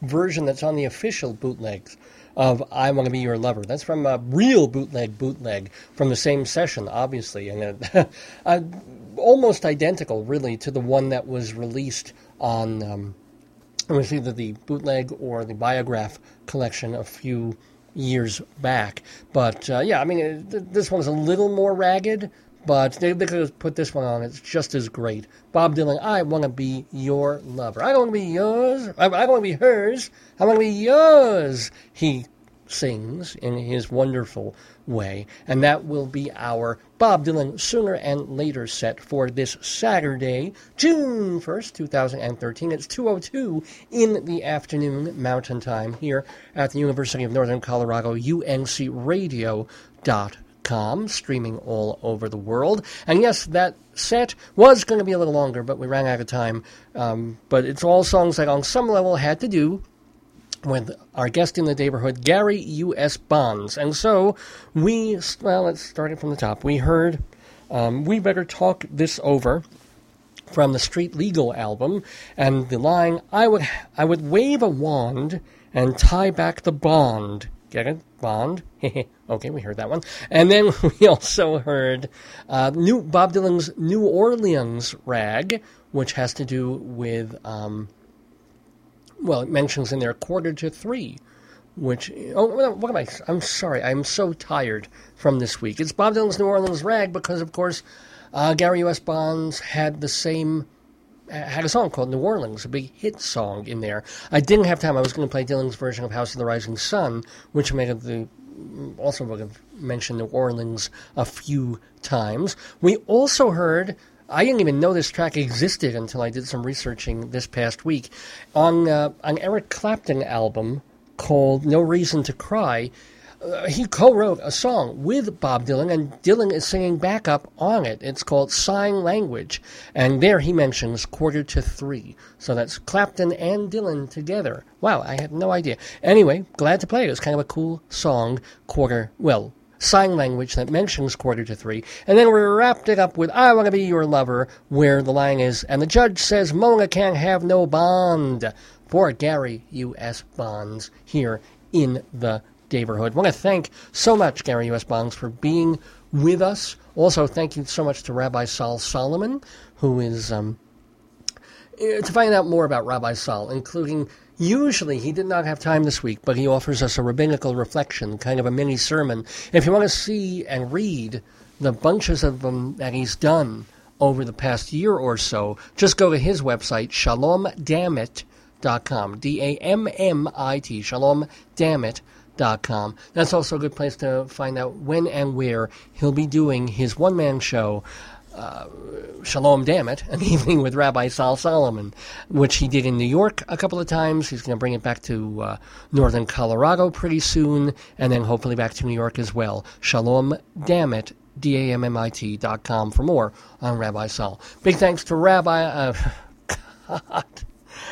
version that's on the official bootlegs of I Want to Be Your Lover. That's from a real bootleg bootleg from the same session, obviously, and uh, almost identical, really, to the one that was released on. Um, it was either the bootleg or the biograph collection a few years back. But uh, yeah, I mean, it, this one's a little more ragged, but they, they could have put this one on. It's just as great. Bob Dylan, I want to be your lover. I don't want to be yours. I, I want to be hers. I want to be yours. He sings in his wonderful way. And that will be our Bob Dylan Sooner and Later set for this Saturday, June 1st, 2013. It's 2.02 in the afternoon Mountain Time here at the University of Northern Colorado, UNC Radio. uncradio.com, streaming all over the world. And yes, that set was going to be a little longer, but we ran out of time. Um, but it's all songs that on some level had to do with our guest in the neighborhood, Gary U.S. Bonds. And so we, well, let's start it from the top. We heard um, We Better Talk This Over from the Street Legal album, and the line, I would, I would wave a wand and tie back the bond. Get it? Bond? okay, we heard that one. And then we also heard uh, new Bob Dylan's New Orleans Rag, which has to do with. Um, well, it mentions in there quarter to three, which oh, what am I? I'm sorry, I'm so tired from this week. It's Bob Dylan's New Orleans Rag because, of course, uh, Gary U.S. Bonds had the same had a song called New Orleans, a big hit song in there. I didn't have time. I was going to play Dylan's version of House of the Rising Sun, which made the also would have mentioned New Orleans a few times. We also heard I didn't even know this track existed until I did some researching this past week. On uh, an Eric Clapton album called No Reason to Cry, uh, he co wrote a song with Bob Dylan, and Dylan is singing backup on it. It's called Sign Language, and there he mentions quarter to three. So that's Clapton and Dylan together. Wow, I had no idea. Anyway, glad to play it. It's kind of a cool song, quarter, well, sign language that mentions quarter to three. And then we wrapped it up with I Want to Be Your Lover, where the line is, and the judge says Mona can't have no bond for Gary U.S. Bonds here in the neighborhood. I want to thank so much Gary U.S. Bonds for being with us. Also, thank you so much to Rabbi Sol Solomon, who is um, to find out more about Rabbi Sol, including Usually, he did not have time this week, but he offers us a rabbinical reflection, kind of a mini sermon. If you want to see and read the bunches of them that he's done over the past year or so, just go to his website, shalomdammit.com. D A M M I T, shalomdammit.com. That's also a good place to find out when and where he'll be doing his one man show uh, Shalom Dammit, an evening with Rabbi Sol Solomon, which he did in New York a couple of times. He's going to bring it back to uh, northern Colorado pretty soon, and then hopefully back to New York as well. Shalom Dammit, D-A-M-M-I-T dot com for more on Rabbi Sol. Big thanks to Rabbi, uh, God,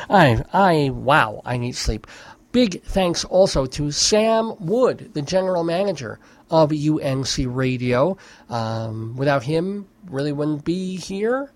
I, I, wow, I need sleep. Big thanks also to Sam Wood, the general manager of UNC Radio. Um, without him, really wouldn't be here.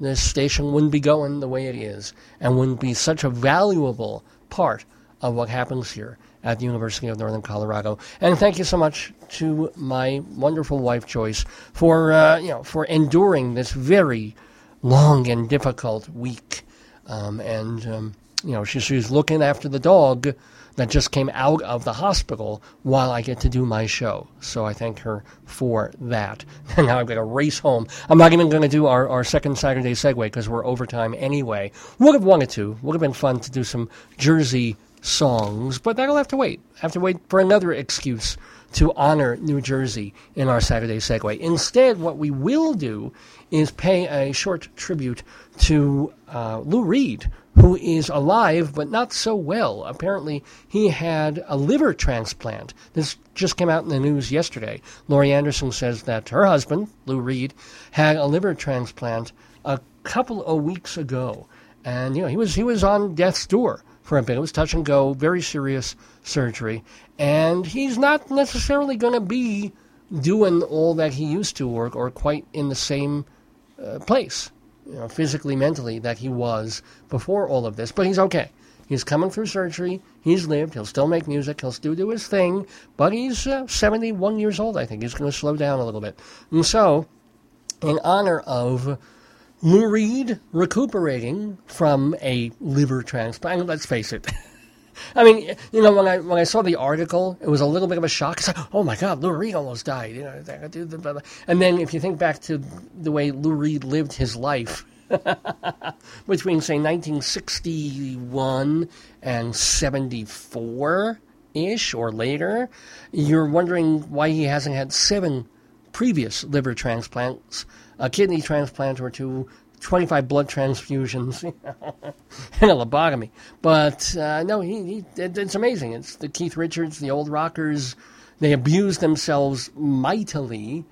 This station wouldn't be going the way it is, and wouldn't be such a valuable part of what happens here at the University of Northern Colorado. And thank you so much to my wonderful wife Joyce for uh, you know for enduring this very long and difficult week. Um, and um, you know she, she's looking after the dog that just came out of the hospital while I get to do my show. So I thank her for that. And now I've got to race home. I'm not even going to do our, our second Saturday segue because we're overtime anyway. Would have wanted to. Would have been fun to do some Jersey songs, but that'll have to wait. have to wait for another excuse to honor New Jersey in our Saturday segue. Instead, what we will do is pay a short tribute to uh, Lou Reed, who is alive but not so well. Apparently, he had a liver transplant. This just came out in the news yesterday. Laurie Anderson says that her husband, Lou Reed, had a liver transplant a couple of weeks ago. And, you know, he was, he was on death's door for a bit. It was touch and go, very serious surgery. And he's not necessarily going to be doing all that he used to work or quite in the same uh, place you know, physically, mentally, that he was before all of this. But he's okay. He's coming through surgery. He's lived. He'll still make music. He'll still do his thing. But he's uh, 71 years old, I think. He's going to slow down a little bit. And so, in honor of Lou Reed recuperating from a liver transplant, let's face it. I mean, you know, when I when I saw the article, it was a little bit of a shock. It's like, oh my God, Lou Reed almost died. You know, and then if you think back to the way Lou Reed lived his life between say 1961 and 74 ish or later, you're wondering why he hasn't had seven previous liver transplants, a kidney transplant or two, 25 blood transfusions, and a lobotomy. But uh, no, he, he it, it's amazing. It's the Keith Richards, the old rockers. They abuse themselves mightily,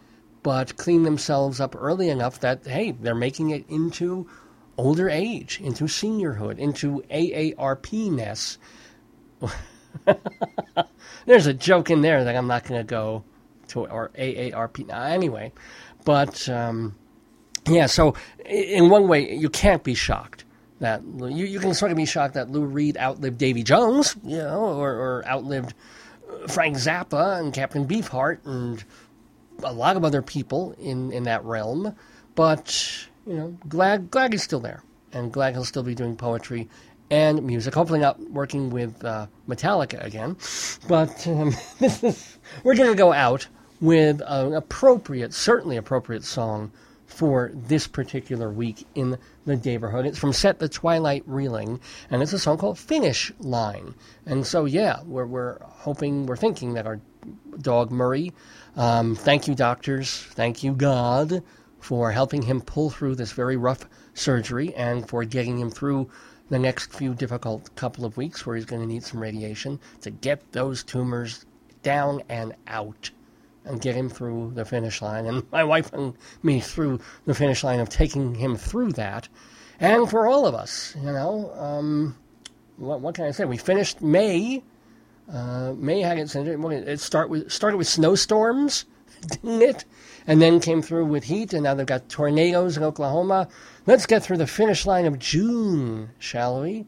but clean themselves up early enough that hey, they're making it into older age, into seniorhood, into AARP ness. There's a joke in there that I'm not going to go to, or AARP. Anyway, but. Um, yeah, so in one way, you can't be shocked that you, you can sort of be shocked that Lou Reed outlived Davy Jones, you know, or, or outlived Frank Zappa and Captain Beefheart and a lot of other people in, in that realm. But you know, glad glad he's still there, and glad he'll still be doing poetry and music. Hopefully, not working with uh, Metallica again. But um, we're going to go out with an appropriate, certainly appropriate song for this particular week in the neighborhood. It's from Set the Twilight Reeling, and it's a song called Finish Line. And so, yeah, we're, we're hoping, we're thinking that our dog Murray, um, thank you, doctors, thank you, God, for helping him pull through this very rough surgery and for getting him through the next few difficult couple of weeks where he's going to need some radiation to get those tumors down and out and get him through the finish line. And my wife and me through the finish line of taking him through that. And for all of us, you know, um, what, what, can I say? We finished May. Uh, May had its it start with, started with snowstorms, didn't it? And then came through with heat, and now they've got tornadoes in Oklahoma. Let's get through the finish line of June, shall we?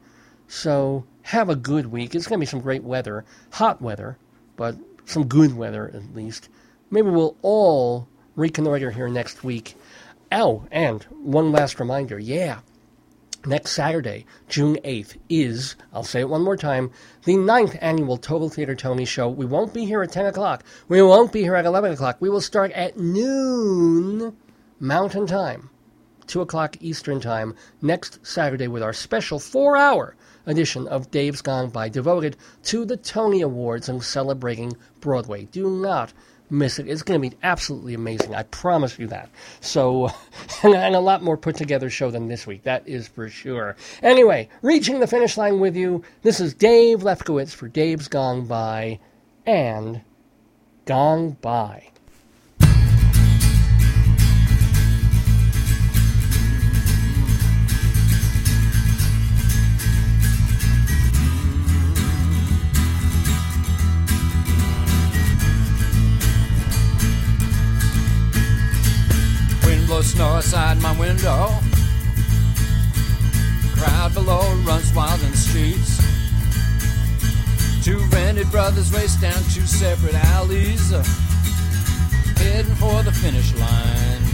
So have a good week. It's going to be some great weather, hot weather, but some good weather at least. Maybe we'll all reconnoiter here next week. Oh, and one last reminder yeah, next Saturday, June 8th, is, I'll say it one more time, the ninth annual Total Theater Tony Show. We won't be here at 10 o'clock. We won't be here at 11 o'clock. We will start at noon Mountain Time, 2 o'clock Eastern Time, next Saturday with our special four hour edition of Dave's Gone By, devoted to the Tony Awards and celebrating Broadway. Do not miss it. It's going to be absolutely amazing. I promise you that. So, and, and, a lot more put together show than this week. That is for sure. Anyway, reaching the finish line with you. This is Dave Lefkowitz for Dave's Gone By and Gone By. Snow outside my window. Crowd below runs wild in the streets. Two rented brothers race down two separate alleys, uh, heading for the finish line.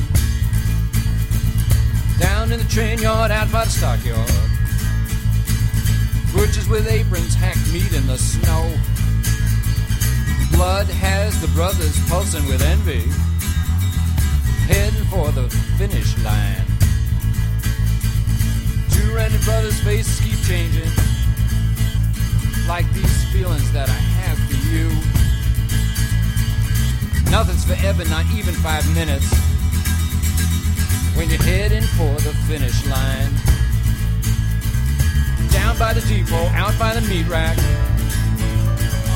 Down in the train yard, out by the stockyard. Butchers with aprons hack meat in the snow. Blood has the brothers pulsing with envy heading for the finish line. Two rented brothers' faces keep changing, like these feelings that I have for you. Nothing's forever, not even five minutes. When you're heading for the finish line, down by the depot, out by the meat rack,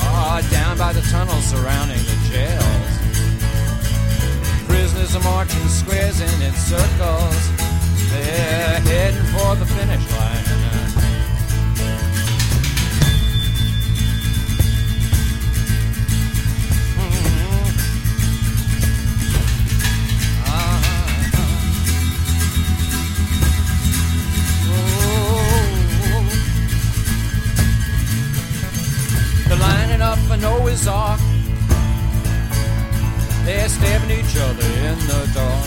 ah, down by the tunnels surrounding the jails prisoners are marching squares and in circles. They're heading for the finish line. always are they're stabbing each other in the dark.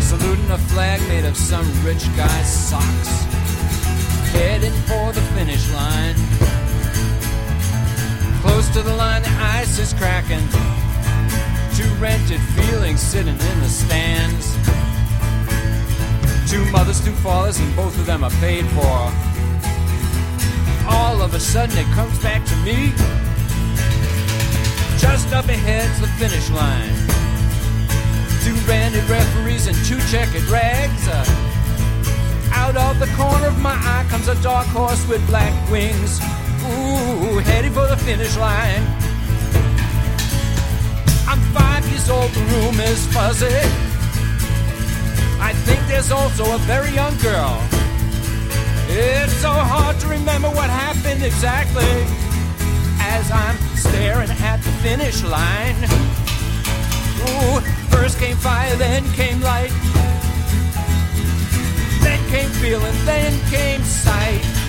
Saluting a flag made of some rich guy's socks. Heading for the finish line. Close to the line, the ice is cracking. Two rented feelings sitting in the stands. Two mothers, two fathers, and both of them are paid for. All of a sudden, it comes back to me. Just up ahead's the finish line. Two banded referees and two checkered rags. Uh, out of the corner of my eye comes a dark horse with black wings. Ooh, heading for the finish line. I'm five years old, the room is fuzzy. I think there's also a very young girl. It's so hard to remember what happened exactly as I'm staring at the finish line. Ooh, first came fire, then came light. Then came feeling, then came sight.